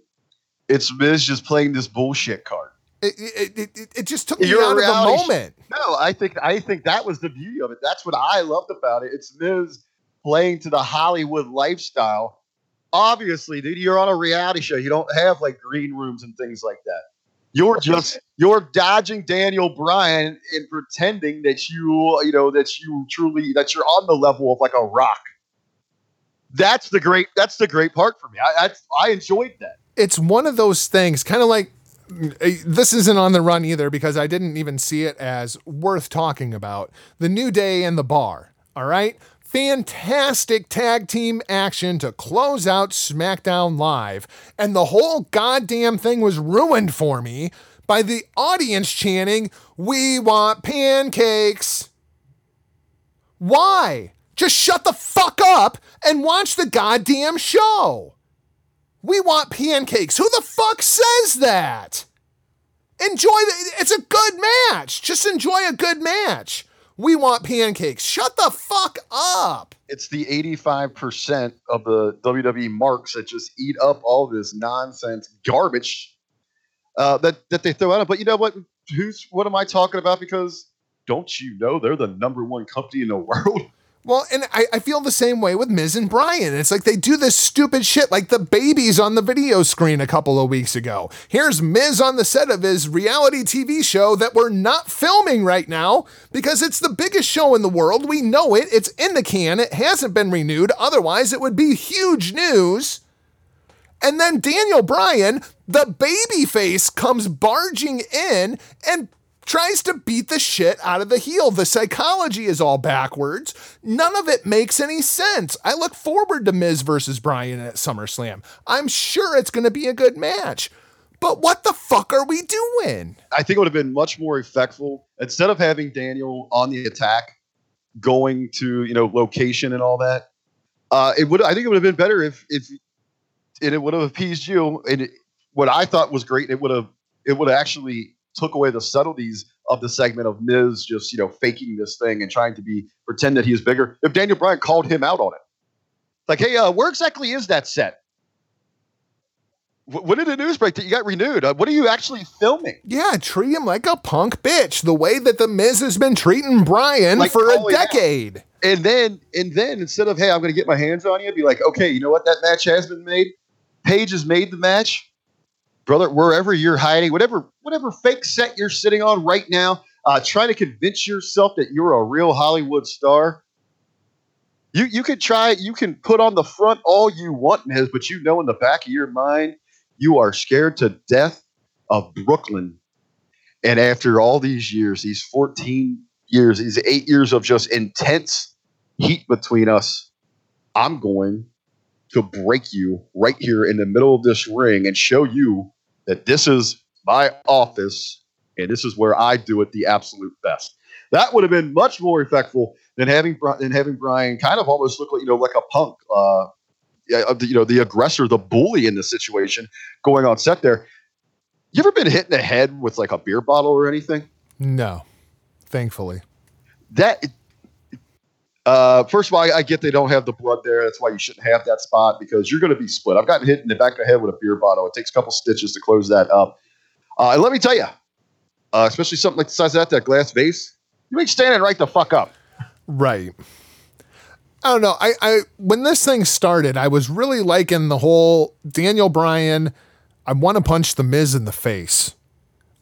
It's Miz just playing this bullshit card. It, it, it, it- just took me You're a out of the sh- moment. No, I think I think that was the beauty of it. That's what I loved about it. It's Miz playing to the Hollywood lifestyle. Obviously, dude, you're on a reality show. You don't have like green rooms and things like that. You're just you're dodging Daniel Bryan and pretending that you you know that you truly that you're on the level of like a rock. That's the great that's the great part for me. I I, I enjoyed that. it's one of those things, kind of like eh, this isn't on the run either because I didn't even see it as worth talking about. The New Day and the Bar. All right. Fantastic tag team action to close out SmackDown Live. And the whole goddamn thing was ruined for me by the audience chanting, We want pancakes. Why? Just shut the fuck up and watch the goddamn show. We want pancakes. Who the fuck says that? Enjoy the, it's a good match. Just enjoy a good match. We want pancakes. Shut the fuck up. it's the 85% of the WWE marks that just eat up all this nonsense garbage uh, that, that they throw out. But you know what? Who's what am I talking about? Because don't you know they're the number one company in the world? Well, and I, I feel the same way with Miz and Bryan. It's like they do this stupid shit like the babies on the video screen a couple of weeks ago. Here's Miz on the set of his reality TV show that we're not filming right now because it's the biggest show in the world. We know it. It's in the can. It hasn't been renewed. Otherwise, it would be huge news. And then Daniel Bryan, the baby face, comes barging in and tries to beat the shit out of the heel. The psychology is all backwards. None of it makes any sense. I look forward to Miz versus Bryan at SummerSlam. I'm sure it's going to be a good match. But what the fuck are we doing? I think it would have been much more effectful instead of having Daniel on the attack, going to you know location and all that. Uh, it would I think it would have been better if if and it would have appeased you. And it, what I thought was great, it would have it would have actually took away the subtleties of the segment of Miz just you know faking this thing and trying to be pretend that he is bigger. If Daniel Bryan called him out on it, like, hey, uh, where exactly is that set? Wh- When did the news break that you got renewed? Uh, what are you actually filming? Yeah, treat him like a punk bitch, the way that the Miz has been treating Bryan Like, for a decade. And then, and then instead of hey, I'm going to get my hands on you, be like, okay, you know what? That match has been made. Paige has made the match, brother. Wherever you're hiding, whatever, whatever fake set you're sitting on right now, uh, trying to convince yourself that you're a real Hollywood star. You you can try. You can put on the front all you want, Miz, but you know in the back of your mind, you are scared to death of Brooklyn. And after all these years, these 14 years, these eight years of just intense heat between us, I'm going to break you right here in the middle of this ring and show you that this is my office and this is where I do it the absolute best. That would have been much more effectful than having than having Bryan kind of almost look like you know like a punk, uh, yeah, of the- you know the aggressor, the bully in the situation going on set there. You ever been hit in the head with like a beer bottle or anything? No, thankfully. that uh, first of all, I, I get they don't have the blood there. That's why you shouldn't have that spot because you're going to be split. I've gotten hit in the back of the head with a beer bottle. It takes a couple stitches to close that up. Uh, and let me tell you, uh, especially something like the size of that, that glass vase, you ain't standing right the fuck up. Right. I don't know. I, I when this thing started, I was really liking the whole Daniel Bryan. I want to punch the Miz in the face.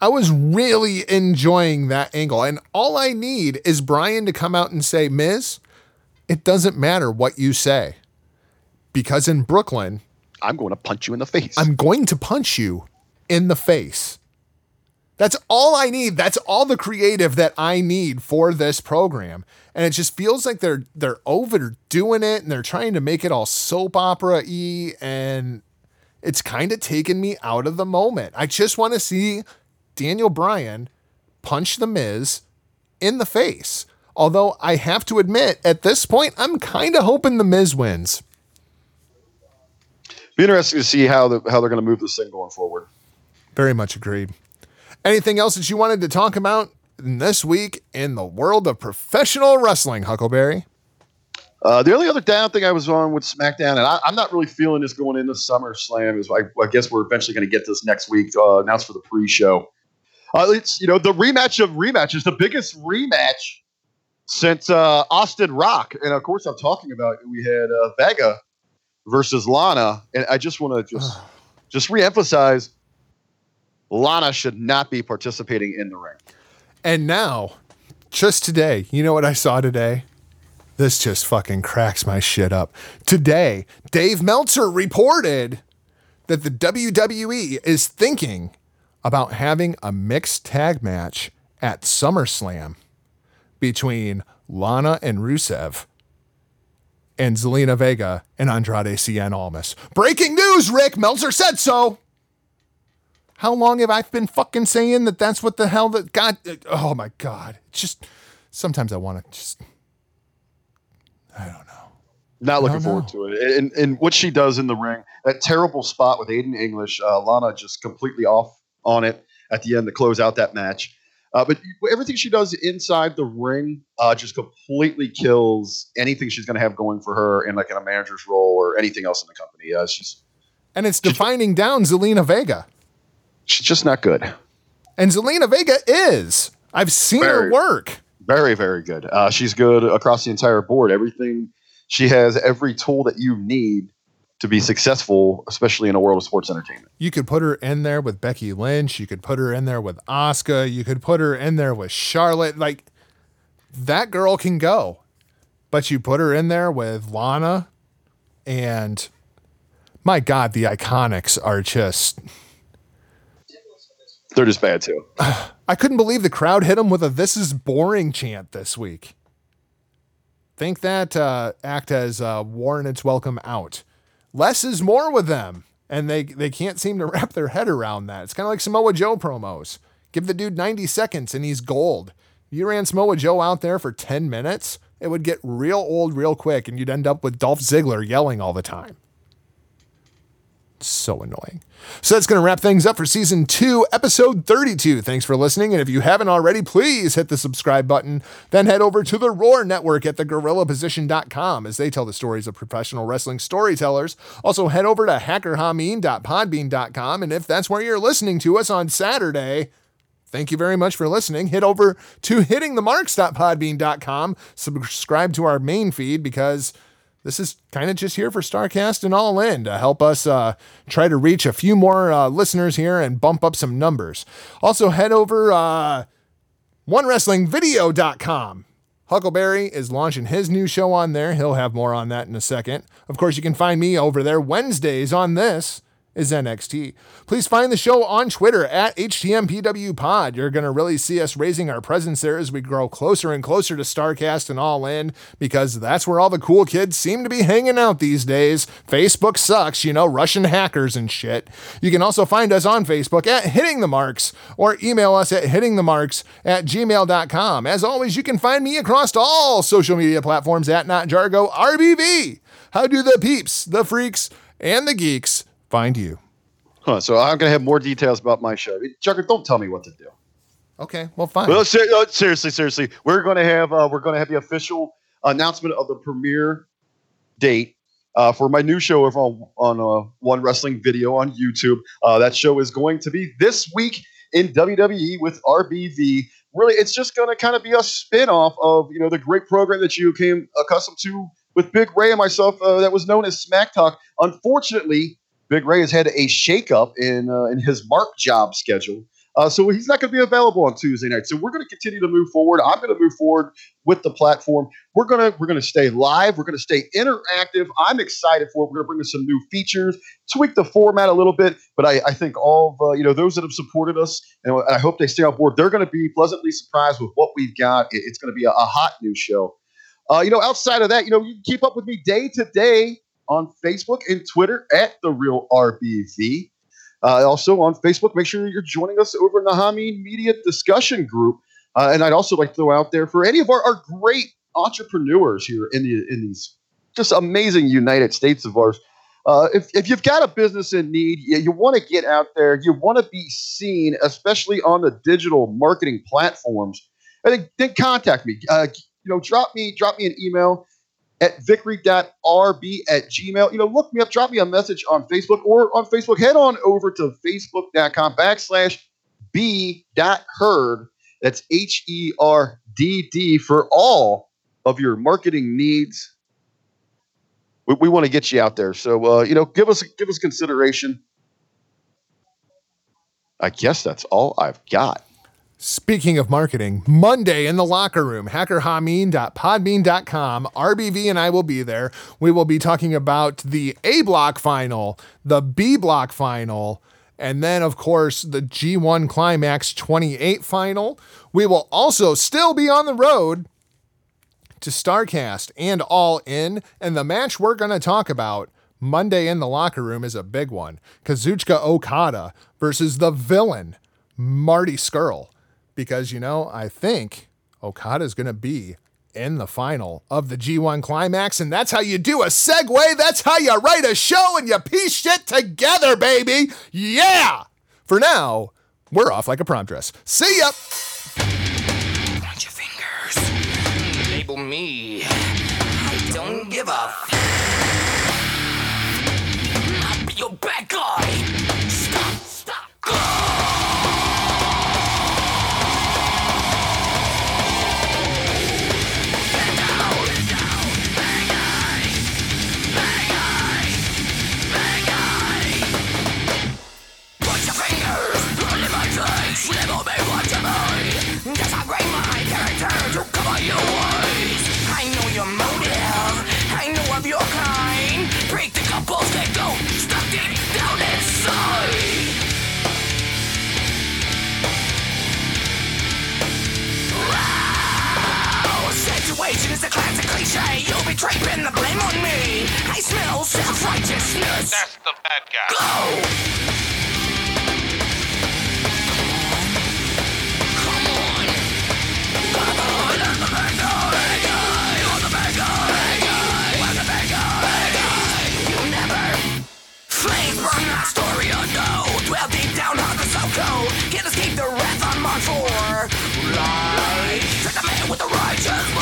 I was really enjoying that angle, and all I need is Bryan to come out and say, "Miz, it doesn't matter what you say, because in Brooklyn, I'm going to punch you in the face. I'm going to punch you in the face. That's all I need. That's all the creative that I need for this program. And it just feels like they're they're overdoing it and they're trying to make it all soap opera y and it's kind of taken me out of the moment. I just want to see Daniel Bryan punch the Miz in the face. Although I have to admit, at this point, I'm kind of hoping the Miz wins. Be interesting to see how the, how they're going to move this thing going forward. Very much agreed. Anything else that you wanted to talk about this week in the world of professional wrestling, Huckleberry? Uh, the only other down thing I was on with SmackDown, and I, I'm not really feeling this going into SummerSlam, is I, I guess we're eventually going to get this next week, uh, announced for the pre-show. Uh, it's you know the rematch of rematches, the biggest rematch since uh, Austin Rock, and of course I'm talking about we had uh, Vega versus Lana, and I just want to just just reemphasize, Lana should not be participating in the ring. And now, just today, you know what I saw today? This just fucking cracks my shit up. Today, Dave Meltzer reported that the WWE is thinking about having a mixed tag match at SummerSlam between Lana and Rusev and Zelina Vega and Andrade Cien Almas. Breaking news, Rick! Meltzer said so! How long have I been fucking saying that that's what the hell that God? Oh my God. It's just sometimes I want to just. I don't know. Not looking forward to it. And, and what she does in the ring, that terrible spot with Aiden English, uh, Lana just completely off on it at the end to close out that match. Uh, but everything she does inside the ring uh, just completely kills anything she's going to have going for her in like in a manager's role or anything else in the company. Uh, she's And it's defining down Zelina Vega. she's just not good. And Zelina Vega is. I've seen her work. Very, very good. Uh, she's good across the entire board. Everything she has every tool that you need to be successful, especially in a world of sports entertainment. You could put her in there with Becky Lynch. You could put her in there with Asuka. You could put her in there with Charlotte. Like, that girl can go. But you put her in there with Lana, and my God, the Iconics are just. They're just bad too. I couldn't believe the crowd hit him with a "This is boring" chant this week. Think that uh, act has uh, worn its welcome out. Less is more with them, and they they can't seem to wrap their head around that. It's kind of like Samoa Joe promos. Give the dude 90 seconds and he's gold. If you ran Samoa Joe out there for 10 minutes, it would get real old real quick, and you'd end up with Dolph Ziggler yelling all the time. So annoying. So that's going to wrap things up for season two, episode 32. Thanks for listening. And if you haven't already, please hit the subscribe button. Then head over to the Roar Network at thegorillaposition.com as they tell the stories of professional wrestling storytellers. Also, head over to hackerhameen.podbean.com. And if that's where you're listening to us on Saturday, Thank you very much for listening. Head over to hittingthemarks.podbean.com. Subscribe to our main feed because this is kind of just here for Starrcast and All In to help us uh, try to reach a few more uh, listeners here and bump up some numbers. Also, head over uh, OneWrestlingVideo.com. Huckleberry is launching his new show on there. He'll have more on that in a second. Of course, you can find me over there Wednesdays on this is NXT. Please find the show on Twitter at HTMPWPod. You're going to really see us raising our presence there as we grow closer and closer to Starrcast and All In because that's where all the cool kids seem to be hanging out these days. Facebook sucks, you know, Russian hackers and shit. You can also find us on Facebook at Hitting the Marks or email us at hittingthemarks at gmail.com. As always, you can find me across all social media platforms at Not Jargo RBV. How do the peeps, the freaks, and the geeks find you? Huh, so I'm going to have more details about my show. Chucker, don't tell me what to do. Okay, well, fine. Well, ser- uh, seriously, seriously, we're going to have uh, we're going to have the official announcement of the premiere date uh, for my new show on on uh, One Wrestling Video on YouTube. Uh, that show is going to be this week in WWE with RBV. Really, it's just going to kind of be a spin-off of you know the great program that you came accustomed to with Big Ray and myself uh, that was known as Smack Talk. Unfortunately, Big Ray has had a shakeup in uh, in his mark job schedule. Uh, so he's not going to be available on Tuesday night. So we're going to continue to move forward. I'm going to move forward with the platform. We're going to we're to stay live. We're going to stay interactive. I'm excited for it. We're going to bring in some new features, tweak the format a little bit. But I, I think all of uh, you know those that have supported us, and I hope they stay on board. They're going to be pleasantly surprised with what we've got. It- it's going to be a, a hot new show. Uh, you know, outside of that, you know, you keep up with me day to day on Facebook and Twitter at the Real RBV. Uh, also on Facebook, make sure you're joining us over in the Hameen Media discussion group. Uh, and I'd also like to throw out there for any of our, our great entrepreneurs here in the in these just amazing United States of ours. Uh, if, if you've got a business in need, you, you want to get out there, you want to be seen, especially on the digital marketing platforms, I think then contact me. Uh, you know, drop me drop me an email at victory.rb at gmail. You know, look me up, drop me a message on Facebook or on Facebook. Head on over to facebook.com backslash b dot herd. That's H E R D D for all of your marketing needs. We, we want to get you out there. So, uh, you know, give us give us consideration. I guess that's all I've got. Speaking of marketing, Monday in the locker room, hackerhameen.podbean.com. RBV and I will be there. We will be talking about the A block final, the B block final, and then, of course, the G1 Climax 28 final. We will also still be on the road to Starrcast and All In. And the match we're going to talk about Monday in the locker room is a big one Kazuchika Okada versus the villain, Marty Scurll because you know I think Okada is going to be in the final of the G1 Climax, and that's how you do a segue. That's how you write a show and you piece shit together, baby. Yeah. For now, we're off like a prom dress. See ya. Fingers. Label me. I don't give a situation is a classic cliche. You'll be draping the blame on me. I smell self righteousness. That's the bad guy. Go! From my story dwell deep down. Can't escape the wrath Life. Like the man with the righteous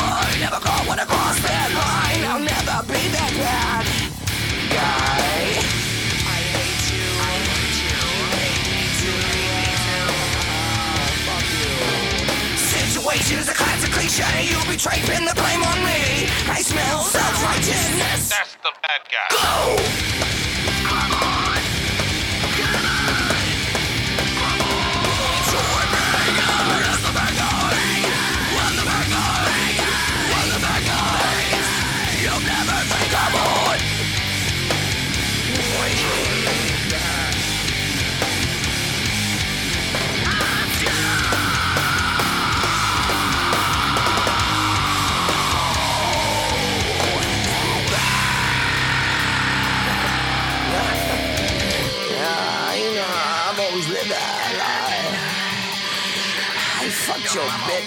This is a classic cliche. You betrayed, pin the blame on me. I smell self-righteousness. That's the bad guy. Yeah,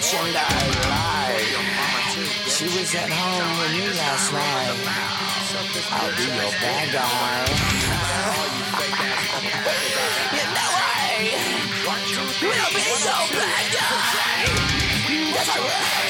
and I lied. She was at home with me last night. I'll be your bad guy. you know I will be your bad guy. That's right.